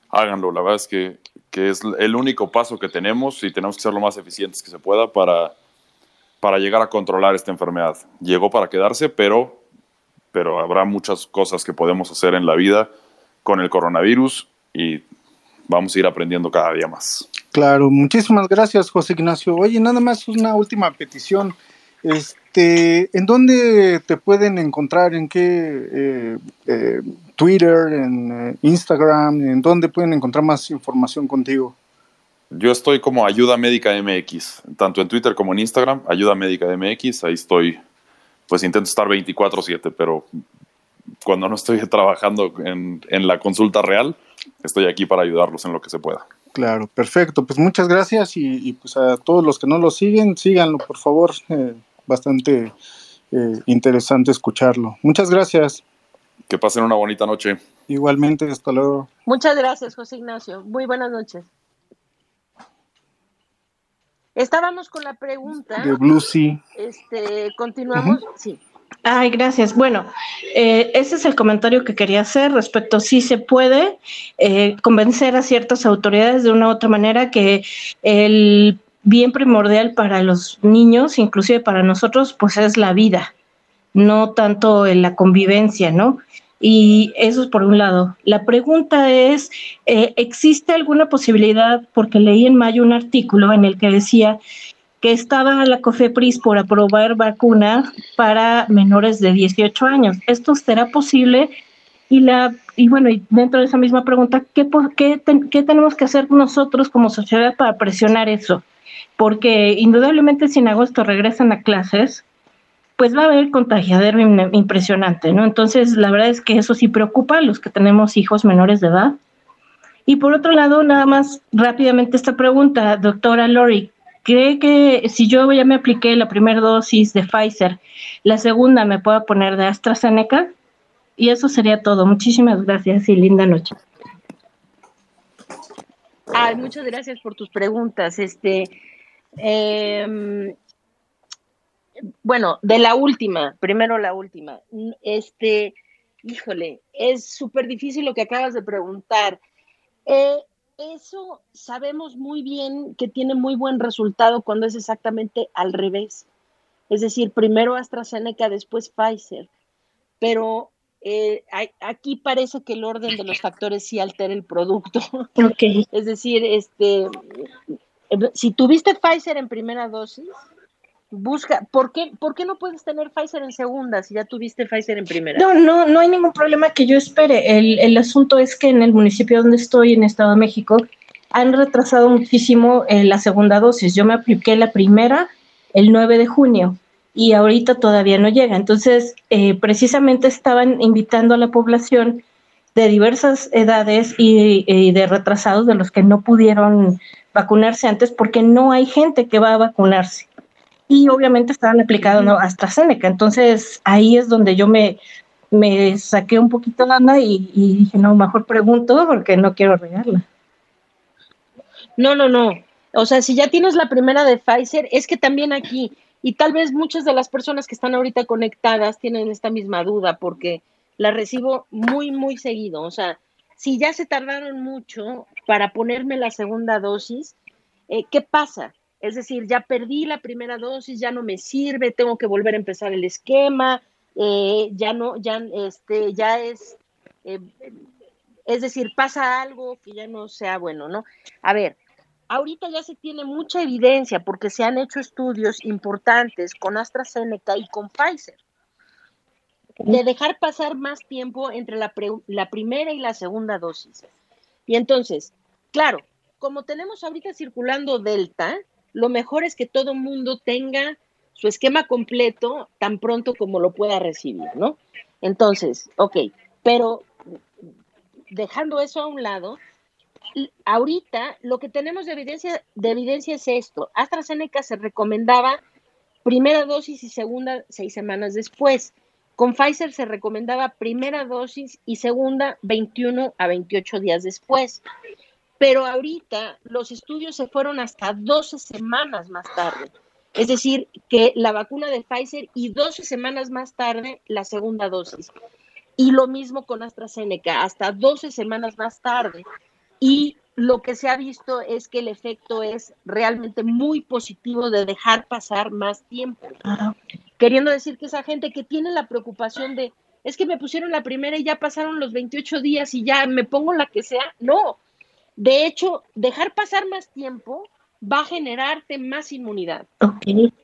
Háganlo, la verdad es que, que es el único paso que tenemos y tenemos que ser lo más eficientes que se pueda para, para llegar a controlar esta enfermedad. Llegó para quedarse, pero, pero habrá muchas cosas que podemos hacer en la vida con el coronavirus y vamos a ir aprendiendo cada día más. Claro, muchísimas gracias, José Ignacio. Oye, nada más una última petición. Este, ¿En dónde te pueden encontrar? ¿En qué eh, eh, Twitter, en eh, Instagram? ¿En dónde pueden encontrar más información contigo? Yo estoy como Ayuda Médica MX, tanto en Twitter como en Instagram, Ayuda Médica MX. Ahí estoy, pues intento estar 24/7, pero cuando no estoy trabajando en, en la consulta real, estoy aquí para ayudarlos en lo que se pueda. Claro, perfecto. Pues muchas gracias y, y, pues a todos los que no lo siguen, síganlo, por favor. Eh, bastante eh, interesante escucharlo. Muchas gracias. Que pasen una bonita noche. Igualmente, hasta luego. Muchas gracias, José Ignacio. Muy buenas noches. Estábamos con la pregunta. De Lucy. Este, continuamos. Uh -huh. Sí. Ay, gracias. Bueno, eh, ese es el comentario que quería hacer respecto a si se puede eh, convencer a ciertas autoridades de una u otra manera que el bien primordial para los niños, inclusive para nosotros, pues es la vida, no tanto en la convivencia, ¿no? Y eso es por un lado. La pregunta es, eh, ¿existe alguna posibilidad, porque leí en mayo un artículo en el que decía que estaba la COFEPRIS por aprobar vacuna para menores de 18 años. ¿Esto será posible? Y, la, y bueno, y dentro de esa misma pregunta, ¿qué, qué, ¿qué tenemos que hacer nosotros como sociedad para presionar eso? Porque indudablemente si en agosto regresan a clases, pues va a haber contagiadero impresionante, ¿no? Entonces, la verdad es que eso sí preocupa a los que tenemos hijos menores de edad. Y por otro lado, nada más rápidamente esta pregunta, doctora Lori, ¿cree que si yo ya me apliqué la primera dosis de Pfizer, la segunda me pueda poner de AstraZeneca? Y eso sería todo. Muchísimas gracias y linda noche. Ay, muchas gracias por tus preguntas. Este, eh, bueno, de la última, primero la última. Este, híjole, es súper difícil lo que acabas de preguntar. Eh, eso sabemos muy bien que tiene muy buen resultado cuando es exactamente al revés. Es decir, primero AstraZeneca, después Pfizer. Pero eh, aquí parece que el orden de los factores sí altera el producto. Ok. Es decir, este, si tuviste Pfizer en primera dosis, busca, ¿por qué, ¿por qué no puedes tener Pfizer en segunda si ya tuviste Pfizer en primera? No, no, no hay ningún problema que yo espere. El, el asunto es que en el municipio donde estoy, en Estado de México, han retrasado muchísimo eh, la segunda dosis. Yo me apliqué la primera el 9 de junio y ahorita todavía no llega. Entonces, eh, precisamente estaban invitando a la población de diversas edades y, y, de retrasados de los que no pudieron vacunarse antes porque no hay gente que va a vacunarse. Y obviamente estaban aplicando AstraZeneca. Entonces, ahí es donde yo me, me saqué un poquito la onda y, y dije, no, mejor pregunto porque no quiero regarla. No, no, no. O sea, si ya tienes la primera de Pfizer, es que también aquí, y tal vez muchas de las personas que están ahorita conectadas tienen esta misma duda, porque la recibo muy, muy seguido. O sea, si ya se tardaron mucho para ponerme la segunda dosis, eh, ¿qué pasa? Es decir, ya perdí la primera dosis, ya no me sirve, tengo que volver a empezar el esquema, eh, ya no, ya, este, ya es, eh, es decir, pasa algo que ya no sea bueno, ¿no? A ver, ahorita ya se tiene mucha evidencia porque se han hecho estudios importantes con AstraZeneca y con Pfizer de dejar pasar más tiempo entre la, la, primera y la segunda dosis. Y entonces, claro, como tenemos ahorita circulando Delta, lo mejor es que todo mundo tenga su esquema completo tan pronto como lo pueda recibir, ¿no? Entonces, ok, pero dejando eso a un lado, ahorita lo que tenemos de evidencia, de evidencia es esto. AstraZeneca se recomendaba primera dosis y segunda seis semanas después. Con Pfizer se recomendaba primera dosis y segunda 21 a 28 días después. Pero ahorita los estudios se fueron hasta 12 semanas más tarde. Es decir, que la vacuna de Pfizer y 12 semanas más tarde la segunda dosis. Y lo mismo con AstraZeneca, hasta 12 semanas más tarde. Y lo que se ha visto es que el efecto es realmente muy positivo de dejar pasar más tiempo. Queriendo decir que esa gente que tiene la preocupación de, es que me pusieron la primera y ya pasaron los 28 días y ya me pongo la que sea, no. De hecho, dejar pasar más tiempo va a generarte más inmunidad.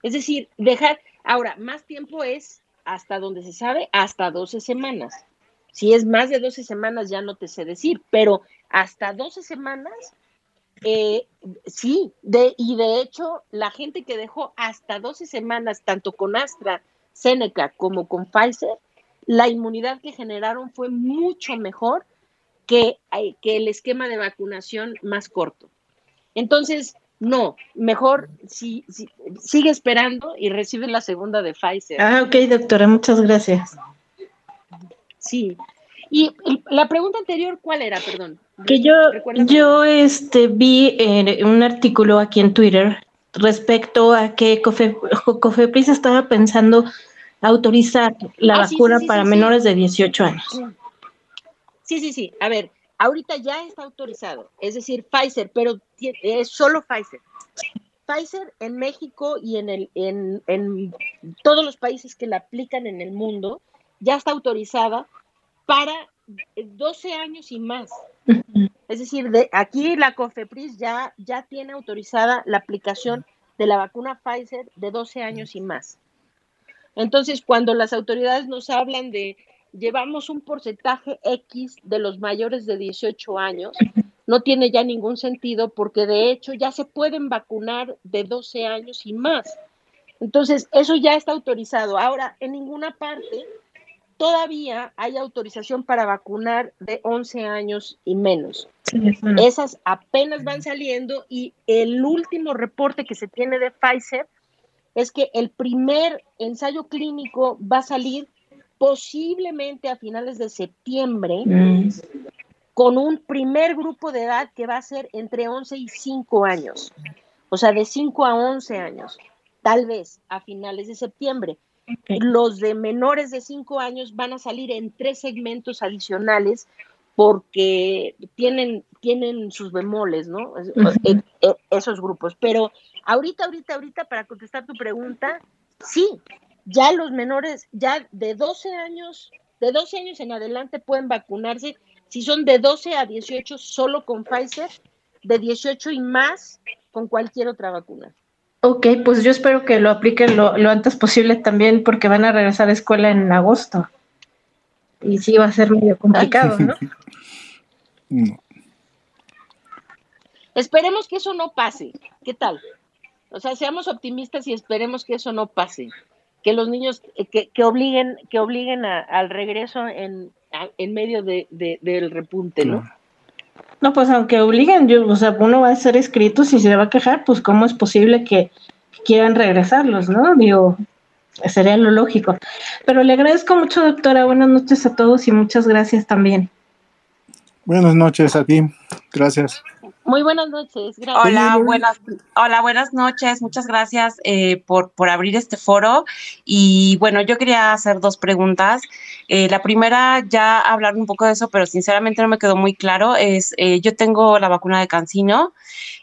Es decir, dejar, ahora, más tiempo es hasta donde se sabe, hasta 12 semanas. Si es más de 12 semanas, ya no te sé decir, pero hasta 12 semanas, eh, sí, de, y de hecho, la gente que dejó hasta 12 semanas, tanto con AstraZeneca como con Pfizer, la inmunidad que generaron fue mucho mejor que, que el esquema de vacunación más corto. Entonces, no, mejor si, si, sigue esperando y recibe la segunda de Pfizer. Ah, ok, doctora, muchas gracias. Sí. Y la pregunta anterior, ¿cuál era? Perdón. Que yo, yo este, vi en un artículo aquí en Twitter respecto a que Cofe, Cofepris estaba pensando autorizar la Ah, vacuna sí, sí, para sí, menores de 18 años. Sí, sí, sí. A ver, ahorita ya está autorizado, es decir, Pfizer, pero es solo Pfizer. Pfizer en México y en, el, en, en todos los países que la aplican en el mundo ya está autorizada para 12 años y más. Es decir, de, aquí la COFEPRIS ya, ya tiene autorizada la aplicación de la vacuna Pfizer de 12 años y más. Entonces, cuando las autoridades nos hablan de llevamos un porcentaje X de los mayores de 18 años, no tiene ya ningún sentido porque de hecho ya se pueden vacunar de 12 años y más. Entonces, eso ya está autorizado. Ahora, en ninguna parte todavía hay autorización para vacunar de 11 años y menos. Esas apenas van saliendo y el último reporte que se tiene de Pfizer es que el primer ensayo clínico va a salir posiblemente a finales de septiembre Mm. con un primer grupo de edad que va a ser entre 11 y 5 años. O sea, de 5 a 11 años, tal vez a finales de septiembre. Los de menores de 5 años van a salir en tres segmentos adicionales porque tienen, tienen sus bemoles, ¿no? Eh, eh, esos grupos. Pero ahorita, ahorita, ahorita, para contestar tu pregunta, sí, ya los menores, ya de 12 años, de 12 años en adelante pueden vacunarse. Si son de 12 a 18, solo con Pfizer, de 18 y más, con cualquier otra vacuna. Ok, pues yo espero que lo apliquen lo, lo antes posible también porque van a regresar a escuela en agosto. Y sí va a ser medio complicado, ¿no? No. Esperemos que eso no pase. ¿Qué tal? O sea, seamos optimistas y esperemos que eso no pase. Que los niños, eh, que, que obliguen, que obliguen a- al regreso en, a- en medio de, de- del repunte, ¿no? No, pues aunque obliguen, yo, o sea, uno va a ser escrito si se va a quejar, pues cómo es posible que quieran regresarlos, ¿no? Digo, sería lo lógico. Pero le agradezco mucho, doctora. Buenas noches a todos y muchas gracias también. Buenas noches a ti. Gracias. Muy buenas noches. Gracias. Hola, buenas, hola, buenas noches. Muchas gracias eh, por, por abrir este foro. Y bueno, yo quería hacer dos preguntas. Eh, la primera, ya hablar un poco de eso, pero sinceramente no me quedó muy claro. Es, eh, yo tengo la vacuna de Cancino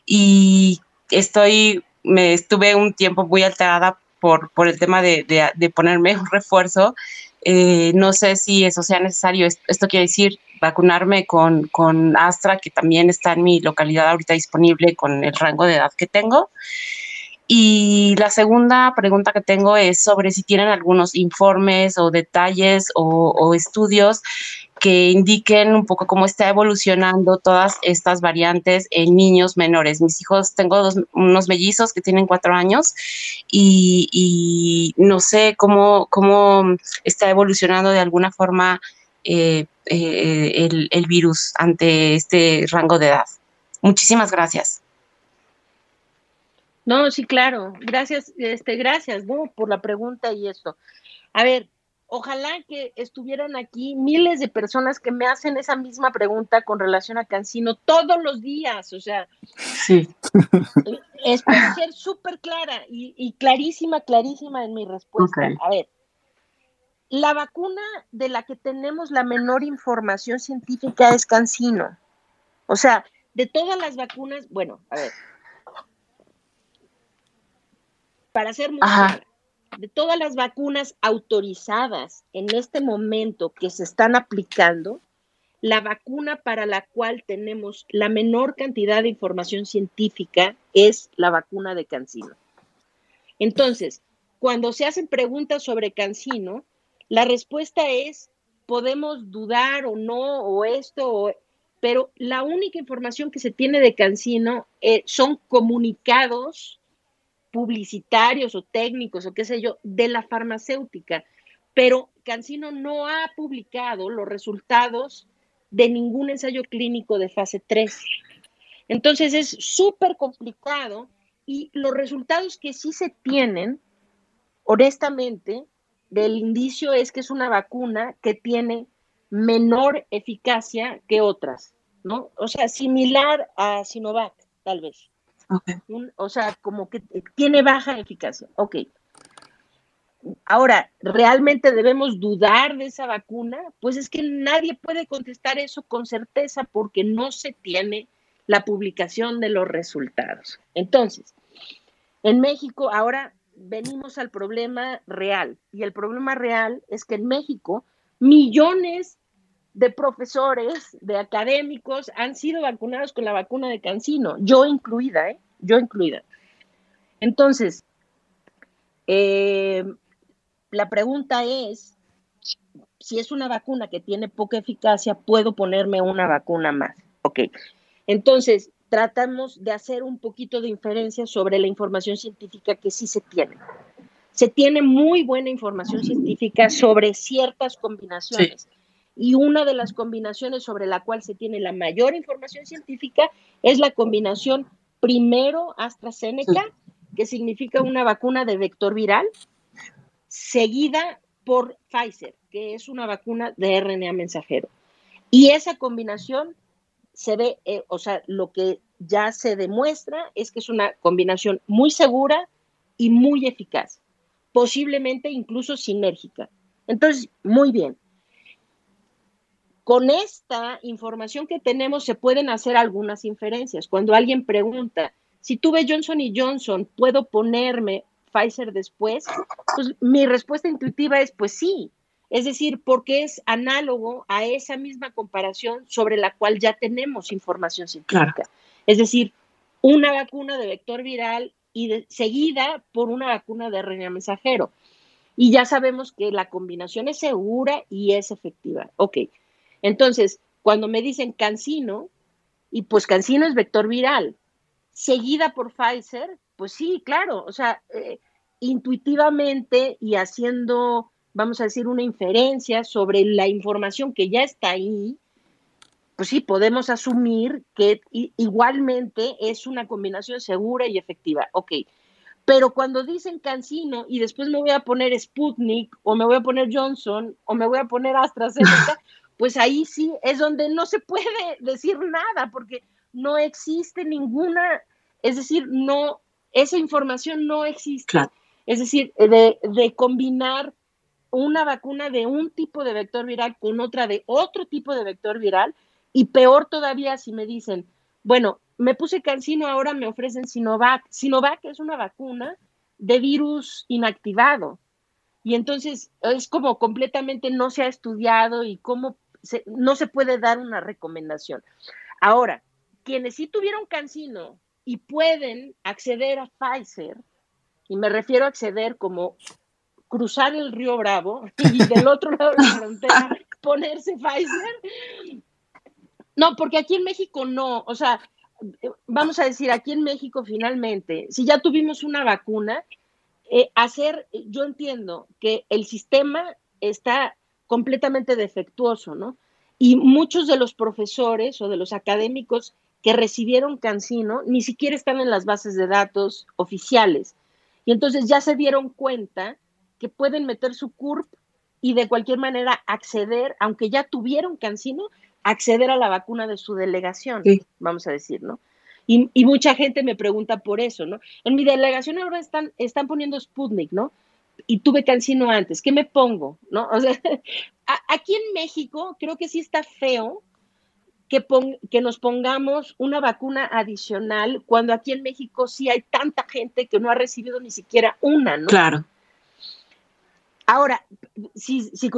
y estoy, me estuve un tiempo muy alterada por, por el tema de, de- de ponerme un refuerzo. Eh, no sé si eso sea necesario. Es- Esto quiere decir vacunarme con, con Astra, que también está en mi localidad ahorita disponible con el rango de edad que tengo. Y la segunda pregunta que tengo es sobre si tienen algunos informes o detalles o, o estudios que indiquen un poco cómo está evolucionando todas estas variantes en niños menores. Mis hijos, tengo dos, unos mellizos que tienen cuatro años y, y no sé cómo, cómo está evolucionando de alguna forma eh, eh, el, el virus ante este rango de edad. Muchísimas gracias. No, sí, claro. Gracias, este, gracias, ¿no? Por la pregunta y esto. A ver, ojalá que estuvieran aquí miles de personas que me hacen esa misma pregunta con relación a Cancino todos los días. O sea, Sí. espero ser súper clara y, y clarísima, clarísima en mi respuesta. A ver, la vacuna de la que tenemos la menor información científica es Cancino. O sea, de todas las vacunas, bueno, a ver, para ser muy clara, de todas las vacunas autorizadas en este momento que se están aplicando, la vacuna para la cual tenemos la menor cantidad de información científica es la vacuna de Cancino. Entonces, cuando se hacen preguntas sobre Cancino, la respuesta es, podemos dudar o no, o esto, o- pero la única información que se tiene de Cancino eh, son comunicados publicitarios o técnicos o qué sé yo, de la farmacéutica. Pero Cancino no ha publicado los resultados de ningún ensayo clínico de fase 3. Entonces es súper complicado y los resultados que sí se tienen, honestamente, del indicio es que es una vacuna que tiene menor eficacia que otras, ¿no? O sea, similar a Sinovac, tal vez. Un- o sea, como que tiene baja eficacia. Ok. Ahora, ¿realmente debemos dudar de esa vacuna? Pues es que nadie puede contestar eso con certeza porque no se tiene la publicación de los resultados. Entonces, en México ahora venimos al problema real y el problema real es que en México millones de profesores, de académicos han sido vacunados con la vacuna de Cancino, yo incluida, ¿eh? Yo incluida. Entonces, eh, la pregunta es, si es una vacuna que tiene poca eficacia, ¿puedo ponerme una vacuna más? Ok. Entonces, tratamos de hacer un poquito de inferencia sobre la información científica que sí se tiene. Se tiene muy buena información científica sobre ciertas combinaciones. Y una de las combinaciones sobre la cual se tiene la mayor información científica es la combinación primero AstraZeneca, que significa una vacuna de vector viral, seguida por Pfizer, que es una vacuna de RNA mensajero. Y esa combinación se ve, eh, o sea, lo que ya se demuestra es que es una combinación muy segura y muy eficaz, posiblemente incluso sinérgica. Entonces, muy bien. con esta información que tenemos se pueden hacer algunas inferencias. Cuando alguien pregunta, si tuve Johnson y Johnson, ¿puedo ponerme Pfizer después? Pues mi respuesta intuitiva es, pues sí. Es decir, porque es análogo a esa misma comparación sobre la cual ya tenemos información científica. Es decir, una vacuna de vector viral y seguida por una vacuna de RNA mensajero. Y ya sabemos que la combinación es segura y es efectiva. Ok, entonces, cuando me dicen Cancino, y pues Cancino es vector viral, seguida por Pfizer, pues sí, claro, o sea, eh, intuitivamente y haciendo, vamos a decir, una inferencia sobre la información que ya está ahí, pues sí, podemos asumir que igualmente es una combinación segura y efectiva. Ok, pero cuando dicen Cancino y después me voy a poner Sputnik o me voy a poner Johnson o me voy a poner AstraZeneca, pues ahí sí es donde no se puede decir nada porque no existe ninguna, es decir, no, esa información no existe. Es decir, de, de combinar una vacuna de un tipo de vector viral con otra de otro tipo de vector viral y peor todavía si me dicen, bueno, me puse Cancino, ahora me ofrecen Sinovac. Sinovac es una vacuna de virus inactivado. Y entonces es como completamente no se ha estudiado y cómo no se puede dar una recomendación. Ahora, quienes sí tuvieron Cancino y pueden acceder a Pfizer, y me refiero a acceder como cruzar el río Bravo y del otro lado de la frontera ponerse Pfizer. No, porque aquí en México no, o sea, vamos a decir, aquí en México finalmente, si ya tuvimos una vacuna, eh, hacer, yo entiendo que el sistema está completamente defectuoso, ¿no? Y muchos de los profesores o de los académicos que recibieron Cancino ni siquiera están en las bases de datos oficiales. Y entonces ya se dieron cuenta que pueden meter su CURP y de cualquier manera acceder, aunque ya tuvieron Cancino, acceder a la vacuna de su delegación, vamos a decir, ¿no? Y, y, mucha gente me pregunta por eso, ¿no? En mi delegación ahora están, están poniendo Sputnik, ¿no? y tuve cancino antes, ¿qué me pongo? ¿No? O sea, aquí en México creo que sí está feo que, que nos pongamos una vacuna adicional cuando aquí en México sí hay tanta gente que no ha recibido ni siquiera una, ¿no? Claro. Ahora, si, si